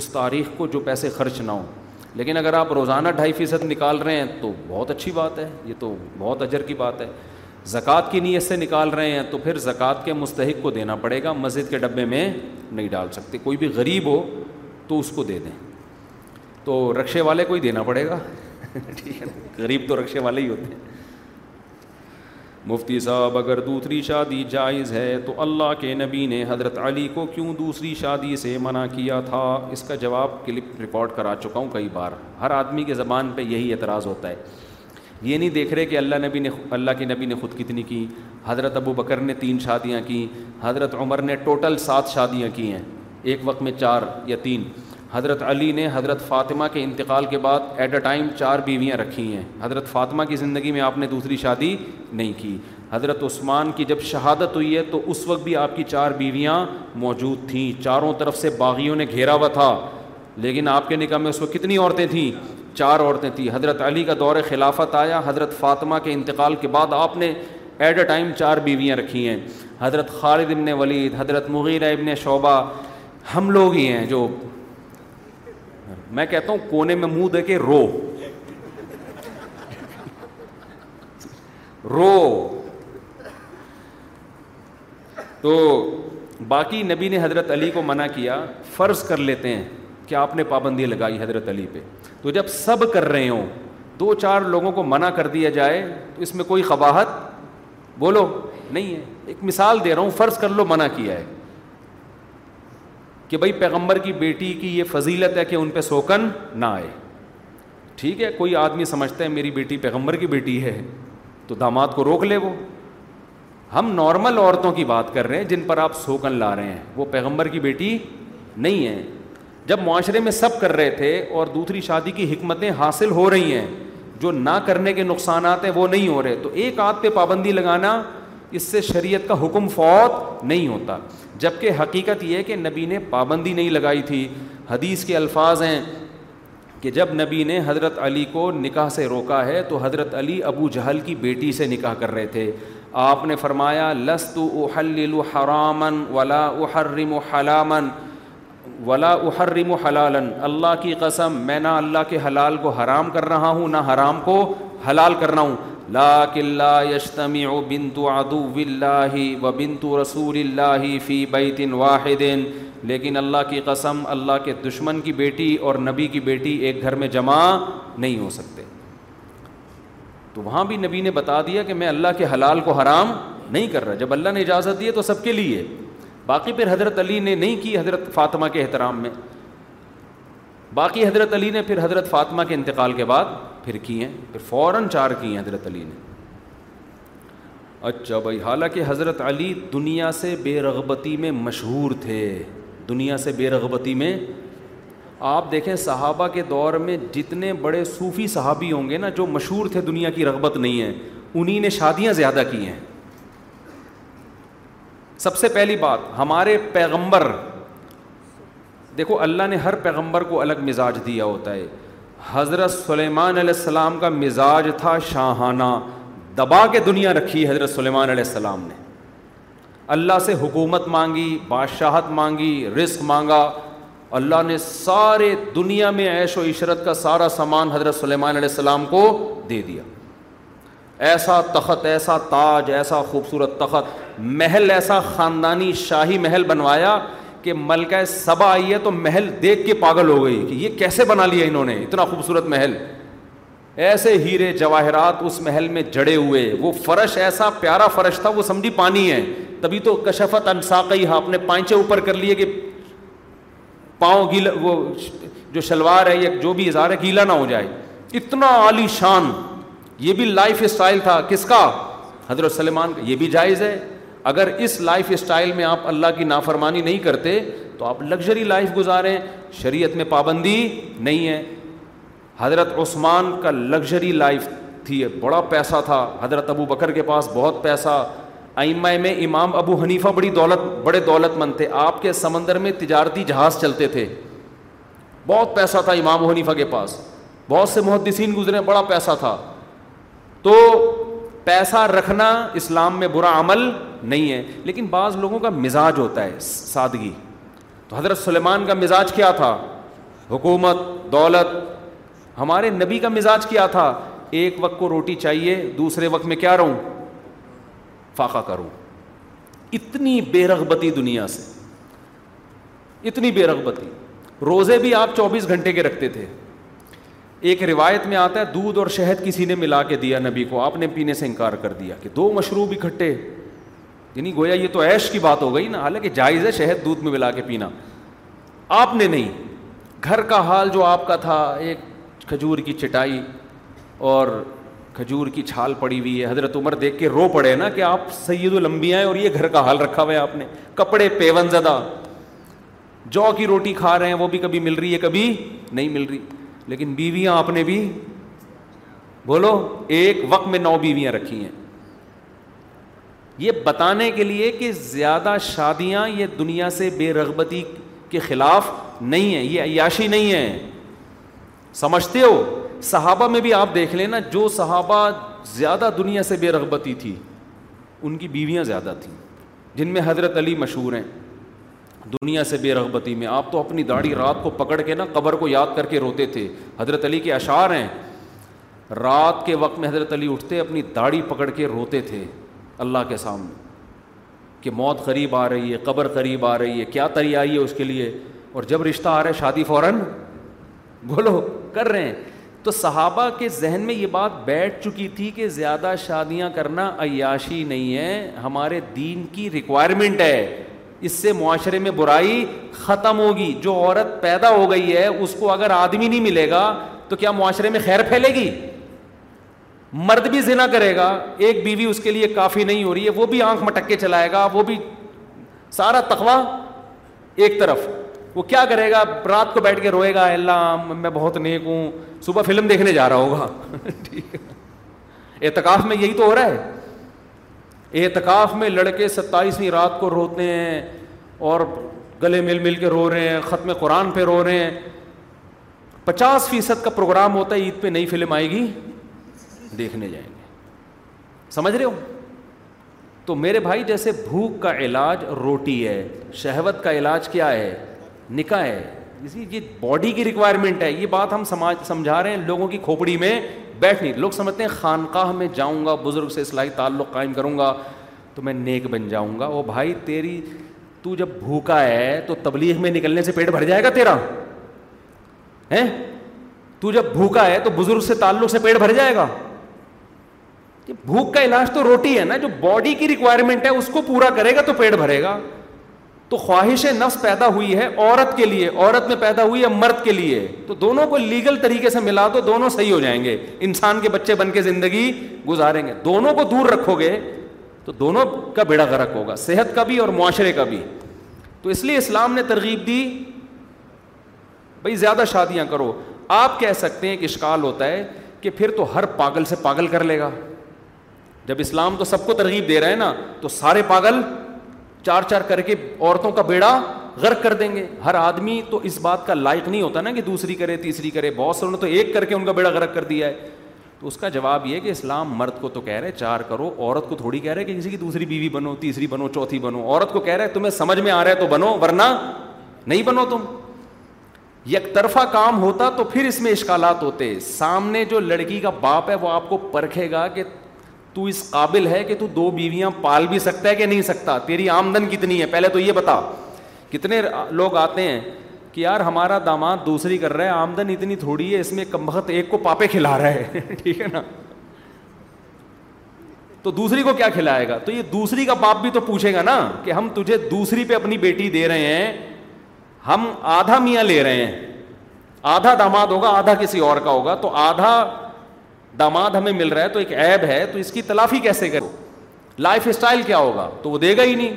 اس تاریخ کو جو پیسے خرچ نہ ہوں لیکن اگر آپ روزانہ ڈھائی فیصد نکال رہے ہیں تو بہت اچھی بات ہے یہ تو بہت اجر کی بات ہے زکوٰۃ کی نیت سے نکال رہے ہیں تو پھر زکوٰۃ کے مستحق کو دینا پڑے گا مسجد کے ڈبے میں نہیں ڈال سکتے کوئی بھی غریب ہو تو اس کو دے دیں تو رکشے والے کو ہی دینا پڑے گا [LAUGHS] ٹھیک ہے غریب تو رکشے والے ہی ہوتے ہیں مفتی صاحب اگر دوسری شادی جائز ہے تو اللہ کے نبی نے حضرت علی کو کیوں دوسری شادی سے منع کیا تھا اس کا جواب کلپ ریکارڈ کرا چکا ہوں کئی بار ہر آدمی کے زبان پہ یہی اعتراض ہوتا ہے یہ نہیں دیکھ رہے کہ اللہ نبی نے اللہ کے نبی نے خود کتنی کی حضرت ابو بکر نے تین شادیاں کیں حضرت عمر نے ٹوٹل سات شادیاں کی ہیں ایک وقت میں چار یا تین حضرت علی نے حضرت فاطمہ کے انتقال کے بعد ایٹ اے ٹائم چار بیویاں رکھی ہیں حضرت فاطمہ کی زندگی میں آپ نے دوسری شادی نہیں کی حضرت عثمان کی جب شہادت ہوئی ہے تو اس وقت بھی آپ کی چار بیویاں موجود تھیں چاروں طرف سے باغیوں نے گھیرا ہوا تھا لیکن آپ کے نکاح میں اس وقت کتنی عورتیں تھیں چار عورتیں تھیں حضرت علی کا دور خلافت آیا حضرت فاطمہ کے انتقال کے بعد آپ نے ایٹ اے ٹائم چار بیویاں رکھی ہیں حضرت خالد ابن ولید حضرت مغیرہ ابن شعبہ ہم لوگ ہی ہیں جو میں کہتا ہوں کونے میں منہ دے کے رو رو تو باقی نبی نے حضرت علی کو منع کیا فرض کر لیتے ہیں کہ آپ نے پابندی لگائی حضرت علی پہ تو جب سب کر رہے ہوں دو چار لوگوں کو منع کر دیا جائے تو اس میں کوئی قباحت بولو نہیں ہے ایک مثال دے رہا ہوں فرض کر لو منع کیا ہے کہ بھائی پیغمبر کی بیٹی کی یہ فضیلت ہے کہ ان پہ سوکن نہ آئے ٹھیک ہے کوئی آدمی سمجھتا ہے میری بیٹی پیغمبر کی بیٹی ہے تو داماد کو روک لے وہ ہم نارمل عورتوں کی بات کر رہے ہیں جن پر آپ سوکن لا رہے ہیں وہ پیغمبر کی بیٹی نہیں ہے جب معاشرے میں سب کر رہے تھے اور دوسری شادی کی حکمتیں حاصل ہو رہی ہیں جو نہ کرنے کے نقصانات ہیں وہ نہیں ہو رہے تو ایک آدھ پہ پابندی لگانا اس سے شریعت کا حکم فوت نہیں ہوتا جبکہ حقیقت یہ کہ نبی نے پابندی نہیں لگائی تھی حدیث کے الفاظ ہیں کہ جب نبی نے حضرت علی کو نکاح سے روکا ہے تو حضرت علی ابو جہل کی بیٹی سے نکاح کر رہے تھے آپ نے فرمایا لست احلل حرامن ولا احرم حلامن ولا احرم حلالن اللہ کی قسم میں نہ اللہ کے حلال کو حرام کر رہا ہوں نہ حرام کو حلال کر رہا ہوں لا قلّہ بنت عدو ادو اللہ و بنت رسول اللہ فی بیت واحد لیکن اللہ کی قسم اللہ کے دشمن کی بیٹی اور نبی کی بیٹی ایک گھر میں جمع نہیں ہو سکتے تو وہاں بھی نبی نے بتا دیا کہ میں اللہ کے حلال کو حرام نہیں کر رہا جب اللہ نے اجازت دی تو سب کے لیے باقی پھر حضرت علی نے نہیں کی حضرت فاطمہ کے احترام میں باقی حضرت علی نے پھر حضرت فاطمہ کے انتقال کے بعد پھر کی ہیں پھر فوراً چار کی ہیں حضرت علی نے اچھا بھائی حالانکہ حضرت علی دنیا سے بے رغبتی میں مشہور تھے دنیا سے بے رغبتی میں آپ دیکھیں صحابہ کے دور میں جتنے بڑے صوفی صحابی ہوں گے نا جو مشہور تھے دنیا کی رغبت نہیں ہے انہی نے شادیاں زیادہ کی ہیں سب سے پہلی بات ہمارے پیغمبر دیکھو اللہ نے ہر پیغمبر کو الگ مزاج دیا ہوتا ہے حضرت سلیمان علیہ السلام کا مزاج تھا شاہانہ دبا کے دنیا رکھی حضرت سلیمان علیہ السلام نے اللہ سے حکومت مانگی بادشاہت مانگی رزق مانگا اللہ نے سارے دنیا میں عیش و عشرت کا سارا سامان حضرت سلیمان علیہ السلام کو دے دیا ایسا تخت ایسا تاج ایسا خوبصورت تخت محل ایسا خاندانی شاہی محل بنوایا کہ ملکہ سبا آئی ہے تو محل دیکھ کے پاگل ہو گئی کہ یہ کیسے بنا لیا انہوں نے اتنا خوبصورت محل ایسے ہیرے جواہرات اس محل میں جڑے ہوئے وہ فرش ایسا پیارا فرش تھا وہ سمجھی پانی ہے تبھی تو کشفت انساقی ہاں اپنے پائنچے اوپر کر لیے کہ پاؤں گیلا وہ جو شلوار ہے یا جو بھی اظہار ہے گیلا نہ ہو جائے اتنا عالی شان یہ بھی لائف اسٹائل تھا کس کا حضرت سلمان یہ بھی جائز ہے اگر اس لائف اسٹائل میں آپ اللہ کی نافرمانی نہیں کرتے تو آپ لگژری لائف گزاریں شریعت میں پابندی نہیں ہے حضرت عثمان کا لگژری لائف تھی بڑا پیسہ تھا حضرت ابو بکر کے پاس بہت پیسہ ائمہ میں امام ابو حنیفہ بڑی دولت بڑے دولت مند تھے آپ کے سمندر میں تجارتی جہاز چلتے تھے بہت پیسہ تھا امام حنیفہ کے پاس بہت سے محدثین گزرے بڑا پیسہ تھا تو پیسہ رکھنا اسلام میں برا عمل نہیں ہے لیکن بعض لوگوں کا مزاج ہوتا ہے سادگی تو حضرت سلیمان کا مزاج کیا تھا حکومت دولت ہمارے نبی کا مزاج کیا تھا ایک وقت کو روٹی چاہیے دوسرے وقت میں کیا رہوں فاقہ کروں اتنی بے رغبتی دنیا سے اتنی بے رغبتی روزے بھی آپ چوبیس گھنٹے کے رکھتے تھے ایک روایت میں آتا ہے دودھ اور شہد کسی نے ملا کے دیا نبی کو آپ نے پینے سے انکار کر دیا کہ دو مشروب اکٹھے یعنی گویا یہ تو عیش کی بات ہو گئی نا حالانکہ جائز ہے شہد دودھ میں ملا کے پینا آپ نے نہیں گھر کا حال جو آپ کا تھا ایک کھجور کی چٹائی اور کھجور کی چھال پڑی ہوئی ہے حضرت عمر دیکھ کے رو پڑے نا کہ آپ سید المبیا ہیں اور یہ گھر کا حال رکھا ہوا ہے آپ نے کپڑے پیون زدہ جو کی روٹی کھا رہے ہیں وہ بھی کبھی مل رہی ہے کبھی نہیں مل رہی لیکن بیویاں آپ نے بھی بولو ایک وقت میں نو بیویاں رکھی ہیں یہ بتانے کے لیے کہ زیادہ شادیاں یہ دنیا سے بے رغبتی کے خلاف نہیں ہیں یہ عیاشی نہیں ہیں سمجھتے ہو صحابہ میں بھی آپ دیکھ لیں نا جو صحابہ زیادہ دنیا سے بے رغبتی تھی ان کی بیویاں زیادہ تھیں جن میں حضرت علی مشہور ہیں دنیا سے بے رغبتی میں آپ تو اپنی داڑھی رات کو پکڑ کے نا قبر کو یاد کر کے روتے تھے حضرت علی کے اشعار ہیں رات کے وقت میں حضرت علی اٹھتے اپنی داڑھی پکڑ کے روتے تھے اللہ کے سامنے کہ موت قریب آ رہی ہے قبر قریب آ رہی ہے کیا تیاری ہے اس کے لیے اور جب رشتہ آ رہا ہے شادی فوراً بولو کر رہے ہیں تو صحابہ کے ذہن میں یہ بات بیٹھ چکی تھی کہ زیادہ شادیاں کرنا عیاشی نہیں ہے ہمارے دین کی ریکوائرمنٹ ہے اس سے معاشرے میں برائی ختم ہوگی جو عورت پیدا ہو گئی ہے اس کو اگر آدمی نہیں ملے گا تو کیا معاشرے میں خیر پھیلے گی مرد بھی ذنا کرے گا ایک بیوی اس کے لیے کافی نہیں ہو رہی ہے وہ بھی آنکھ مٹک کے چلائے گا وہ بھی سارا تخوا ایک طرف وہ کیا کرے گا رات کو بیٹھ کے روئے گا اللہ میں بہت نیک ہوں صبح فلم دیکھنے جا رہا ہوگا [LAUGHS] ٹھیک ہے اعتکاف میں یہی تو ہو رہا ہے اعتکاف میں لڑکے ستائیسویں رات کو روتے ہیں اور گلے مل مل کے رو رہے ہیں ختم قرآن پہ رو رہے ہیں پچاس فیصد کا پروگرام ہوتا ہے عید پہ نئی فلم آئے گی دیکھنے جائیں گے سمجھ رہے ہو تو میرے بھائی جیسے بھوک کا علاج روٹی ہے شہوت کا علاج کیا ہے نکاح ہے یہ باڈی کی ریکوائرمنٹ ہے یہ بات ہم سمجھا رہے ہیں لوگوں کی کھوپڑی میں بیٹھ لوگ سمجھتے ہیں خانقاہ میں جاؤں گا بزرگ سے اصلاحی تعلق قائم کروں گا تو میں نیک بن جاؤں گا وہ بھائی تیری تو تو جب بھوکا ہے تبلیغ میں نکلنے سے پیٹ بھر جائے گا تیرا تو جب بھوکا ہے تو بزرگ سے تعلق سے پیٹ بھر جائے گا بھوک کا علاج تو روٹی ہے نا جو باڈی کی ریکوائرمنٹ ہے اس کو پورا کرے گا تو پیٹ بھرے گا تو خواہش نفس پیدا ہوئی ہے عورت کے لیے عورت میں پیدا ہوئی ہے مرد کے لیے تو دونوں کو لیگل طریقے سے ملا دو دونوں صحیح ہو جائیں گے انسان کے بچے بن کے زندگی گزاریں گے دونوں کو دور رکھو گے تو دونوں کا بیڑا غرق ہوگا صحت کا بھی اور معاشرے کا بھی تو اس لیے اسلام نے ترغیب دی بھائی زیادہ شادیاں کرو آپ کہہ سکتے ہیں ایک اشکال ہوتا ہے کہ پھر تو ہر پاگل سے پاگل کر لے گا جب اسلام تو سب کو ترغیب دے رہا ہے نا تو سارے پاگل چار چار کر کے عورتوں کا بیڑا غرق کر دیں گے ہر آدمی تو اس بات کا لائق نہیں ہوتا نا کہ دوسری کرے تیسری کرے بہت سے نے تو ایک کر کے ان کا بیڑا غرق کر دیا ہے تو اس کا جواب یہ کہ اسلام مرد کو تو کہہ رہے چار کرو عورت کو تھوڑی کہہ رہے کہ کسی کی دوسری بیوی بنو تیسری بنو چوتھی بنو عورت کو کہہ رہے تمہیں سمجھ میں آ رہا ہے تو بنو ورنہ نہیں بنو تم یک طرفہ کام ہوتا تو پھر اس میں اشکالات ہوتے سامنے جو لڑکی کا باپ ہے وہ آپ کو پرکھے گا کہ تو اس قابل ہے کہ تو دو بیویاں پال بھی سکتا ہے کہ نہیں سکتا تیری آمدن کتنی ہے پہلے تو یہ بتا کتنے لوگ آتے ہیں کہ یار ہمارا داماد دوسری کر رہا ہے آمدن اتنی تھوڑی ہے اس میں ایک کو پاپے کھلا رہا ہے ٹھیک ہے نا تو دوسری کو کیا کھلائے گا تو یہ دوسری کا باپ بھی تو پوچھے گا نا کہ ہم تجھے دوسری پہ اپنی بیٹی دے رہے ہیں ہم آدھا میاں لے رہے ہیں آدھا داماد ہوگا آدھا کسی اور کا ہوگا تو آدھا داماد ہمیں مل رہا ہے تو ایک عیب ہے تو اس کی تلافی کیسے کرو لائف اسٹائل کیا ہوگا تو وہ دے گا ہی نہیں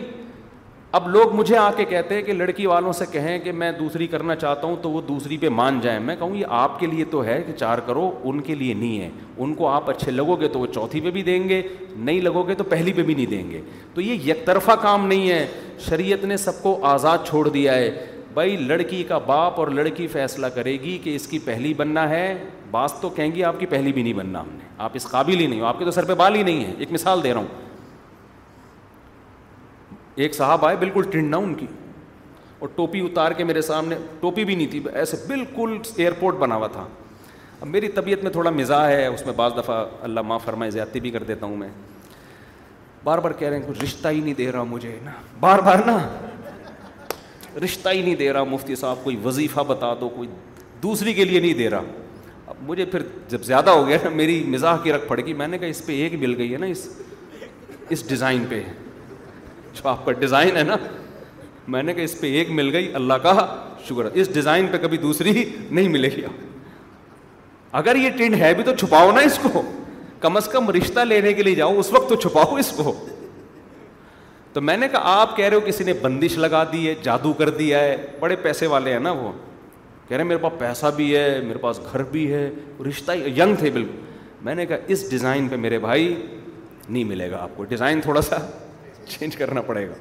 اب لوگ مجھے آ کے کہتے ہیں کہ لڑکی والوں سے کہیں کہ میں دوسری کرنا چاہتا ہوں تو وہ دوسری پہ مان جائیں میں کہوں یہ آپ کے لیے تو ہے کہ چار کرو ان کے لیے نہیں ہے ان کو آپ اچھے لگو گے تو وہ چوتھی پہ بھی دیں گے نہیں لگو گے تو پہلی پہ بھی نہیں دیں گے تو یہ یک طرفہ کام نہیں ہے شریعت نے سب کو آزاد چھوڑ دیا ہے بھائی لڑکی کا باپ اور لڑکی فیصلہ کرے گی کہ اس کی پہلی بننا ہے بعض تو کہیں گی آپ کی پہلی بھی نہیں بننا ہم نے آپ اس قابل ہی نہیں ہو آپ کے تو سر پہ بال ہی نہیں ہے ایک مثال دے رہا ہوں ایک صاحب آئے بالکل ٹنڈا ان کی اور ٹوپی اتار کے میرے سامنے ٹوپی بھی نہیں تھی ایسے بالکل ایئرپورٹ بنا ہوا تھا اب میری طبیعت میں تھوڑا مزاح ہے اس میں بعض دفعہ اللہ ماں فرمائے زیادتی بھی کر دیتا ہوں میں بار بار کہہ رہے ہیں کچھ رشتہ ہی نہیں دے رہا مجھے نا بار بار نا رشتہ ہی نہیں دے رہا مفتی صاحب کوئی وظیفہ بتا دو کوئی دوسری کے لیے نہیں دے رہا اب مجھے پھر جب زیادہ ہو گیا نا میری مزاح کی رکھ پڑ گئی میں نے کہا اس پہ ایک مل گئی ہے نا اس اس ڈیزائن پہ جو آپ کا ڈیزائن ہے نا میں نے کہا اس پہ ایک مل گئی اللہ کا شکر اس ڈیزائن پہ کبھی دوسری نہیں ملے گی اگر یہ ٹرینڈ ہے بھی تو چھپاؤ نا اس کو کم از کم رشتہ لینے کے لیے جاؤ اس وقت تو چھپاؤ اس کو تو میں نے کہا آپ کہہ رہے ہو کسی نے بندش لگا دی ہے جادو کر دیا ہے بڑے پیسے والے ہیں نا وہ کہہ رہے میرے پاس پیسہ بھی ہے میرے پاس گھر بھی ہے رشتہ ینگ تھے بالکل میں نے کہا اس ڈیزائن پہ میرے بھائی نہیں ملے گا آپ کو ڈیزائن تھوڑا سا [LAUGHS] چینج کرنا پڑے گا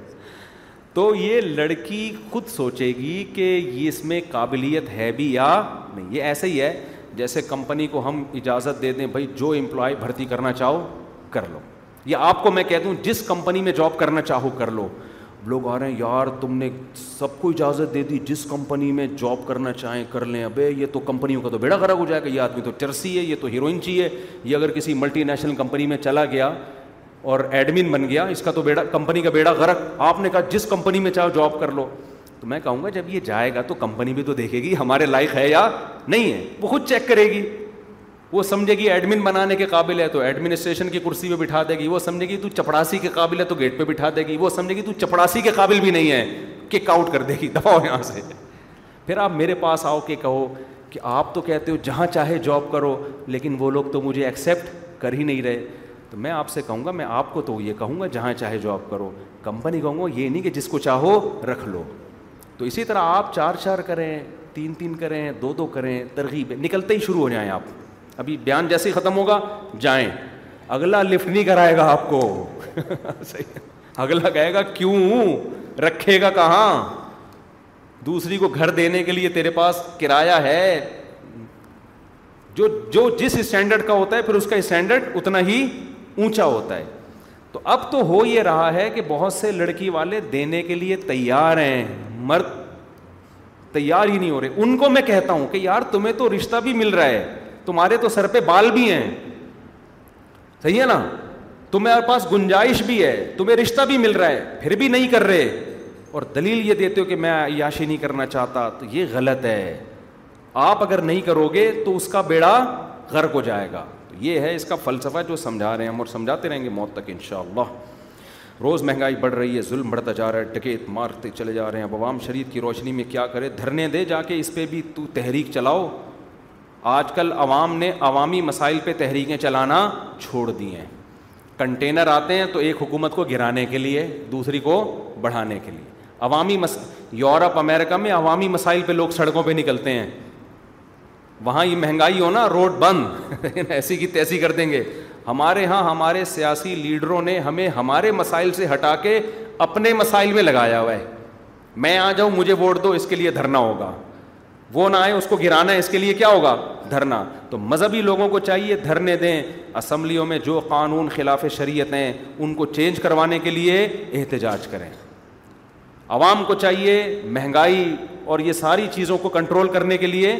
تو یہ لڑکی خود سوچے گی کہ یہ اس میں قابلیت ہے بھی یا نہیں یہ ایسے ہی ہے جیسے کمپنی کو ہم اجازت دے دیں بھائی جو امپلائی بھرتی کرنا چاہو کر لو یا آپ کو میں کہہ دوں جس کمپنی میں جاب کرنا چاہو کر لو لوگ آ رہے ہیں یار تم نے سب کو اجازت دے دی جس کمپنی میں جاب کرنا چاہیں کر لیں ابے یہ تو کمپنیوں کا تو بیڑا خراب ہو جائے گا یہ آدمی تو چرسی ہے یہ تو ہیروئن چی ہے یہ اگر کسی ملٹی نیشنل کمپنی میں چلا گیا اور ایڈمن بن گیا اس کا تو بیڑا کمپنی کا بیڑا غرق آپ نے کہا جس کمپنی میں چاہو جاب کر لو تو میں کہوں گا جب یہ جائے گا تو کمپنی بھی تو دیکھے گی ہمارے لائق ہے یا نہیں ہے وہ خود چیک کرے گی وہ سمجھے گی ایڈمن بنانے کے قابل ہے تو ایڈمنسٹریشن کی کرسی پہ بٹھا دے گی وہ سمجھے گی تو چپڑاسی کے قابل ہے تو گیٹ پہ بٹھا دے گی وہ سمجھے گی تو چپڑاسی کے قابل بھی نہیں ہے کک آؤٹ کر دے گی دباؤ یہاں سے پھر آپ میرے پاس آؤ کے کہو کہ آپ تو کہتے ہو جہاں چاہے جاب کرو لیکن وہ لوگ تو مجھے ایکسیپٹ کر ہی نہیں رہے تو میں آپ سے کہوں گا میں آپ کو تو یہ کہوں گا جہاں چاہے جاب کرو کمپنی کہوں گا یہ نہیں کہ جس کو چاہو رکھ لو تو اسی طرح آپ چار چار کریں تین تین کریں دو دو کریں ترغیب نکلتے ہی شروع ہو جائیں آپ ابھی بیان جیسے ہی ختم ہوگا جائیں اگلا لفٹ نہیں کرائے گا آپ کو [LAUGHS] اگلا کہے گا گا کیوں رکھے کہاں دوسری کو گھر دینے کے لیے تیرے پاس کرایہ ہے جو جو جس اسٹینڈرڈ کا ہوتا ہے پھر اس کا اسٹینڈرڈ اتنا ہی اونچا ہوتا ہے تو اب تو ہو یہ رہا ہے کہ بہت سے لڑکی والے دینے کے لیے تیار ہیں مرد تیار ہی نہیں ہو رہے ان کو میں کہتا ہوں کہ یار تمہیں تو رشتہ بھی مل رہا ہے تمہارے تو سر پہ بال بھی ہیں صحیح ہے نا تمہارے پاس گنجائش بھی ہے تمہیں رشتہ بھی مل رہا ہے پھر بھی نہیں کر رہے اور دلیل یہ دیتے ہو کہ میں عیاشی نہیں کرنا چاہتا تو یہ غلط ہے آپ اگر نہیں کرو گے تو اس کا بیڑا غرق ہو جائے گا یہ ہے اس کا فلسفہ جو سمجھا رہے ہیں ہم اور سمجھاتے رہیں گے موت تک ان اللہ روز مہنگائی بڑھ رہی ہے ظلم بڑھتا جا رہا ہے ٹکیت مارتے چلے جا رہے ہیں عوام شریف کی روشنی میں کیا کرے دھرنے دے جا کے اس پہ بھی تو تحریک چلاؤ آج کل عوام نے عوامی مسائل پہ تحریکیں چلانا چھوڑ دی ہیں کنٹینر آتے ہیں تو ایک حکومت کو گرانے کے لیے دوسری کو بڑھانے کے لیے عوامی مس... یورپ امریکہ میں عوامی مسائل پہ لوگ سڑکوں پہ نکلتے ہیں وہاں یہ مہنگائی ہونا روڈ بند [LAUGHS] ایسی کی تیسی کر دیں گے ہمارے ہاں ہمارے سیاسی لیڈروں نے ہمیں ہمارے مسائل سے ہٹا کے اپنے مسائل میں لگایا ہوا ہے میں آ جاؤں مجھے ووٹ دو اس کے لیے دھرنا ہوگا وہ نہ آئے اس کو گرانا ہے اس کے لیے کیا ہوگا دھرنا تو مذہبی لوگوں کو چاہیے دھرنے دیں اسمبلیوں میں جو قانون خلاف شریعت ہیں ان کو چینج کروانے کے لیے احتجاج کریں عوام کو چاہیے مہنگائی اور یہ ساری چیزوں کو کنٹرول کرنے کے لیے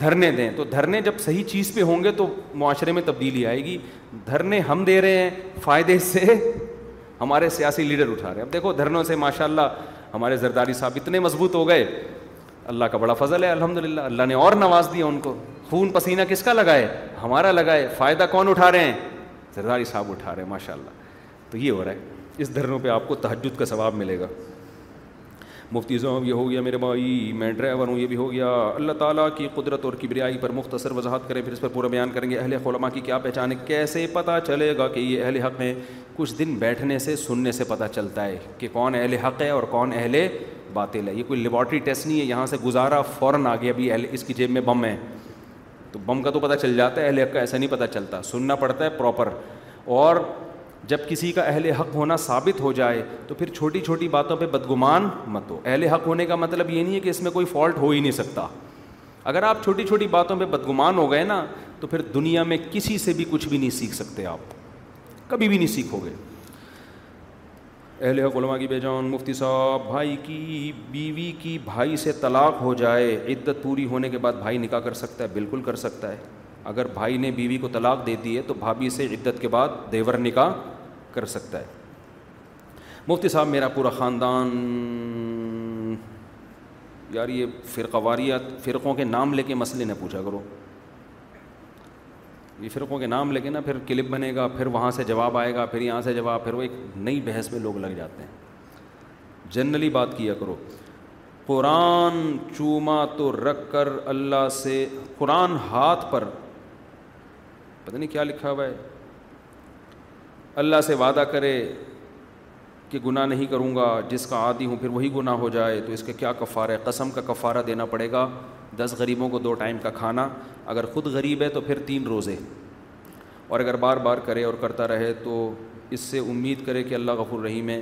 دھرنے دیں تو دھرنے جب صحیح چیز پہ ہوں گے تو معاشرے میں تبدیلی آئے گی دھرنے ہم دے رہے ہیں فائدے سے ہمارے سیاسی لیڈر اٹھا رہے ہیں اب دیکھو دھرنوں سے ماشاء اللہ ہمارے زرداری صاحب اتنے مضبوط ہو گئے اللہ کا بڑا فضل ہے الحمد للہ اللہ نے اور نواز دیا ان کو خون پسینہ کس کا لگائے ہمارا لگائے فائدہ کون اٹھا رہے ہیں زرداری صاحب اٹھا رہے ہیں ماشاء اللہ تو یہ ہو رہا ہے اس دھرنوں پہ آپ کو تہجد کا ثواب ملے گا مفتی صاحب یہ ہو گیا میرے بھائی میں ڈرائیور ہوں یہ بھی ہو گیا اللہ تعالیٰ کی قدرت اور کبریائی پر مختصر وضاحت کریں پھر اس پر پورا بیان کریں گے اہل خلما کی کیا پہچانے کیسے پتہ چلے گا کہ یہ اہل حق ہیں کچھ دن بیٹھنے سے سننے سے پتہ چلتا ہے کہ کون اہل حق ہے اور کون اہل باطل ہے یہ کوئی لیبارٹری ٹیسٹ نہیں ہے یہاں سے گزارا فوراً آ گیا ابھی اہل اس کی جیب میں بم ہے تو بم کا تو پتہ چل جاتا ہے اہل حق کا ایسا نہیں پتہ چلتا سننا پڑتا ہے پراپر اور جب کسی کا اہل حق ہونا ثابت ہو جائے تو پھر چھوٹی چھوٹی باتوں پہ بدگمان مت ہو اہل حق ہونے کا مطلب یہ نہیں ہے کہ اس میں کوئی فالٹ ہو ہی نہیں سکتا اگر آپ چھوٹی چھوٹی باتوں پہ بدگمان ہو گئے نا تو پھر دنیا میں کسی سے بھی کچھ بھی نہیں سیکھ سکتے آپ کبھی بھی نہیں سیکھو گے اہل علماء کی بے جان مفتی صاحب بھائی کی بیوی کی بھائی سے طلاق ہو جائے عدت پوری ہونے کے بعد بھائی نکاح کر سکتا ہے بالکل کر سکتا ہے اگر بھائی نے بیوی کو طلاق دے دی ہے تو بھابھی سے عدت کے بعد دیور نکاح کر سکتا ہے مفتی صاحب میرا پورا خاندان یار یہ فرقواریت فرقوں کے نام لے کے مسئلے نے پوچھا کرو یہ فرقوں کے نام لے کے نا پھر کلپ بنے گا پھر وہاں سے جواب آئے گا پھر یہاں سے جواب پھر وہ ایک نئی بحث میں لوگ لگ جاتے ہیں جنرلی بات کیا کرو قرآن چوما تو رکھ کر اللہ سے قرآن ہاتھ پر پتہ نہیں کیا لکھا ہوا ہے اللہ سے وعدہ کرے کہ گناہ نہیں کروں گا جس کا عادی ہوں پھر وہی گناہ ہو جائے تو اس کا کیا کفارہ ہے قسم کا کفارہ دینا پڑے گا دس غریبوں کو دو ٹائم کا کھانا اگر خود غریب ہے تو پھر تین روزے اور اگر بار بار کرے اور کرتا رہے تو اس سے امید کرے کہ اللہ غفور رحیم ہے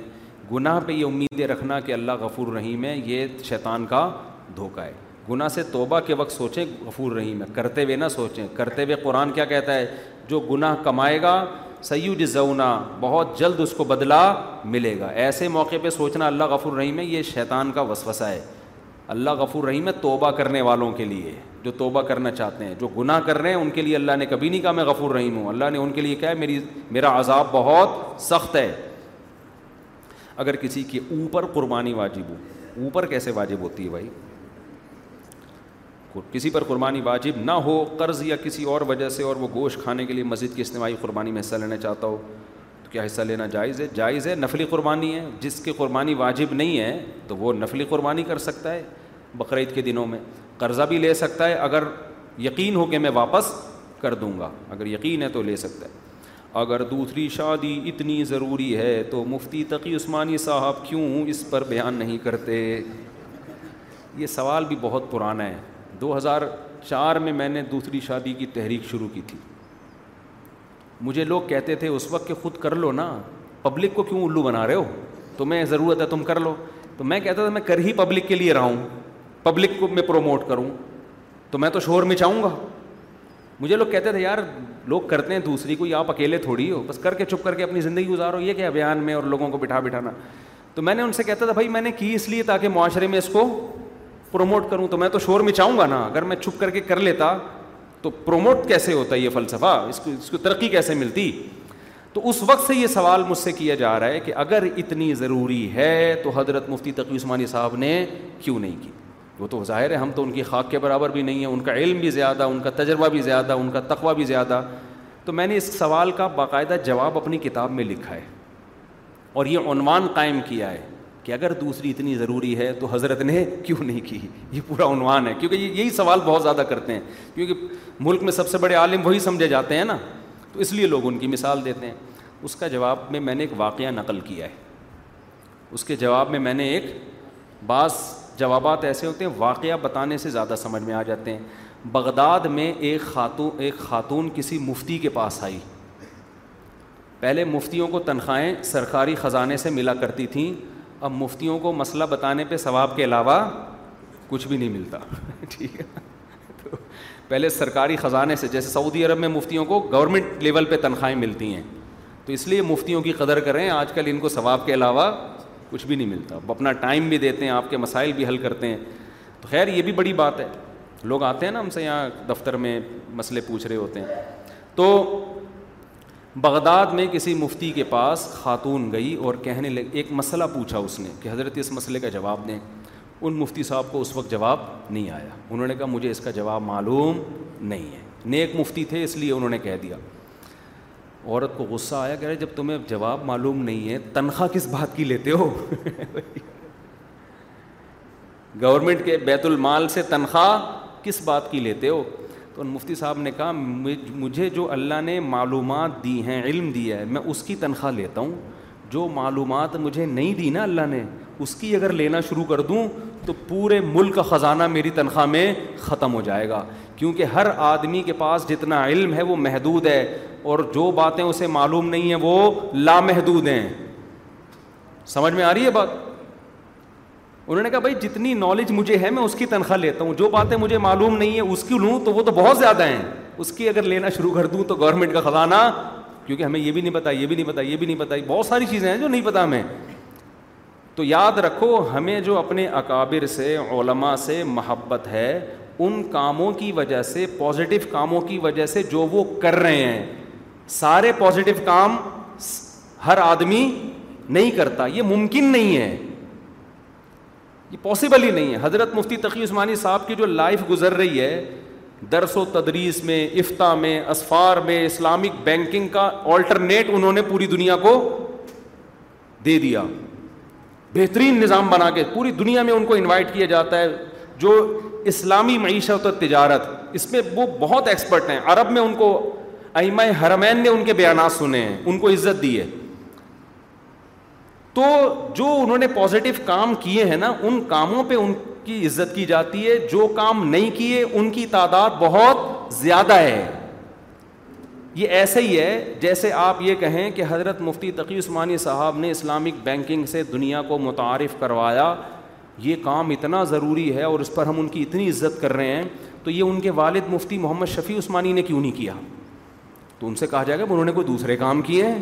گناہ پہ یہ امیدیں رکھنا کہ اللہ غفور رحیم ہے یہ شیطان کا دھوکہ ہے گناہ سے توبہ کے وقت سوچیں غفور رحیم ہے کرتے ہوئے نہ سوچیں کرتے ہوئے قرآن کیا کہتا ہے جو گناہ کمائے گا سید زونا بہت جلد اس کو بدلا ملے گا ایسے موقع پہ سوچنا اللہ غفور رحیم ہے یہ شیطان کا وسوسا ہے اللہ غفور رحیم ہے توبہ کرنے والوں کے لیے جو توبہ کرنا چاہتے ہیں جو گناہ کر رہے ہیں ان کے لیے اللہ نے کبھی نہیں کہا میں غفور رحیم ہوں اللہ نے ان کے لیے کہا ہے میری میرا عذاب بہت سخت ہے اگر کسی کے اوپر قربانی واجب ہو اوپر کیسے واجب ہوتی ہے بھائی کسی پر قربانی واجب نہ ہو قرض یا کسی اور وجہ سے اور وہ گوشت کھانے کے لیے مسجد کی اجتماعی قربانی میں حصہ لینا چاہتا ہو تو کیا حصہ لینا جائز ہے جائز ہے نفلی قربانی ہے جس کے قربانی واجب نہیں ہے تو وہ نفلی قربانی کر سکتا ہے بقرعید کے دنوں میں قرضہ بھی لے سکتا ہے اگر یقین ہو کہ میں واپس کر دوں گا اگر یقین ہے تو لے سکتا ہے اگر دوسری شادی اتنی ضروری ہے تو مفتی تقی عثمانی صاحب کیوں اس پر بیان نہیں کرتے یہ سوال بھی بہت پرانا ہے دو ہزار چار میں میں نے دوسری شادی کی تحریک شروع کی تھی مجھے لوگ کہتے تھے اس وقت کہ خود کر لو نا پبلک کو کیوں الو بنا رہے ہو تمہیں ضرورت ہے تم کر لو تو میں کہتا تھا میں کر ہی پبلک کے لیے رہا ہوں پبلک کو میں پروموٹ کروں تو میں تو شور میں چاہوں گا مجھے لوگ کہتے تھے یار لوگ کرتے ہیں دوسری کو یا آپ اکیلے تھوڑی ہو بس کر کے چپ کر کے اپنی زندگی گزارو یہ کہ ابھیان میں اور لوگوں کو بٹھا بٹھانا تو میں نے ان سے کہتا تھا بھائی میں نے کی اس لیے تاکہ معاشرے میں اس کو پروموٹ کروں تو میں تو شور میں چاہوں گا نا اگر میں چھپ کر کے کر لیتا تو پروموٹ کیسے ہوتا یہ فلسفہ اس کو اس کو ترقی کیسے ملتی تو اس وقت سے یہ سوال مجھ سے کیا جا رہا ہے کہ اگر اتنی ضروری ہے تو حضرت مفتی تقوی عثمانی صاحب نے کیوں نہیں کی وہ تو ظاہر ہے ہم تو ان کی خاک کے برابر بھی نہیں ہیں ان کا علم بھی زیادہ ان کا تجربہ بھی زیادہ ان کا تقوی بھی زیادہ تو میں نے اس سوال کا باقاعدہ جواب اپنی کتاب میں لکھا ہے اور یہ عنوان قائم کیا ہے کہ اگر دوسری اتنی ضروری ہے تو حضرت نے کیوں نہیں کی یہ پورا عنوان ہے کیونکہ یہی سوال بہت زیادہ کرتے ہیں کیونکہ ملک میں سب سے بڑے عالم وہی سمجھے جاتے ہیں نا تو اس لیے لوگ ان کی مثال دیتے ہیں اس کا جواب میں میں نے ایک واقعہ نقل کیا ہے اس کے جواب میں میں نے ایک بعض جوابات ایسے ہوتے ہیں واقعہ بتانے سے زیادہ سمجھ میں آ جاتے ہیں بغداد میں ایک خاتون ایک خاتون کسی مفتی کے پاس آئی پہلے مفتیوں کو تنخواہیں سرکاری خزانے سے ملا کرتی تھیں اب مفتیوں کو مسئلہ بتانے پہ ثواب کے علاوہ کچھ بھی نہیں ملتا [LAUGHS] ٹھیک ہے تو پہلے سرکاری خزانے سے جیسے سعودی عرب میں مفتیوں کو گورنمنٹ لیول پہ تنخواہیں ملتی ہیں تو اس لیے مفتیوں کی قدر کریں آج کل ان کو ثواب کے علاوہ کچھ بھی نہیں ملتا وہ اپنا ٹائم بھی دیتے ہیں آپ کے مسائل بھی حل کرتے ہیں تو خیر یہ بھی بڑی بات ہے لوگ آتے ہیں نا ہم سے یہاں دفتر میں مسئلے پوچھ رہے ہوتے ہیں تو بغداد میں کسی مفتی کے پاس خاتون گئی اور کہنے لگ ایک مسئلہ پوچھا اس نے کہ حضرت اس مسئلے کا جواب دیں ان مفتی صاحب کو اس وقت جواب نہیں آیا انہوں نے کہا مجھے اس کا جواب معلوم نہیں ہے نیک مفتی تھے اس لیے انہوں نے کہہ دیا عورت کو غصہ آیا کہہ رہے جب تمہیں جواب معلوم نہیں ہے تنخواہ کس بات کی لیتے ہو گورنمنٹ [LAUGHS] کے بیت المال سے تنخواہ کس بات کی لیتے ہو مفتی صاحب نے کہا مجھے جو اللہ نے معلومات دی ہیں علم دیا ہے میں اس کی تنخواہ لیتا ہوں جو معلومات مجھے نہیں دی نا اللہ نے اس کی اگر لینا شروع کر دوں تو پورے ملک کا خزانہ میری تنخواہ میں ختم ہو جائے گا کیونکہ ہر آدمی کے پاس جتنا علم ہے وہ محدود ہے اور جو باتیں اسے معلوم نہیں ہیں وہ لامحدود ہیں سمجھ میں آ رہی ہے بات انہوں نے کہا بھائی جتنی نالج مجھے ہے میں اس کی تنخواہ لیتا ہوں جو باتیں مجھے معلوم نہیں ہے اس کی لوں تو وہ تو بہت زیادہ ہیں اس کی اگر لینا شروع کر دوں تو گورنمنٹ کا خزانہ کیونکہ ہمیں یہ بھی نہیں پتا یہ بھی نہیں پتا یہ بھی نہیں پتا بہت ساری چیزیں ہیں جو نہیں پتا ہمیں تو یاد رکھو ہمیں جو اپنے اکابر سے علماء سے محبت ہے ان کاموں کی وجہ سے پازیٹیو کاموں کی وجہ سے جو وہ کر رہے ہیں سارے پازیٹیو کام ہر آدمی نہیں کرتا یہ ممکن نہیں ہے یہ پاسبل ہی نہیں ہے حضرت مفتی تقی عثمانی صاحب کی جو لائف گزر رہی ہے درس و تدریس میں افتاح میں اسفار میں اسلامک بینکنگ کا آلٹرنیٹ انہوں نے پوری دنیا کو دے دیا بہترین نظام بنا کے پوری دنیا میں ان کو انوائٹ کیا جاتا ہے جو اسلامی معیشت و تجارت اس میں وہ بہت ایکسپرٹ ہیں عرب میں ان کو امہ حرمین نے ان کے بیانات سنے ہیں ان کو عزت دی ہے تو جو انہوں نے پازیٹیو کام کیے ہیں نا ان کاموں پہ ان کی عزت کی جاتی ہے جو کام نہیں کیے ان کی تعداد بہت زیادہ ہے یہ ایسے ہی ہے جیسے آپ یہ کہیں کہ حضرت مفتی تقی عثمانی صاحب نے اسلامک بینکنگ سے دنیا کو متعارف کروایا یہ کام اتنا ضروری ہے اور اس پر ہم ان کی اتنی عزت کر رہے ہیں تو یہ ان کے والد مفتی محمد شفیع عثمانی نے کیوں نہیں کیا تو ان سے کہا جائے گا کہ انہوں نے کوئی دوسرے کام کیے ہیں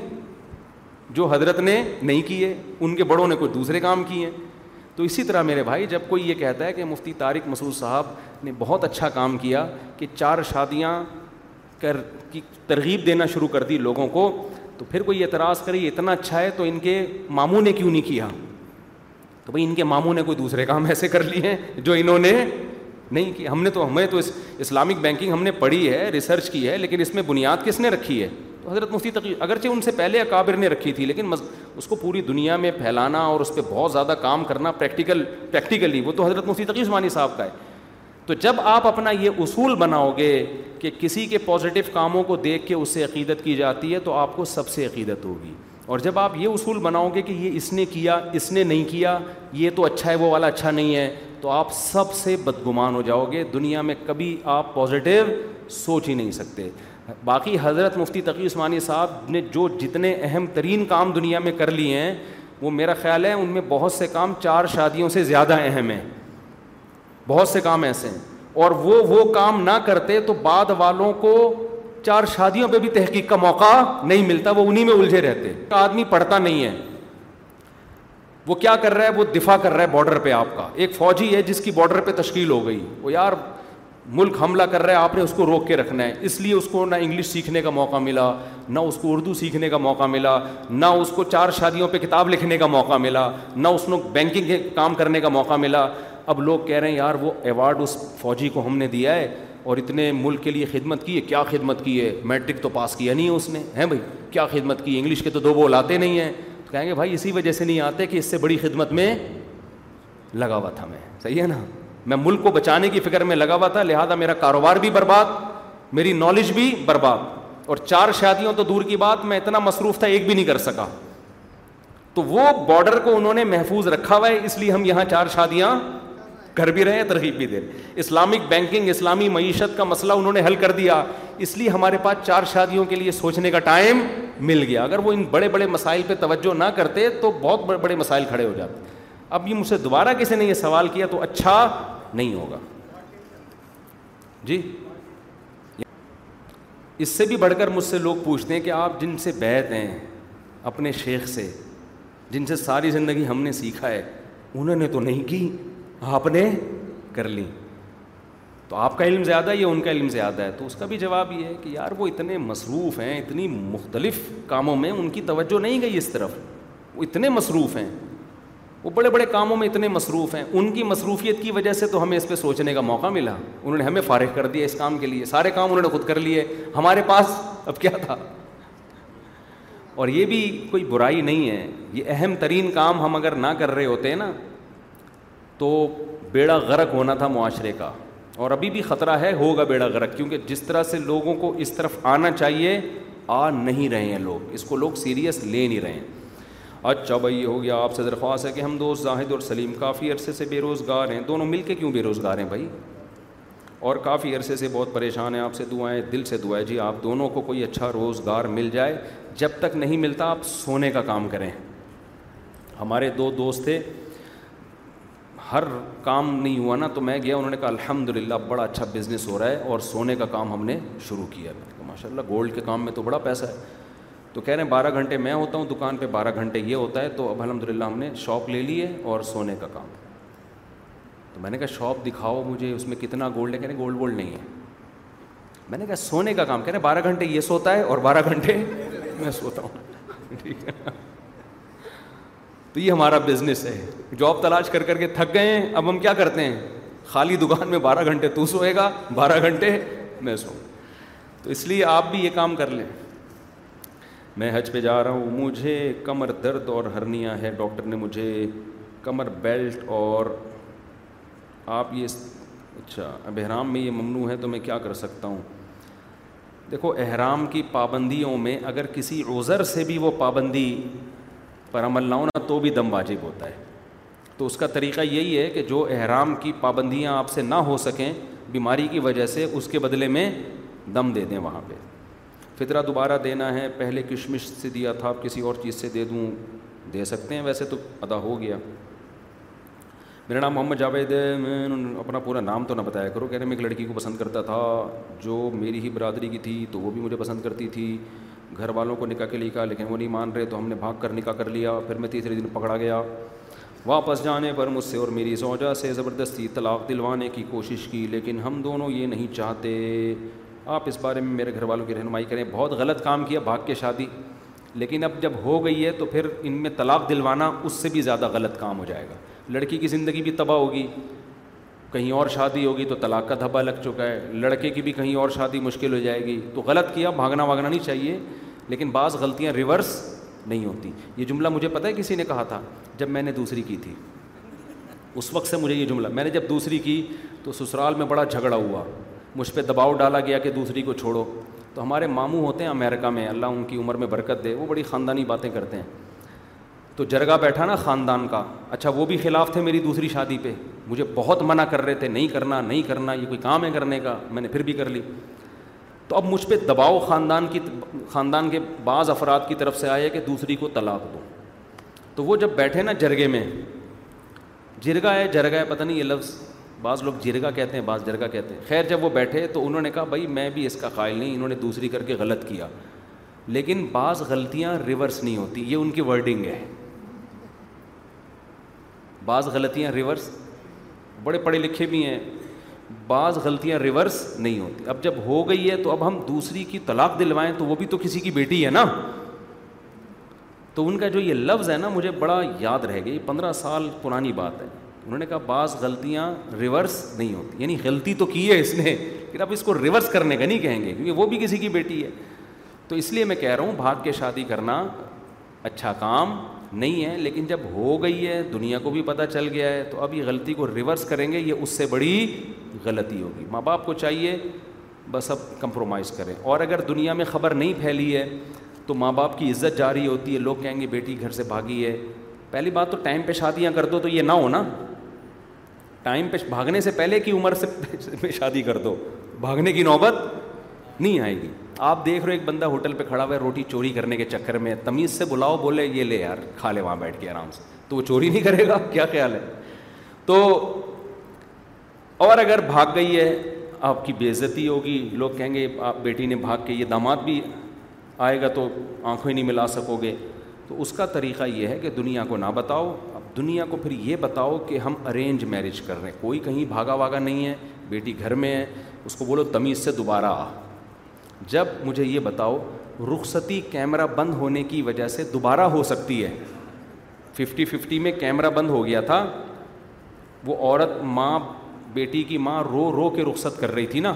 جو حضرت نے نہیں کیے ان کے بڑوں نے کوئی دوسرے کام کیے تو اسی طرح میرے بھائی جب کوئی یہ کہتا ہے کہ مفتی طارق مسعود صاحب نے بہت اچھا کام کیا کہ چار شادیاں کر کی ترغیب دینا شروع کر دی لوگوں کو تو پھر کوئی اعتراض کرے اتنا اچھا ہے تو ان کے ماموں نے کیوں نہیں کیا تو بھائی ان کے ماموں نے کوئی دوسرے کام ایسے کر لیے ہیں جو انہوں نے نہیں کیا ہم نے تو ہمیں تو اس اسلامک بینکنگ ہم نے پڑھی ہے ریسرچ کی ہے لیکن اس میں بنیاد کس نے رکھی ہے تو حضرت مفتی تقی اگرچہ ان سے پہلے اکابر نے رکھی تھی لیکن اس کو پوری دنیا میں پھیلانا اور اس پہ بہت زیادہ کام کرنا پریکٹیکل پریکٹیکلی وہ تو حضرت مفتی تقی عثمانی صاحب کا ہے تو جب آپ اپنا یہ اصول بناؤ گے کہ کسی کے پازیٹیو کاموں کو دیکھ کے اس سے عقیدت کی جاتی ہے تو آپ کو سب سے عقیدت ہوگی اور جب آپ یہ اصول بناؤ گے کہ یہ اس نے کیا اس نے نہیں کیا یہ تو اچھا ہے وہ والا اچھا نہیں ہے تو آپ سب سے بدگمان ہو جاؤ گے دنیا میں کبھی آپ پازیٹیو سوچ ہی نہیں سکتے باقی حضرت مفتی تقی عثمانی صاحب نے جو جتنے اہم ترین کام دنیا میں کر لیے ہیں وہ میرا خیال ہے ان میں بہت سے کام چار شادیوں سے زیادہ اہم ہیں بہت سے کام ایسے ہیں اور وہ وہ کام نہ کرتے تو بعد والوں کو چار شادیوں پہ بھی تحقیق کا موقع نہیں ملتا وہ انہی میں الجھے رہتے آدمی پڑھتا نہیں ہے وہ کیا کر رہا ہے وہ دفاع کر رہا ہے بارڈر پہ آپ کا ایک فوجی ہے جس کی بارڈر پہ تشکیل ہو گئی وہ یار ملک حملہ کر رہا ہے آپ نے اس کو روک کے رکھنا ہے اس لیے اس کو نہ انگلش سیکھنے کا موقع ملا نہ اس کو اردو سیکھنے کا موقع ملا نہ اس کو چار شادیوں پہ کتاب لکھنے کا موقع ملا نہ اس کو بینکنگ کے کام کرنے کا موقع ملا اب لوگ کہہ رہے ہیں یار وہ ایوارڈ اس فوجی کو ہم نے دیا ہے اور اتنے ملک کے لیے خدمت کی ہے کیا خدمت کی ہے میٹرک تو پاس کیا نہیں ہے اس نے ہیں بھائی کیا خدمت کی انگلش کے تو دو بول آتے نہیں ہیں تو کہیں گے بھائی اسی وجہ سے نہیں آتے کہ اس سے بڑی خدمت میں لگا ہوا تھا میں صحیح ہے نا میں ملک کو بچانے کی فکر میں لگا ہوا تھا لہٰذا میرا کاروبار بھی برباد میری نالج بھی برباد اور چار شادیوں تو دور کی بات میں اتنا مصروف تھا ایک بھی نہیں کر سکا تو وہ بارڈر کو انہوں نے محفوظ رکھا ہوا ہے اس لیے ہم یہاں چار شادیاں کر بھی رہے ترغیب بھی دے رہے اسلامک بینکنگ اسلامی معیشت کا مسئلہ انہوں نے حل کر دیا اس لیے ہمارے پاس چار شادیوں کے لیے سوچنے کا ٹائم مل گیا اگر وہ ان بڑے بڑے مسائل پہ توجہ نہ کرتے تو بہت بڑے بڑے مسائل کھڑے ہو جاتے اب یہ مجھ سے دوبارہ کسی نے یہ سوال کیا تو اچھا نہیں ہوگا جی اس سے بھی بڑھ کر مجھ سے لوگ پوچھتے ہیں کہ آپ جن سے بیت ہیں اپنے شیخ سے جن سے ساری زندگی ہم نے سیکھا ہے انہوں نے تو نہیں کی آپ نے کر لی تو آپ کا علم زیادہ ہے یا ان کا علم زیادہ ہے تو اس کا بھی جواب یہ ہے کہ یار وہ اتنے مصروف ہیں اتنی مختلف کاموں میں ان کی توجہ نہیں گئی اس طرف وہ اتنے مصروف ہیں وہ بڑے بڑے کاموں میں اتنے مصروف ہیں ان کی مصروفیت کی وجہ سے تو ہمیں اس پہ سوچنے کا موقع ملا انہوں نے ہمیں فارغ کر دیا اس کام کے لیے سارے کام انہوں نے خود کر لیے ہمارے پاس اب کیا تھا اور یہ بھی کوئی برائی نہیں ہے یہ اہم ترین کام ہم اگر نہ کر رہے ہوتے نا تو بیڑا غرق ہونا تھا معاشرے کا اور ابھی بھی خطرہ ہے ہوگا بیڑا غرق کیونکہ جس طرح سے لوگوں کو اس طرف آنا چاہیے آ نہیں رہے ہیں لوگ اس کو لوگ سیریس لے نہیں رہے ہیں اچھا بھائی یہ ہو گیا آپ سے درخواست ہے کہ ہم دوست زاہد اور سلیم کافی عرصے سے بے روزگار ہیں دونوں مل کے کیوں بے روزگار ہیں بھائی اور کافی عرصے سے بہت پریشان ہیں آپ سے دعائیں دل سے دعائیں جی آپ دونوں کو کوئی اچھا روزگار مل جائے جب تک نہیں ملتا آپ سونے کا کام کریں ہمارے دو دوست تھے ہر کام نہیں ہوا نا تو میں گیا انہوں نے کہا الحمد للہ بڑا اچھا بزنس ہو رہا ہے اور سونے کا کام ہم نے شروع کیا ماشاء اللہ گولڈ کے کام میں تو بڑا پیسہ ہے تو کہہ رہے ہیں بارہ گھنٹے میں ہوتا ہوں دکان پہ بارہ گھنٹے یہ ہوتا ہے تو اب الحمد للہ ہم نے شاپ لے لی ہے اور سونے کا کام تو میں نے کہا شاپ دکھاؤ مجھے اس میں کتنا گولڈ ہے کہہ ہیں گولڈ وولڈ نہیں ہے میں نے کہا سونے کا کام کہہ رہے ہیں بارہ گھنٹے یہ سوتا ہے اور بارہ گھنٹے [LAUGHS] میں سوتا ہوں تو یہ ہمارا بزنس ہے جاب تلاش کر کر کے تھک گئے ہیں اب ہم کیا کرتے ہیں خالی دکان میں بارہ گھنٹے تو سوئے گا بارہ گھنٹے میں سو تو اس لیے آپ بھی یہ کام کر لیں میں حج پہ جا رہا ہوں مجھے کمر درد اور ہرنیا ہے ڈاکٹر نے مجھے کمر بیلٹ اور آپ یہ اچھا اب احرام میں یہ ممنوع ہے تو میں کیا کر سکتا ہوں دیکھو احرام کی پابندیوں میں اگر کسی عذر سے بھی وہ پابندی پر عمل نہ ہونا تو بھی دم واجب ہوتا ہے تو اس کا طریقہ یہی ہے کہ جو احرام کی پابندیاں آپ سے نہ ہو سکیں بیماری کی وجہ سے اس کے بدلے میں دم دے دیں وہاں پہ فطرہ دوبارہ دینا ہے پہلے کشمش سے دیا تھا اب کسی اور چیز سے دے دوں دے سکتے ہیں ویسے تو ادا ہو گیا میرا نام محمد جاوید ہے میں اپنا پورا نام تو نہ بتایا کرو کہہ رہے میں ایک لڑکی کو پسند کرتا تھا جو میری ہی برادری کی تھی تو وہ بھی مجھے پسند کرتی تھی گھر والوں کو نکاح کے لیے کہا لیکن وہ نہیں مان رہے تو ہم نے بھاگ کر نکاح کر لیا پھر میں تیسرے دن پکڑا گیا واپس جانے پر مجھ سے اور میری سوجا سے زبردستی طلاق دلوانے کی کوشش کی لیکن ہم دونوں یہ نہیں چاہتے آپ اس بارے میں میرے گھر والوں کی رہنمائی کریں بہت غلط کام کیا بھاگ کے شادی لیکن اب جب ہو گئی ہے تو پھر ان میں طلاق دلوانا اس سے بھی زیادہ غلط کام ہو جائے گا لڑکی کی زندگی بھی تباہ ہوگی کہیں اور شادی ہوگی تو طلاق کا دھبا لگ چکا ہے لڑکے کی بھی کہیں اور شادی مشکل ہو جائے گی تو غلط کیا بھاگنا واگنا نہیں چاہیے لیکن بعض غلطیاں ریورس نہیں ہوتی یہ جملہ مجھے پتہ ہے کسی نے کہا تھا جب میں نے دوسری کی تھی اس وقت سے مجھے یہ جملہ میں نے جب دوسری کی تو سسرال میں بڑا جھگڑا ہوا مجھ پہ دباؤ ڈالا گیا کہ دوسری کو چھوڑو تو ہمارے ماموں ہوتے ہیں امریکہ میں اللہ ان کی عمر میں برکت دے وہ بڑی خاندانی باتیں کرتے ہیں تو جرگا بیٹھا نا خاندان کا اچھا وہ بھی خلاف تھے میری دوسری شادی پہ مجھے بہت منع کر رہے تھے نہیں کرنا نہیں کرنا یہ کوئی کام ہے کرنے کا میں نے پھر بھی کر لی تو اب مجھ پہ دباؤ خاندان کی خاندان کے بعض افراد کی طرف سے آیا کہ دوسری کو طلاق دو تو وہ جب بیٹھے نا جرگے میں جرگا ہے جرگا ہے پتہ نہیں یہ لفظ بعض لوگ جرگا کہتے ہیں بعض جرگا کہتے ہیں خیر جب وہ بیٹھے تو انہوں نے کہا بھائی میں بھی اس کا قائل نہیں انہوں نے دوسری کر کے غلط کیا لیکن بعض غلطیاں ریورس نہیں ہوتی یہ ان کی ورڈنگ ہے بعض غلطیاں ریورس بڑے پڑھے لکھے بھی ہیں بعض غلطیاں ریورس نہیں ہوتی اب جب ہو گئی ہے تو اب ہم دوسری کی طلاق دلوائیں تو وہ بھی تو کسی کی بیٹی ہے نا تو ان کا جو یہ لفظ ہے نا مجھے بڑا یاد رہ گیا یہ پندرہ سال پرانی بات ہے انہوں نے کہا بعض غلطیاں ریورس نہیں ہوتی یعنی غلطی تو کی ہے اس نے لیکن اب اس کو ریورس کرنے کا نہیں کہیں گے کیونکہ وہ بھی کسی کی بیٹی ہے تو اس لیے میں کہہ رہا ہوں بھاگ کے شادی کرنا اچھا کام نہیں ہے لیکن جب ہو گئی ہے دنیا کو بھی پتہ چل گیا ہے تو اب یہ غلطی کو ریورس کریں گے یہ اس سے بڑی غلطی ہوگی ماں باپ کو چاہیے بس اب کمپرومائز کریں اور اگر دنیا میں خبر نہیں پھیلی ہے تو ماں باپ کی عزت جاری ہوتی ہے لوگ کہیں گے بیٹی گھر سے بھاگی ہے پہلی بات تو ٹائم پہ شادیاں کر دو تو یہ نہ ہو نا ٹائم پہ بھاگنے سے پہلے کی عمر سے [LAUGHS] شادی کر دو بھاگنے کی نوبت نہیں آئے گی آپ دیکھ رہے ہو ایک بندہ ہوٹل پہ کھڑا ہوا ہے روٹی چوری کرنے کے چکر میں تمیز سے بلاؤ بولے یہ لے یار کھا لے وہاں بیٹھ کے آرام سے تو وہ چوری نہیں کرے گا کیا خیال ہے تو اور اگر بھاگ گئی ہے آپ کی بےزتی ہوگی لوگ کہیں گے آپ بیٹی نے بھاگ کے یہ داماد بھی آئے گا تو آنکھوں ہی نہیں ملا سکو گے تو اس کا طریقہ یہ ہے کہ دنیا کو نہ بتاؤ اب دنیا کو پھر یہ بتاؤ کہ ہم ارینج میرج کر رہے ہیں کوئی کہیں بھاگا واگا نہیں ہے بیٹی گھر میں ہے اس کو بولو تمیز سے دوبارہ آ جب مجھے یہ بتاؤ رخصتی کیمرہ بند ہونے کی وجہ سے دوبارہ ہو سکتی ہے ففٹی ففٹی میں کیمرہ بند ہو گیا تھا وہ عورت ماں بیٹی کی ماں رو رو کے رخصت کر رہی تھی نا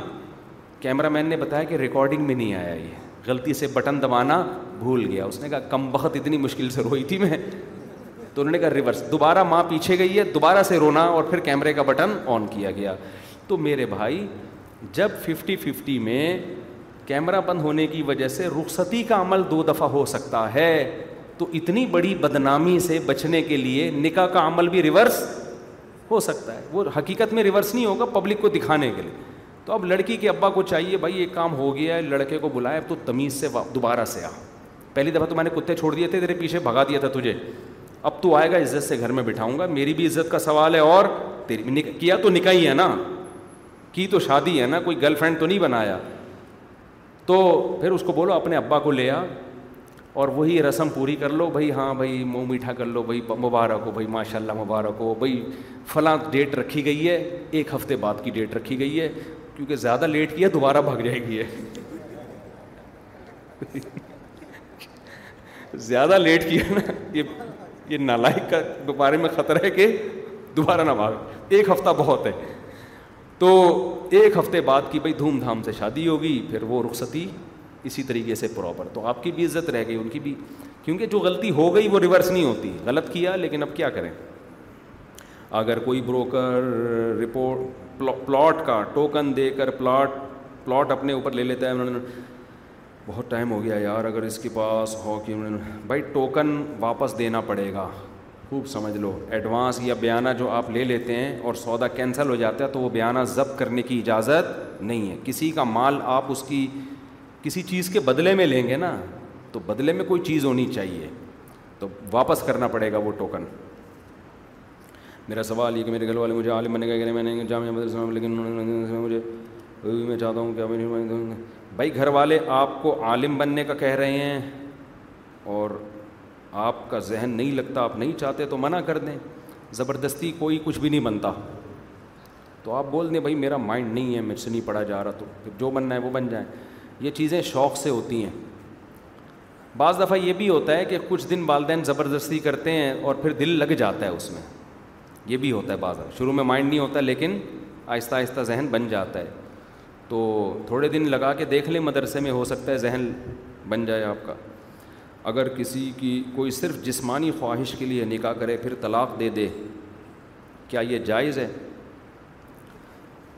کیمرہ مین نے بتایا کہ ریکارڈنگ میں نہیں آیا یہ غلطی سے بٹن دبانا بھول گیا اس نے کہا کم بخت اتنی مشکل سے روئی تھی میں تو انہوں نے کہا ریورس دوبارہ ماں پیچھے گئی ہے دوبارہ سے رونا اور پھر کیمرے کا بٹن آن کیا گیا تو میرے بھائی جب ففٹی ففٹی میں کیمرہ بند ہونے کی وجہ سے رخصتی کا عمل دو دفعہ ہو سکتا ہے تو اتنی بڑی بدنامی سے بچنے کے لیے نکاح کا عمل بھی ریورس ہو سکتا ہے وہ حقیقت میں ریورس نہیں ہوگا پبلک کو دکھانے کے لیے تو اب لڑکی کے ابا کو چاہیے بھائی ایک کام ہو گیا ہے لڑکے کو بلایا اب تو تمیز سے دوبارہ سے آ پہلی دفعہ تو میں نے کتے چھوڑ دیے تھے تیرے پیچھے بھگا دیا تھا تجھے اب تو آئے گا عزت سے گھر میں بٹھاؤں گا میری بھی عزت کا سوال ہے اور تیری کیا تو نکاح ہی ہے نا کی تو شادی ہے نا کوئی گرل فرینڈ تو نہیں بنایا تو پھر اس کو بولو اپنے ابا کو لے آ اور وہی رسم پوری کر لو بھائی ہاں بھائی منہ میٹھا کر لو بھائی مبارک ہو بھائی ماشاء اللہ مبارک ہو بھائی فلاں ڈیٹ رکھی گئی ہے ایک ہفتے بعد کی ڈیٹ رکھی گئی ہے کیونکہ زیادہ لیٹ کیا دوبارہ بھاگ جائے گی زیادہ لیٹ کیا نا یہ یہ نالائک کا بارے میں خطرہ ہے کہ دوبارہ نہ بھاگ ایک ہفتہ بہت ہے تو ایک ہفتے بعد کی بھائی دھوم دھام سے شادی ہوگی پھر وہ رخصتی اسی طریقے سے پراپر تو آپ کی بھی عزت رہ گئی ان کی بھی کیونکہ جو غلطی ہو گئی وہ ریورس نہیں ہوتی غلط کیا لیکن اب کیا کریں اگر کوئی بروکر رپورٹ پلاٹ کا ٹوکن دے کر پلاٹ پلاٹ اپنے اوپر لے لیتا ہے انہوں نے بہت ٹائم ہو گیا یار اگر اس کے پاس ہو کہ انہوں نے بھائی ٹوکن واپس دینا پڑے گا خوب سمجھ لو ایڈوانس یا بیانہ جو آپ لے لیتے ہیں اور سودا کینسل ہو جاتا ہے تو وہ بیانہ ضبط کرنے کی اجازت نہیں ہے کسی کا مال آپ اس کی کسی چیز کے بدلے میں لیں گے نا تو بدلے میں کوئی چیز ہونی چاہیے تو واپس کرنا پڑے گا وہ ٹوکن میرا سوال یہ کہ میرے گھر والے مجھے عالم بننے گئے کہ میں نے جامعہ مدرسہ میں لیکن انہوں نے مجھے میں چاہتا ہوں کہ بھائی گھر والے آپ کو عالم بننے کا کہہ رہے ہیں اور آپ کا ذہن نہیں لگتا آپ نہیں چاہتے تو منع کر دیں زبردستی کوئی کچھ بھی نہیں بنتا تو آپ بول دیں بھائی میرا مائنڈ نہیں ہے میرے سے نہیں پڑھا جا رہا تو پھر جو بننا ہے وہ بن جائیں یہ چیزیں شوق سے ہوتی ہیں بعض دفعہ یہ بھی ہوتا ہے کہ کچھ دن والدین زبردستی کرتے ہیں اور پھر دل لگ جاتا ہے اس میں یہ بھی ہوتا ہے بعض شروع میں مائنڈ نہیں ہوتا لیکن آہستہ آہستہ ذہن بن جاتا ہے تو تھوڑے دن لگا کے دیکھ لیں مدرسے میں ہو سکتا ہے ذہن بن جائے آپ کا اگر کسی کی کوئی صرف جسمانی خواہش کے لیے نکاح کرے پھر طلاق دے دے کیا یہ جائز ہے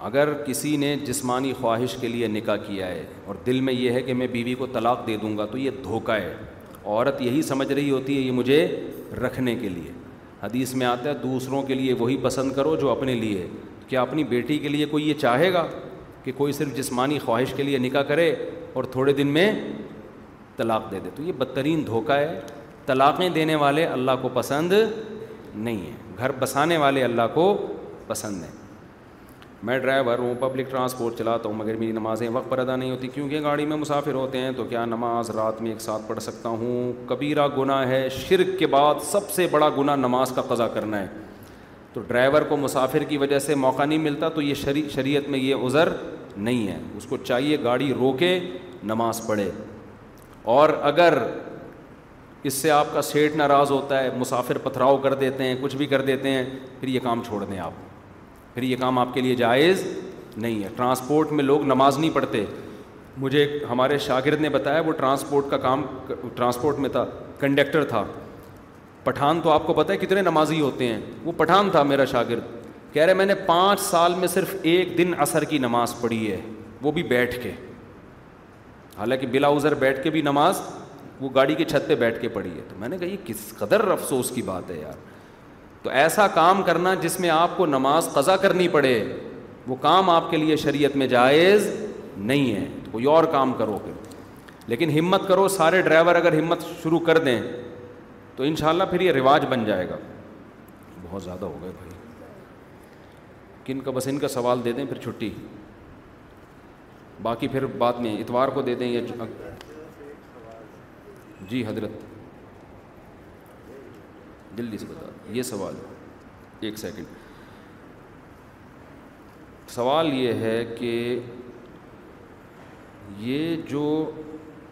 اگر کسی نے جسمانی خواہش کے لیے نکاح کیا ہے اور دل میں یہ ہے کہ میں بیوی کو طلاق دے دوں گا تو یہ دھوکہ ہے عورت یہی سمجھ رہی ہوتی ہے یہ مجھے رکھنے کے لیے حدیث میں آتا ہے دوسروں کے لیے وہی پسند کرو جو اپنے لیے کیا اپنی بیٹی کے لیے کوئی یہ چاہے گا کہ کوئی صرف جسمانی خواہش کے لیے نکاح کرے اور تھوڑے دن میں طلاق دے دے تو یہ بدترین دھوکہ ہے طلاقیں دینے والے اللہ کو پسند نہیں ہیں گھر بسانے والے اللہ کو پسند ہیں میں ڈرائیور ہوں پبلک ٹرانسپورٹ چلاتا ہوں مگر میری نمازیں وقت پر ادا نہیں ہوتی کیونکہ گاڑی میں مسافر ہوتے ہیں تو کیا نماز رات میں ایک ساتھ پڑھ سکتا ہوں کبیرہ گناہ ہے شرک کے بعد سب سے بڑا گناہ نماز کا قضا کرنا ہے تو ڈرائیور کو مسافر کی وجہ سے موقع نہیں ملتا تو یہ شریعت میں یہ عذر نہیں ہے اس کو چاہیے گاڑی روکے نماز پڑھے اور اگر اس سے آپ کا سیٹ ناراض ہوتا ہے مسافر پتھراؤ کر دیتے ہیں کچھ بھی کر دیتے ہیں پھر یہ کام چھوڑ دیں آپ پھر یہ کام آپ کے لیے جائز نہیں ہے ٹرانسپورٹ میں لوگ نماز نہیں پڑھتے مجھے ہمارے شاگرد نے بتایا وہ ٹرانسپورٹ کا کام ٹرانسپورٹ میں تھا کنڈکٹر تھا پٹھان تو آپ کو پتہ ہے کتنے نمازی ہوتے ہیں وہ پٹھان تھا میرا شاگرد کہہ رہے میں نے پانچ سال میں صرف ایک دن عصر کی نماز پڑھی ہے وہ بھی بیٹھ کے حالانکہ بلا ازر بیٹھ کے بھی نماز وہ گاڑی کی چھت پہ بیٹھ کے پڑھی ہے تو میں نے کہا یہ کس قدر افسوس کی بات ہے یار تو ایسا کام کرنا جس میں آپ کو نماز قضا کرنی پڑے وہ کام آپ کے لیے شریعت میں جائز نہیں ہے تو کوئی اور کام کرو پھر لیکن ہمت کرو سارے ڈرائیور اگر ہمت شروع کر دیں تو انشاءاللہ پھر یہ رواج بن جائے گا بہت زیادہ ہو گئے بھائی کن کا بس ان کا سوال دے دیں پھر چھٹی باقی پھر بعد میں اتوار کو دے دیں یا جی, جی، حضرت جلدی سے بتا یہ سوال ایک سیکنڈ سوال یہ ہے کہ یہ جو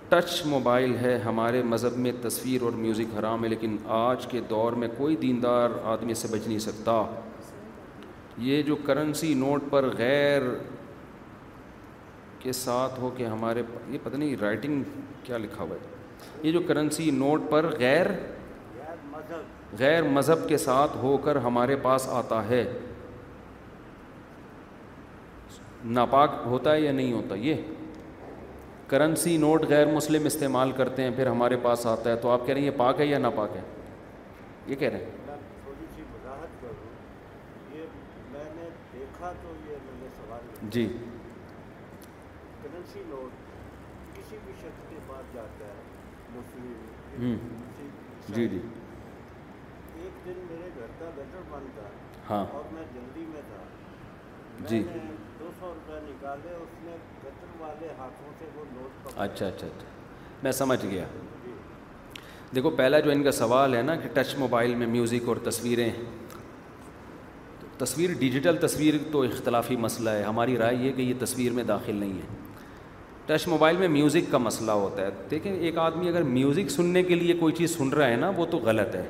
ٹچ موبائل ہے ہمارے مذہب میں تصویر اور میوزک حرام ہے لیکن آج کے دور میں کوئی دیندار آدمی سے بچ نہیں سکتا یہ جو کرنسی نوٹ پر غیر کے ساتھ ہو کہ ہمارے یہ پتہ نہیں رائٹنگ کیا لکھا ہوا ہے یہ جو کرنسی نوٹ پر غیر غیر مذہب کے ساتھ ہو کر ہمارے پاس آتا ہے ناپاک ہوتا ہے یا نہیں ہوتا یہ کرنسی نوٹ غیر مسلم استعمال کرتے ہیں پھر ہمارے پاس آتا ہے تو آپ کہہ رہے ہیں یہ پاک ہے یا ناپاک ہے یہ کہہ رہے ہیں جی کرنسی نوٹ کسی بھی شخص کے پاس جاتا ہے جی جی ہاں جلدی جی اچھا اچھا اچھا میں سمجھ گیا جی۔ دیکھو پہلا جو ان کا سوال ہے نا کہ ٹچ موبائل میں میوزک اور تصویریں تصویر ڈیجیٹل تصویر تو اختلافی مسئلہ ہے ہماری رائے یہ کہ یہ تصویر میں داخل نہیں ہے ٹچ موبائل میں میوزک کا مسئلہ ہوتا ہے دیکھیں ایک آدمی اگر میوزک سننے کے لیے کوئی چیز سن رہا ہے نا وہ تو غلط ہے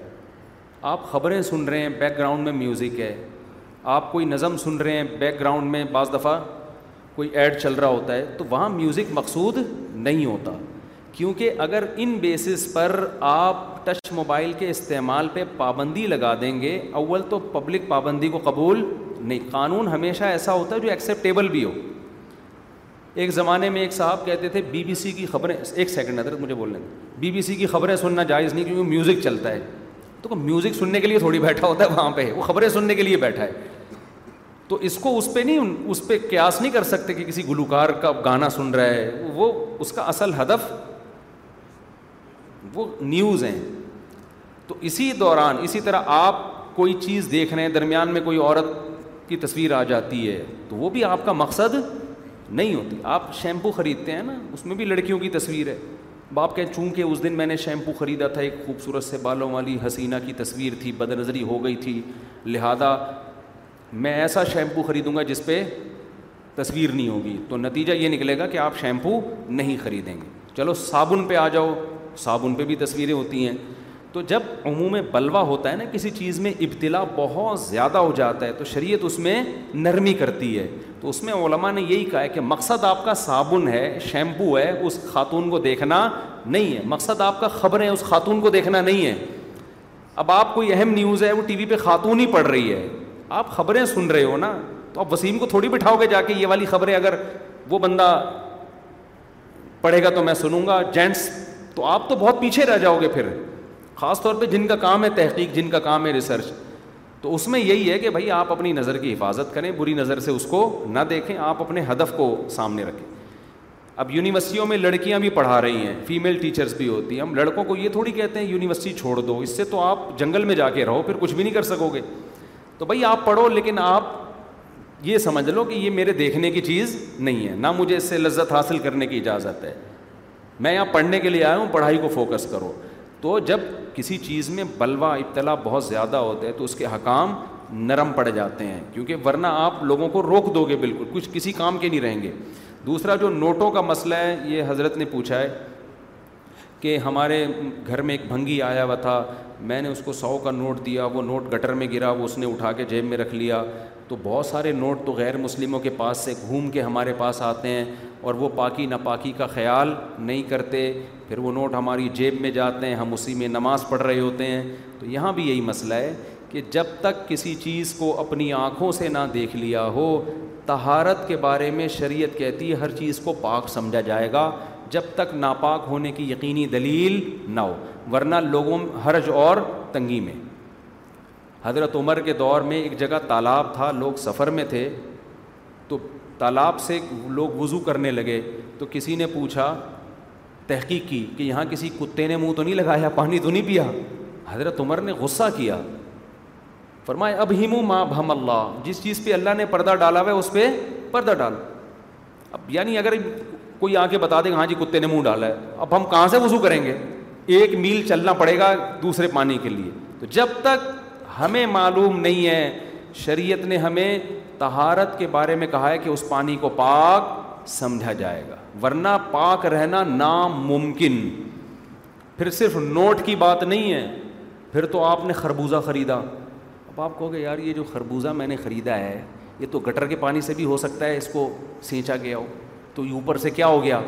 آپ خبریں سن رہے ہیں بیک گراؤنڈ میں میوزک ہے آپ کوئی نظم سن رہے ہیں بیک گراؤنڈ میں بعض دفعہ کوئی ایڈ چل رہا ہوتا ہے تو وہاں میوزک مقصود نہیں ہوتا کیونکہ اگر ان بیسس پر آپ ٹچ موبائل کے استعمال پہ پابندی لگا دیں گے اول تو پبلک پابندی کو قبول نہیں قانون ہمیشہ ایسا ہوتا ہے جو ایکسیپٹیبل بھی ہو ایک زمانے میں ایک صاحب کہتے تھے بی بی سی کی خبریں ایک سیکنڈ حضرت مجھے بول لیں بی بی سی کی خبریں سننا جائز نہیں کیونکہ میوزک چلتا ہے تو میوزک سننے کے لیے تھوڑی بیٹھا ہوتا ہے وہاں پہ وہ خبریں سننے کے لیے بیٹھا ہے تو اس کو اس پہ نہیں اس پہ قیاس نہیں کر سکتے کہ کسی گلوکار کا گانا سن رہا ہے وہ اس کا اصل ہدف وہ نیوز ہیں تو اسی دوران اسی طرح آپ کوئی چیز دیکھ رہے ہیں درمیان میں کوئی عورت کی تصویر آ جاتی ہے تو وہ بھی آپ کا مقصد نہیں ہوتی آپ شیمپو خریدتے ہیں نا اس میں بھی لڑکیوں کی تصویر ہے باپ کہ چونکہ اس دن میں نے شیمپو خریدا تھا ایک خوبصورت سے بالوں والی حسینہ کی تصویر تھی بد نظری ہو گئی تھی لہٰذا میں ایسا شیمپو خریدوں گا جس پہ تصویر نہیں ہوگی تو نتیجہ یہ نکلے گا کہ آپ شیمپو نہیں خریدیں گے چلو صابن پہ آ جاؤ صابن پہ بھی تصویریں ہوتی ہیں تو جب عموم بلوا ہوتا ہے نا کسی چیز میں ابتلا بہت زیادہ ہو جاتا ہے تو شریعت اس میں نرمی کرتی ہے تو اس میں علماء نے یہی کہا ہے کہ مقصد آپ کا صابن ہے شیمپو ہے اس خاتون کو دیکھنا نہیں ہے مقصد آپ کا خبریں اس خاتون کو دیکھنا نہیں ہے اب آپ کوئی اہم نیوز ہے وہ ٹی وی پہ خاتون ہی پڑھ رہی ہے آپ خبریں سن رہے ہو نا تو آپ وسیم کو تھوڑی بٹھاؤ گے جا کے یہ والی خبریں اگر وہ بندہ پڑھے گا تو میں سنوں گا جینٹس تو آپ تو بہت پیچھے رہ جاؤ گے پھر خاص طور پہ جن کا کام ہے تحقیق جن کا کام ہے ریسرچ تو اس میں یہی ہے کہ بھائی آپ اپنی نظر کی حفاظت کریں بری نظر سے اس کو نہ دیکھیں آپ اپنے ہدف کو سامنے رکھیں اب یونیورسٹیوں میں لڑکیاں بھی پڑھا رہی ہیں فیمیل ٹیچرس بھی ہوتی ہیں ہم لڑکوں کو یہ تھوڑی کہتے ہیں یونیورسٹی چھوڑ دو اس سے تو آپ جنگل میں جا کے رہو پھر کچھ بھی نہیں کر سکو گے تو بھائی آپ پڑھو لیکن آپ یہ سمجھ لو کہ یہ میرے دیکھنے کی چیز نہیں ہے نہ مجھے اس سے لذت حاصل کرنے کی اجازت ہے میں یہاں پڑھنے کے لیے آیا ہوں پڑھائی کو فوکس کرو تو جب کسی چیز میں بلوا ابتلا بہت زیادہ ہوتا ہے تو اس کے حکام نرم پڑ جاتے ہیں کیونکہ ورنہ آپ لوگوں کو روک دو گے بالکل کچھ کسی کام کے نہیں رہیں گے دوسرا جو نوٹوں کا مسئلہ ہے یہ حضرت نے پوچھا ہے کہ ہمارے گھر میں ایک بھنگی آیا ہوا تھا میں نے اس کو سو کا نوٹ دیا وہ نوٹ گٹر میں گرا وہ اس نے اٹھا کے جیب میں رکھ لیا تو بہت سارے نوٹ تو غیر مسلموں کے پاس سے گھوم کے ہمارے پاس آتے ہیں اور وہ پاکی ناپاکی کا خیال نہیں کرتے پھر وہ نوٹ ہماری جیب میں جاتے ہیں ہم اسی میں نماز پڑھ رہے ہوتے ہیں تو یہاں بھی یہی مسئلہ ہے کہ جب تک کسی چیز کو اپنی آنکھوں سے نہ دیکھ لیا ہو تہارت کے بارے میں شریعت کہتی ہے ہر چیز کو پاک سمجھا جائے گا جب تک ناپاک ہونے کی یقینی دلیل نہ ہو ورنہ لوگوں حرج اور تنگی میں حضرت عمر کے دور میں ایک جگہ تالاب تھا لوگ سفر میں تھے تو تالاب سے لوگ وضو کرنے لگے تو کسی نے پوچھا تحقیق کی کہ یہاں کسی کتے نے منہ تو نہیں لگایا پانی تو نہیں پیا حضرت عمر نے غصہ کیا فرمائے اب ہی منہ ماں بھم اللہ جس چیز پہ اللہ نے پردہ ڈالا ہوا ہے اس پہ پردہ ڈال اب یعنی اگر کوئی آ کے بتا دے کہ ہاں جی کتے نے منہ ڈالا ہے اب ہم کہاں سے وضو کریں گے ایک میل چلنا پڑے گا دوسرے پانی کے لیے تو جب تک ہمیں معلوم نہیں ہے شریعت نے ہمیں تہارت کے بارے میں کہا ہے کہ اس پانی کو پاک سمجھا جائے گا ورنہ پاک رہنا ناممکن پھر صرف نوٹ کی بات نہیں ہے پھر تو آپ نے خربوزہ خریدا اب آپ کہو گے یار یہ جو خربوزہ میں نے خریدا ہے یہ تو گٹر کے پانی سے بھی ہو سکتا ہے اس کو سینچا گیا ہو تو یہ اوپر سے کیا ہو گیا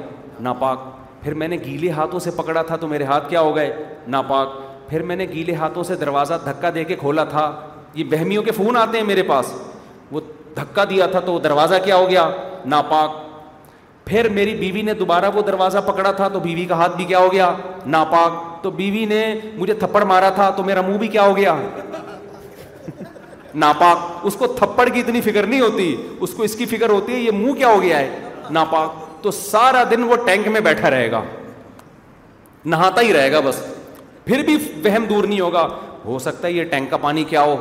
ناپاک پھر میں نے گیلے ہاتھوں سے پکڑا تھا تو میرے ہاتھ کیا ہو گئے ناپاک پھر میں نے گیلے ہاتھوں سے دروازہ دھکا دے کے کھولا تھا یہ بہمیوں کے فون آتے ہیں میرے پاس وہ دھکا دیا تھا تو وہ دروازہ کیا ہو گیا ناپاک پھر میری بیوی نے دوبارہ وہ دروازہ پکڑا تھا تو بیوی کا ہاتھ بھی کیا ہو گیا ناپاک تو بیوی نے مجھے تھپڑ مارا تھا تو میرا منہ بھی کیا ہو گیا ناپاک اس کو تھپڑ کی اتنی فکر نہیں ہوتی اس کو اس کی فکر ہوتی ہے یہ منہ کیا ہو گیا ہے ناپاک تو سارا دن وہ ٹینک میں بیٹھا رہے گا نہاتا ہی رہے گا بس پھر بھی وہم دور نہیں ہوگا ہو سکتا ہے یہ ٹینک کا پانی کیا ہو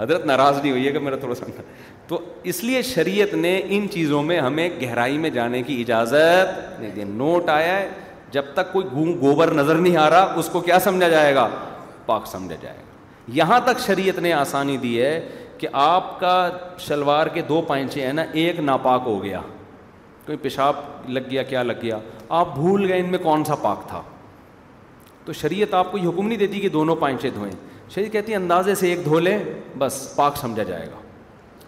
حضرت ناراض نہیں ہوئی ہے کہ میرا تھوڑا سا تو اس لیے شریعت نے ان چیزوں میں ہمیں گہرائی میں جانے کی اجازت نہیں دی نوٹ آیا ہے جب تک کوئی گون گوبر نظر نہیں آ رہا اس کو کیا سمجھا جائے گا پاک سمجھا جائے گا یہاں تک شریعت نے آسانی دی ہے کہ آپ کا شلوار کے دو پائنچے ہیں نا ایک ناپاک ہو گیا کوئی پیشاب لگ گیا کیا لگ گیا آپ بھول گئے ان میں کون سا پاک تھا تو شریعت آپ کو یہ حکم نہیں دیتی کہ دونوں پائنچے دھوئیں شریعت کہتی ہے اندازے سے ایک دھو لیں بس پاک سمجھا جائے گا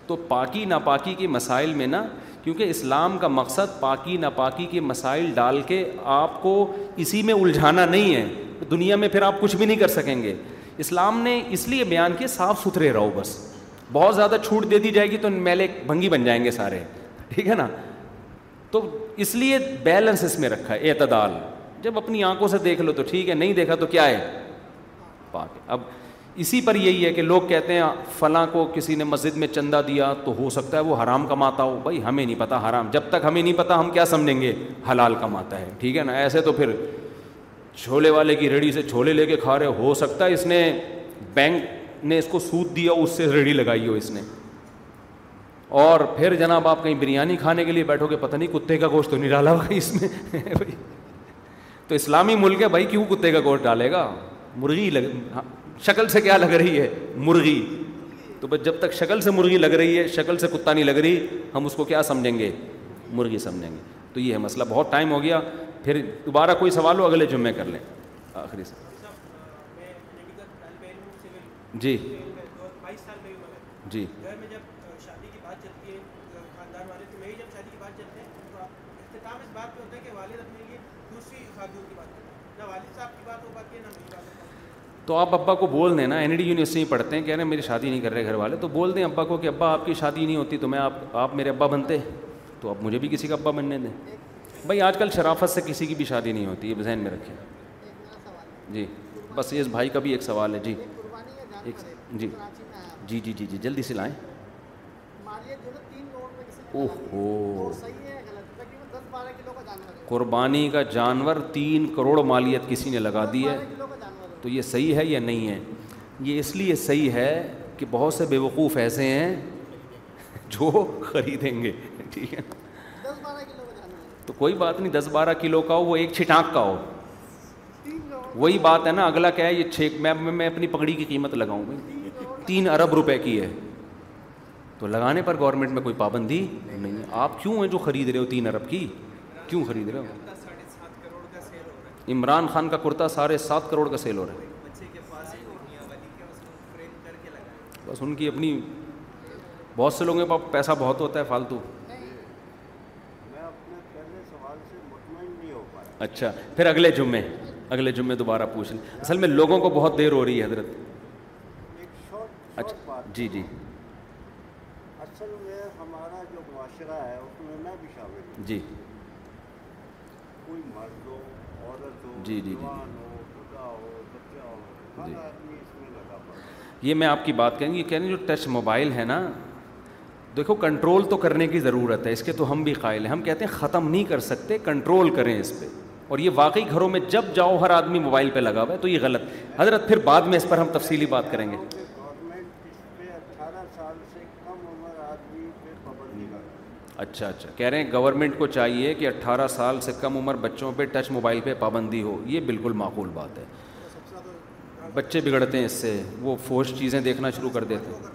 تو پاکی ناپاکی کے مسائل میں نا کیونکہ اسلام کا مقصد پاکی ناپاکی کے مسائل ڈال کے آپ کو اسی میں الجھانا نہیں ہے دنیا میں پھر آپ کچھ بھی نہیں کر سکیں گے اسلام نے اس لیے بیان کیا صاف ستھرے رہو بس بہت زیادہ چھوٹ دے دی جائے گی تو میلے بھنگی بن جائیں گے سارے ٹھیک ہے نا تو اس لیے بیلنس اس میں رکھا ہے اعتدال جب اپنی آنکھوں سے دیکھ لو تو ٹھیک ہے نہیں دیکھا تو کیا ہے پاک اب اسی پر یہی ہے کہ لوگ کہتے ہیں فلاں کو کسی نے مسجد میں چندہ دیا تو ہو سکتا ہے وہ حرام کماتا ہو بھائی ہمیں نہیں پتہ حرام جب تک ہمیں نہیں پتہ ہم کیا سمجھیں گے حلال کماتا ہے ٹھیک ہے نا ایسے تو پھر چھولے والے کی ریڑھی سے چھولے لے کے کھا رہے ہو سکتا ہے اس نے بینک نے اس کو سود دیا اس سے ریڑھی لگائی ہو اس نے اور پھر جناب آپ کہیں بریانی کھانے کے لیے بیٹھو گے پتہ نہیں کتے کا گوشت تو نہیں ڈالا ہوگا اس میں [LAUGHS] تو اسلامی ملک ہے بھائی کیوں کتے کا گوشت ڈالے گا مرغی لگ ہاں۔ شکل سے کیا لگ رہی ہے مرغی تو بس جب تک شکل سے مرغی لگ رہی ہے شکل سے کتا نہیں لگ رہی ہم اس کو کیا سمجھیں گے مرغی سمجھیں گے تو یہ ہے مسئلہ بہت ٹائم ہو گیا پھر دوبارہ کوئی سوال ہو اگلے جمعے کر لیں آخری جی۔ سے جی جی تو آپ ابا کو بول دیں نا این ڈی یونیورسٹی میں پڑھتے ہیں کہہ رہے ہیں میری شادی نہیں کر رہے گھر والے تو بول دیں ابا کو کہ ابا آپ کی شادی نہیں ہوتی تو میں آپ آپ میرے ابا بنتے تو آپ مجھے بھی کسی کا ابا بننے دیں بھائی آج کل شرافت سے کسی کی بھی شادی نہیں ہوتی یہ ذہن میں رکھے جی بس اس بھائی کا بھی ایک سوال ہے جی ایک جی جی جی جی جی جلدی سے لائیں او ہو قربانی کا جانور تین کروڑ مالیت کسی نے لگا دی ہے تو یہ صحیح ہے یا نہیں ہے یہ اس لیے صحیح ہے کہ بہت سے بے وقوف ایسے ہیں جو خریدیں گے ٹھیک ہے تو کوئی بات نہیں دس بارہ کلو کا ہو وہ ایک چھٹانک کا ہو وہی بات ہے نا اگلا کیا ہے یہ چھ میں میں اپنی پگڑی کی قیمت لگاؤں گی تین ارب روپے کی ہے تو لگانے پر گورنمنٹ میں کوئی پابندی نہیں ہے آپ کیوں ہیں جو خرید رہے ہو تین ارب کی کیوں خرید رہے ہو عمران خان کا کرتا سارے سات کروڑ کا سیل ہو رہا ہے بس ان کی اپنی بہت سے لوگوں کے پاس پیسہ بہت ہوتا ہے فالتو اچھا پھر اگلے جمعے اگلے جمعے دوبارہ پوچھ لیں اصل میں لوگوں کو بہت دیر ہو رہی ہے حضرت اچھا جی جی اصل میں میں میں ہمارا جو معاشرہ ہے اس بھی شامل جی جی، جی،, جی جی جی یہ میں آپ کی بات کہیں گے یہ ہیں جو ٹچ موبائل ہے نا دیکھو کنٹرول تو کرنے کی ضرورت ہے اس کے تو ہم بھی قائل ہیں ہم کہتے ہیں ختم نہیں کر سکتے کنٹرول کریں اس پہ اور یہ واقعی گھروں میں جب جاؤ ہر آدمی موبائل پہ لگا ہوا ہے تو یہ غلط حضرت پھر بعد میں اس پر ہم تفصیلی بات کریں گے اچھا اچھا کہہ رہے ہیں گورنمنٹ کو چاہیے کہ اٹھارہ سال سے کم عمر بچوں پہ ٹچ موبائل پہ پابندی ہو یہ بالکل معقول بات ہے بچے بگڑتے ہیں اس سے وہ فوج چیزیں دیکھنا شروع کر دیتے ہیں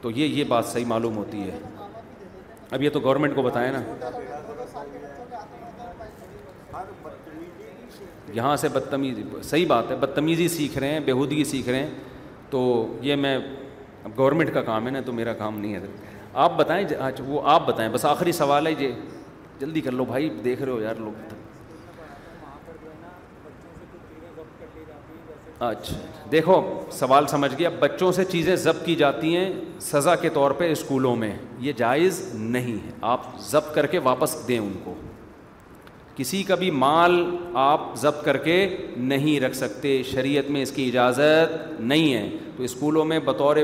تو یہ یہ بات صحیح معلوم ہوتی ہے اب یہ تو گورنمنٹ کو بتائیں نا یہاں سے بدتمیزی صحیح بات ہے بدتمیزی سیکھ رہے ہیں بےحودگی سیکھ رہے ہیں تو یہ میں گورنمنٹ کا کام ہے نا تو میرا کام نہیں ہے آپ بتائیں جی، وہ آپ بتائیں بس آخری سوال ہے یہ جلدی کر لو بھائی دیکھ رہے ہو یار لوگ اچھا دیکھو سوال سمجھ گیا بچوں سے چیزیں ضبط کی جاتی ہیں سزا کے طور پہ اسکولوں میں یہ جائز نہیں ہے آپ ضبط کر کے واپس دیں ان کو کسی کا بھی مال آپ ضبط کر کے نہیں رکھ سکتے شریعت میں اس کی اجازت نہیں ہے تو اسکولوں میں بطور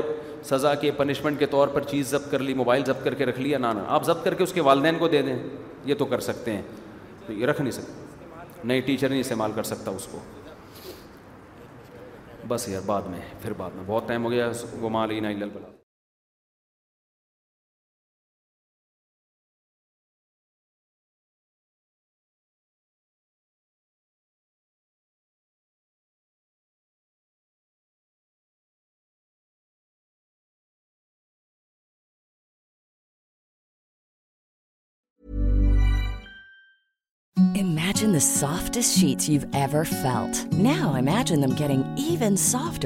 سزا کے پنشمنٹ کے طور پر چیز ضبط کر لی موبائل ضبط کر کے رکھ لیا نانا آپ ضبط کر کے اس کے والدین کو دے دیں یہ تو کر سکتے ہیں تو یہ رکھ نہیں سکتے نہیں ٹیچر نہیں استعمال کر سکتا اس کو بس یار بعد میں پھر بعد میں بہت ٹائم ہو گیا گو مالین softs new I even soft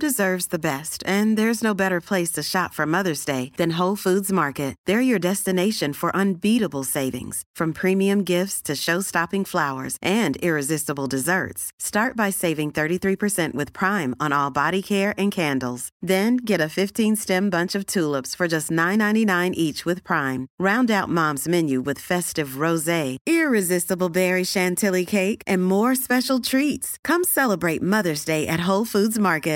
Deserves best and there is no better place to shop from Mother's Day than Foods Market there your destination special treats come celebrate Mother's Day at foods market